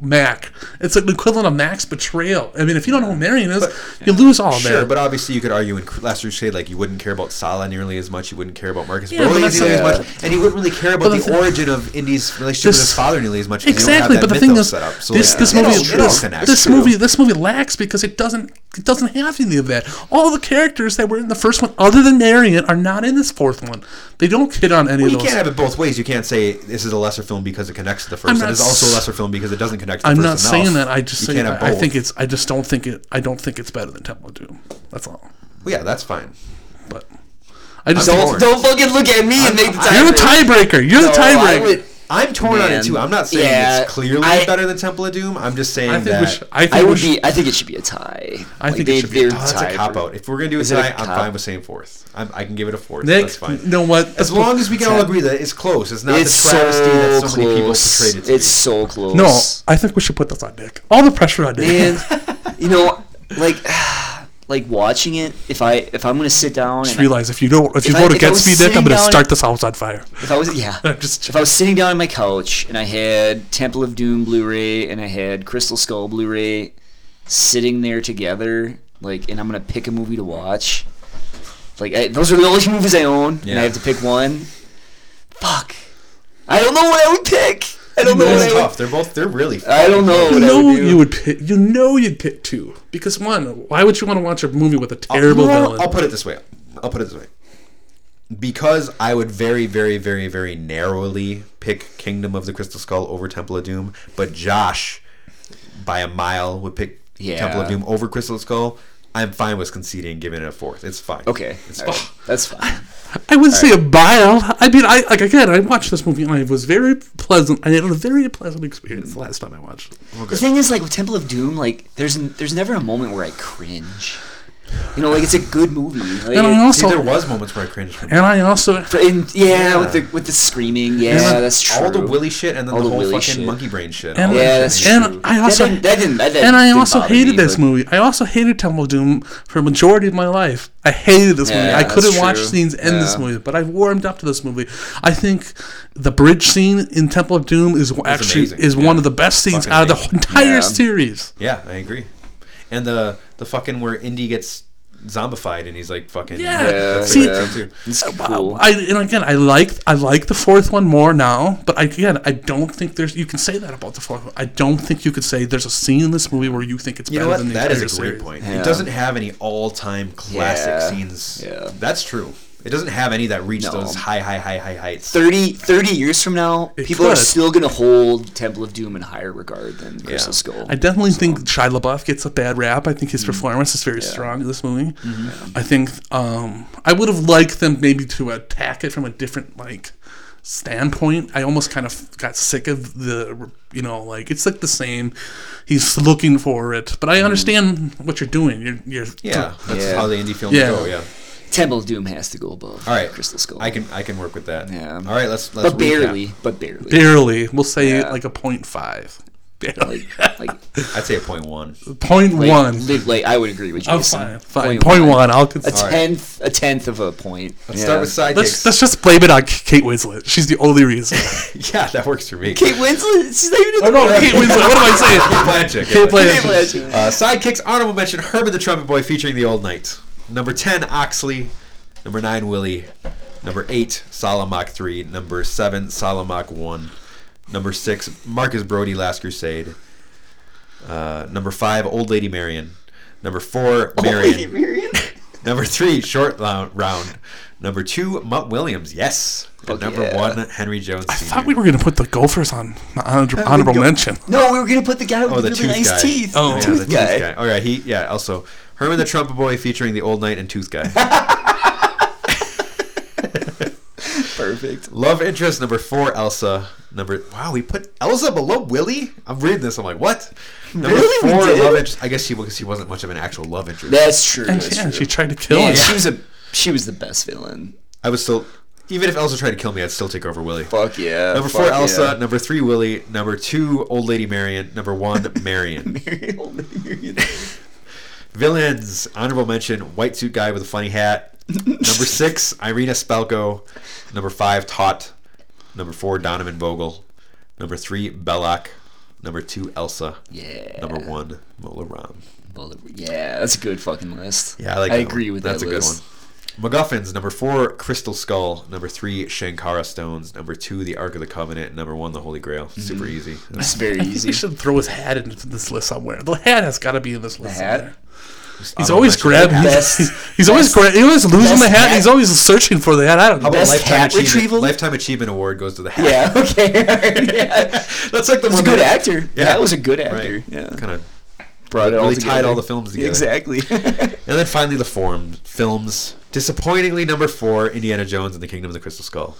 Mac. It's an equivalent of Mac's betrayal. I mean, if you don't know who Marion is, you lose all Sure, there. but obviously you could argue in Last Crusade like you wouldn't care about Sallah nearly as much, you wouldn't care about Marcus Yeah, but that's nearly as much, and you wouldn't really care about the the origin of Indy's relationship with his father nearly as much. exactly, you but the thing is. So this like, this movie this, this movie this movie lacks because it doesn't it doesn't have any of that. All the characters that were in the first one, other than Marion, are not in this fourth one. They don't hit on any Well, you of those. can't have it both ways. You can't say this is a lesser film because it connects to the 1st I'm and it's also a lesser film because it doesn't connect. To I'm not enough. saying that. I just you say can't I, I think it's. I just don't think it. I don't think it's better than Temple of Doom. That's all. Well, yeah, that's fine. But I just don't, don't fucking look at me and make the You're the tiebreaker. tiebreaker. You're the No, I tiebreaker. Would- I'm torn on it too. I'm not saying yeah, it's clearly I- better than Temple of Doom. I'm just saying I think that we should. I think I we would should, be. I think it should be a tie. I Like, think it they, should be a they're Oh, that's a cop out. If we're gonna do it a tonight, I'm fine with saying fourth. I'm, I can give it a fourth. Nick, that's fine. you know what? As long as we can all agree that it's close. It's not It's the travesty that so so many people close. portrayed it to It's be. so close. No, I think we should put this on Nick. All the pressure on Nick. and you know, like, like watching it. If I if I'm gonna sit down Just and I- realize if you don't, if you If I- vote against me, Nick, I'm going to down- start this house on fire. if I was yeah. Just If I was sitting down on my couch and I had Temple of Doom Blu-ray and I had Crystal Skull Blu-ray sitting there together, like, and I'm gonna pick a movie to watch, like, I, those are the only movies I own, and I have to pick one. Fuck, I don't know what I would pick. I don't know what It's I would. They're both. They're really. I don't know you what I know would do. you would pick. You know you'd pick two because one. Why would you want to watch a movie with a uh, terrible I'll, villain? I'll put it this way. I'll put it this way. Because I would very, very, very, very narrowly pick Kingdom of the Crystal Skull over Temple of Doom, but Josh, by a mile, would pick Yeah. Temple of Doom over Crystal Skull. I'm fine with conceding and giving it a fourth. It's fine. Okay, It's fine. right, that's fine. I wouldn't say a bile. I mean, I like again. I watched this movie and I was very pleasant. I had a very pleasant experience the last time I watched. it. The thing is, like with Temple of Doom, like there's there's never a moment where I cringe. You know, like it's a good movie. Like, And I also See, there was moments where I cringed. From and I also for- and- yeah, Yeah. with the with the screaming, yeah, And that's true. all the Willie shit and then All the the whole Willie fucking shit. monkey brain shit. And- all yeah, that's shit. and true. I also- that didn't, that didn't, that didn't, and I didn't also hated me, this but- movie. I also hated Temple of Doom for a majority of my life. I hated this movie. I couldn't watch true. scenes in this movie, but I've warmed up to this movie. I think the bridge scene in Temple of Doom is actually amazing. is Yeah. one of the best scenes Fucking out of the amazing. entire Yeah. series. Yeah, I agree. And the the fucking where Indy gets zombified and he's like fucking Yeah. that's See- a great thing, too. It's oh, Wow. cool. I and again I like I like the fourth one more now, but I, again I don't think there's you can say that about the fourth one. I don't think you could say there's a scene in this movie where you think it's You better than the That entire is a great series. point. Yeah. It doesn't have any all-time classic Yeah. scenes. Yeah. That's true. It doesn't have any that reach No. those high, high, high, high heights. 30, 30 years from now, It people are still gonna hold Temple of Doom in higher regard than Crystal Skull. I definitely think Shia LaBeouf gets a bad rap. I think his mm-hmm. performance is very strong in this movie. Mm-hmm. I think um, I would have liked them maybe to attack it from a different like standpoint. I almost kind of got sick of the you know like it's like the same. He's looking for it, but I mm-hmm. understand what you're doing. You're you're Yeah, that's Yeah. how the Indy films Yeah. go. Yeah. Temple of Doom has to go above All right, Crystal Skull. I can I can work with that. Yeah. All right, let's let's but recap. barely, but barely. barely. We'll say Yeah. like a point five. Barely. Like, like, I'd say a point one. point like, one. like, I would agree with you. I'm fine. Fine. Point one. I'll A consider. right. tenth, a tenth of a point. Let's Yeah. start with sidekicks. Let's, let's just blame it on Kate Winslet. She's the only reason. yeah, that works for me. Kate Winslet. She's not even. in oh no. Kate Winslet. What am I saying? Blanchett. Kate yeah. Blanchett. Uh, sidekicks honorable mention Herbert the Trumpet Boy featuring the Old Knight. Number ten Oxley. Number nine Willie. Number eight Salamak three. Number seven Salamak one. Number six Marcus Brody Last Crusade. Uh, number five Old Lady Marion. Number four Marion. Marion. Number three, short round. Number two, Mutt Williams. Yes. And number yeah. one, Henry Jones. I Sr. thought we were gonna put the Gophers on honor- honorable mention. No, we were gonna put the guy with Oh, the really tooth nice guy. teeth. Oh, yeah, yeah, the tooth tooth guy. guy. All right, he yeah. Also, Herman the Trumpet Boy featuring the Old Knight and Tooth Guy. Perfect. Love interest number four, Elsa. Number wow, we put Elsa below Willie. I'm reading this. I'm like, what? Number Really? We four, did? love interest. I guess she because she wasn't much of an actual love interest. That's true. That's yeah, true. she tried to kill Man, him. she was a she was the best villain. I was still, even if Elsa tried to kill me, I'd still take over Willie. Fuck yeah. Number four, Elsa. yeah. Number three, Willie. Number two, Old Lady Marion. Number one, Marion. Marion, Old Lady Marion. Villains. Honorable mention: White suit guy with a funny hat. Number six, Irina Spalko. Number five, Toht. Number four, Donovan Vogel. Number three, Belloq. Number two, Elsa. yeah. Number one, Mola Ram. Yeah, that's a good fucking list. Yeah, I like. I that one. agree with That's that a list. good one. MacGuffins. Number four, Crystal Skull. Number three, Shankara Stones. Number two, the Ark of the Covenant. Number one, the Holy Grail. Mm-hmm. Super easy. It's very easy. we should throw his hat into this list somewhere. The hat has got to be in this list. The hat? somewhere. He's always mention. grabbing. Best- He's, he's always gra- He's always losing the hat. hat- He's always searching for the hat. I don't know. How about Best lifetime hat achievement? retrieval? Lifetime achievement award goes to the hat. Yeah. Okay. yeah. That's like the He's a one good that- actor. Yeah. That was a good actor. Right. Yeah. Kind of Brought it all really together. tied all the films together. Exactly. And then finally the form films. Disappointingly, number four, Indiana Jones and the Kingdom of the Crystal Skull.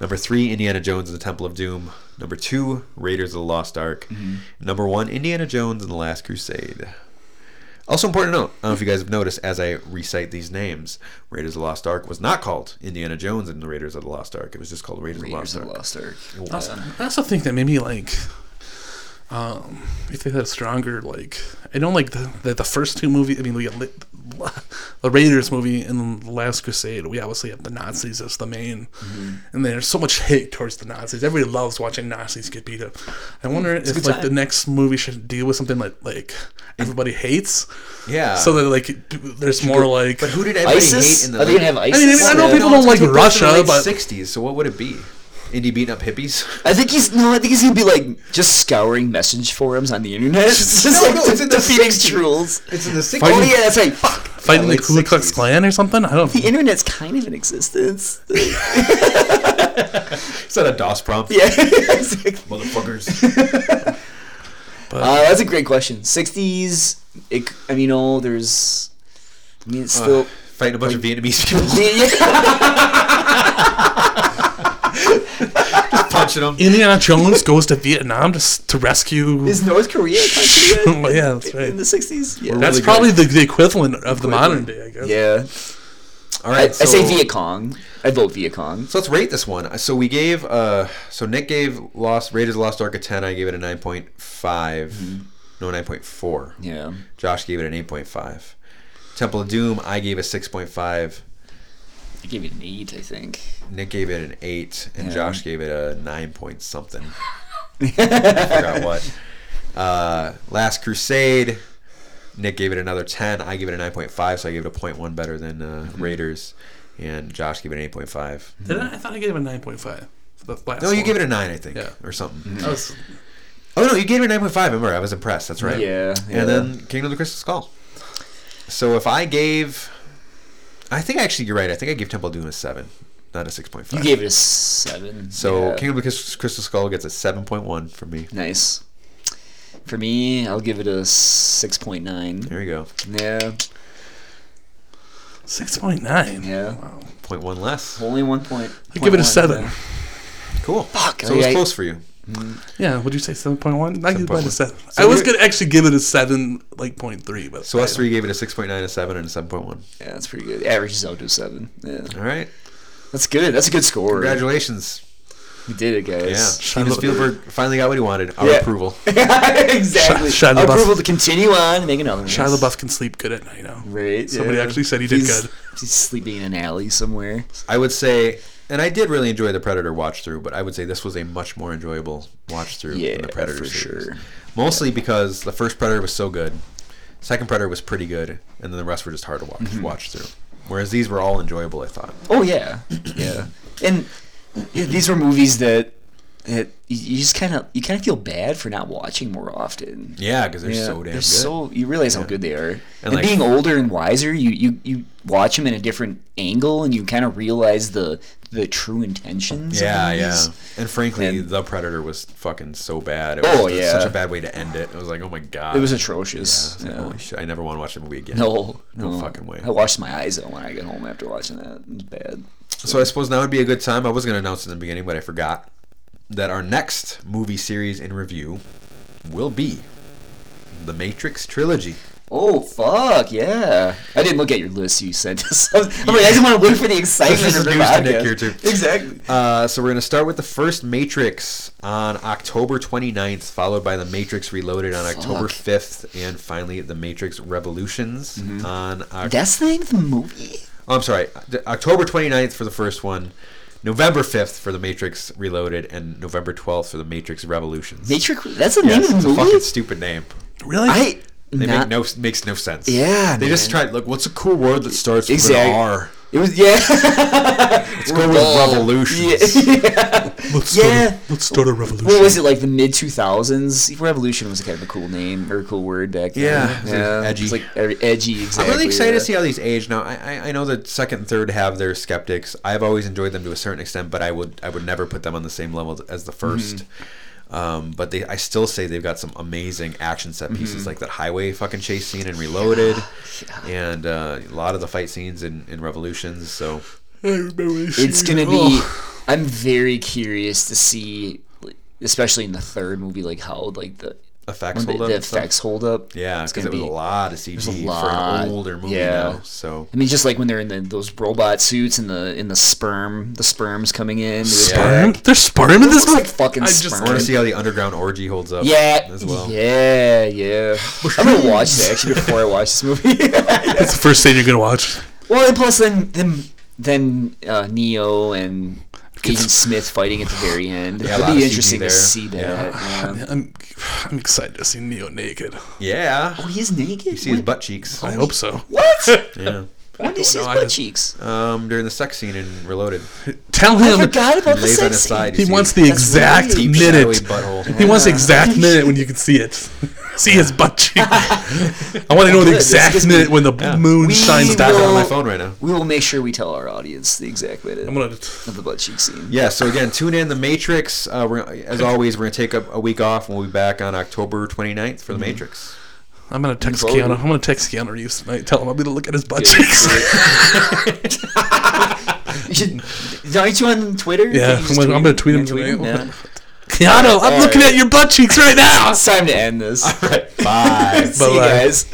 Number three, Indiana Jones and the Temple of Doom. Number two, Raiders of the Lost Ark. Mm-hmm. Number one, Indiana Jones and the Last Crusade. Also important to note, I don't know if you guys have noticed as I recite these names, Raiders of the Lost Ark was not called Indiana Jones and the Raiders of the Lost Ark. It was just called Raiders, Raiders of of the the Lost Ark. Lost Ark. I also, I also think that maybe like, um, if they had a stronger like, I don't like the the, the first two movies. I mean, we got li- the Raiders movie and the Last Crusade. We obviously have the Nazis as the main, mm-hmm. and there's so much hate towards the Nazis. Everybody loves watching Nazis get beat up. I mm, wonder a if good like the next movie should deal with something like like everybody hates, Yeah. so that like there's more like. but who did everybody ISIS? hate in the Are they gonna have ISIS? I mean, I know Yeah. people No, don't like it's supposed Russia, the but 60s, so what would it be? Indy beating up hippies? I think he's no. I think he's gonna be like just scouring message forums on the internet. It's just No, like no, it's in the defeating trolls. It's in the 60s. Fighting- Oh yeah, that's right. Fuck. fighting late the Ku Klux 60s. Klan or something. I don't. Know. The internet's kind of in existence. Is that a DOS prompt? exactly. Motherfuckers. But Uh, that's a great question. Sixties. It, I mean, you know, there's. I mean, it's still. Fighting a bunch of Vietnamese people, punching them. Indiana Jones goes to Vietnam to to rescue. Is North Korea a country yet? Well, yeah, that's right. In the sixties. Yeah. That's really probably the, the equivalent of the modern day, I guess. yeah. All right. I, right, I say so- Viet Cong. I vote Viet Cong. So let's rate this one. So we gave, uh, so Nick gave Lost Raiders of the Lost Ark a ten. I gave it a nine point No, nine point four. Yeah. Josh gave it an eight point five. Temple of Doom, I gave a six point five. I gave it an eight. I think. Nick gave it an eight, and Yeah. Josh gave it a nine point something. I forgot what. Uh, Last Crusade, Nick gave it another ten. I gave it a nine point five, so I gave it a point one better than uh, Mm-hmm. Raiders, and Josh gave it an eight point five. Did I? I thought I gave it a nine point five. No, you one. gave it a nine, I think, Yeah. or something. That was- Oh no, you gave it a nine point five. Remember, I was impressed. That's right. Yeah. yeah. And then Kingdom of the Crystal Skull. So if I gave, I think actually you're right. I think I gave Temple of Doom a seven, not a six point five. you gave it a seven. So yeah. Kingdom of the Crystal Crystal Skull gets a seven point one from me. nice. For me, I'll give it a six point nine. There you go. Yeah. Six point nine. Yeah. Wow. Point one less. Only one point. I give it a seven. Cool. Fuck, So it was close for you. Yeah, would you say seven point one? I give it a 7.1. seven. So I was you're- gonna actually give it a seven, like point three, but So us three gave it a six point nine, a seven, and a seven point one. Yeah, that's pretty good. Averages out to a seven. Yeah. All right. That's good. That's a good score. Congratulations. We did it, Yeah. guys. Steven Shia- Spielberg finally got what he wanted. Our Yeah. approval. exactly. Shia LaBeouf. Approval to continue on and make another one. Shia LaBeouf can sleep good at night now. Right. Somebody yeah. actually said he did He's- good. He's sleeping in an alley somewhere. I would say, and I did really enjoy the Predator watch through, but I would say this was a much more enjoyable watch through Yeah, than the Predator for series. sure. Mostly because the first Predator was so good, second Predator was pretty good, and then the rest were just hard to watch, Mm-hmm. watch through. Whereas these were all enjoyable, I thought. Oh yeah, yeah. And yeah, these were movies that it, you just kind of you kind of feel bad for not watching more often. Yeah, because they're Yeah, so damn they're good. so you realize how good they are. And, like- being older and wiser, you, you you watch them in a different angle, and you kind of realize the the true intentions. yeah, yeah. And frankly, And- the Predator was fucking so bad. It Oh, yeah. such a bad way to end it. It was like, oh my god. It was Yeah, atrocious. it's like, Yeah. holy shit, I never want to watch the movie again. No, No fucking way. I washed my eyes out when I got home after watching that. It was bad. So I suppose now would be a good time. I was going to announce it in the beginning, but I forgot that our next movie series in review will be the Matrix trilogy. Oh fuck yeah! I didn't look at your list you sent us. I'm like, I just want to look for the excitement of the to Nick podcast. here, too. Exactly. Uh, so we're going to start with the first Matrix on October 29th, followed by the Matrix Reloaded on October 5th, and finally the Matrix Revolutions Mm-hmm. on Oc- That's the name of the movie. oh, I'm sorry, October 29th for the first one, November 5th for the Matrix Reloaded, and November 12th for the Matrix Revolutions. Matrix. That's the Yes, name of it's the a movie. fucking stupid name. Really? I They not, make no makes no sense. Yeah, they just man. tried. Look, what's a cool word that starts with an R? It was yeah. Let's go with revolutions. let's, start yeah. a, let's start a revolution. What was it like the mid two thousands? Revolution was kind of a cool name or a cool word back then. Yeah, it's like yeah, edgy. It's like edgy. Exactly. I'm really excited yeah. to see how these age. Now, I, I I know that second and third have their skeptics. I've always enjoyed them to a certain extent, but I would I would never put them on the same level as the 1st Mm-hmm. Um, but they, I still say they've got some amazing action set pieces, Mm-hmm. like that highway fucking chase scene in Reloaded, and uh, a lot of the fight scenes in, in Revolutions. So It's gonna be. I'm very curious to see, especially in the third movie, like how like the effects when the, hold up. the and stuff. hold up. Yeah, it's because gonna it was be. a lot of CG lot, for an older movie yeah. now. So I mean, just like when they're in the, those robot suits and the in the sperm, the sperms coming in. It was sperm? There's sperm in this looks one? like fucking I just sperm. Want to see how the underground orgy holds up. Yeah, as well. yeah, yeah. I'm gonna watch that actually before I watch this movie. That's the first thing you're gonna watch. well, and plus then then then uh, Neo and Agent Smith fighting at the very end. Yeah, It'd be interesting there. to see that. Yeah. yeah. I'm I'm excited to see Neo naked. Yeah. Oh, he's naked. You see his butt cheeks. I hope so. What? Yeah. When do you see his butt cheeks? Um, during the sex scene in Reloaded, Tell him. I forgot about he the sex scene. side. he wants the exact right. minute. He wants the exact minute when you can see it. see his butt cheek. I want to know the exact minute when the Yeah. moon We shines It's tapping down. on my phone right now. We will make sure we tell our audience the exact minute I'm gonna. of the butt cheek scene. Yeah. So again, tune in the Matrix. Uh, we're, as always, we're gonna take a, a week off, and we'll be back on October 29th for the Matrix. I'm gonna text forward. Keanu. I'm gonna text Keanu Reeves tonight. Tell him I'm gonna look at his butt Good. cheeks. You should, aren't you on Twitter? Yeah, Can you just I'm gonna- I'm gonna tweet him you tonight. Yeah. Keanu, I'm All looking at your butt cheeks right now. It's time to end this. All right, Bye. See you Bye-bye. guys.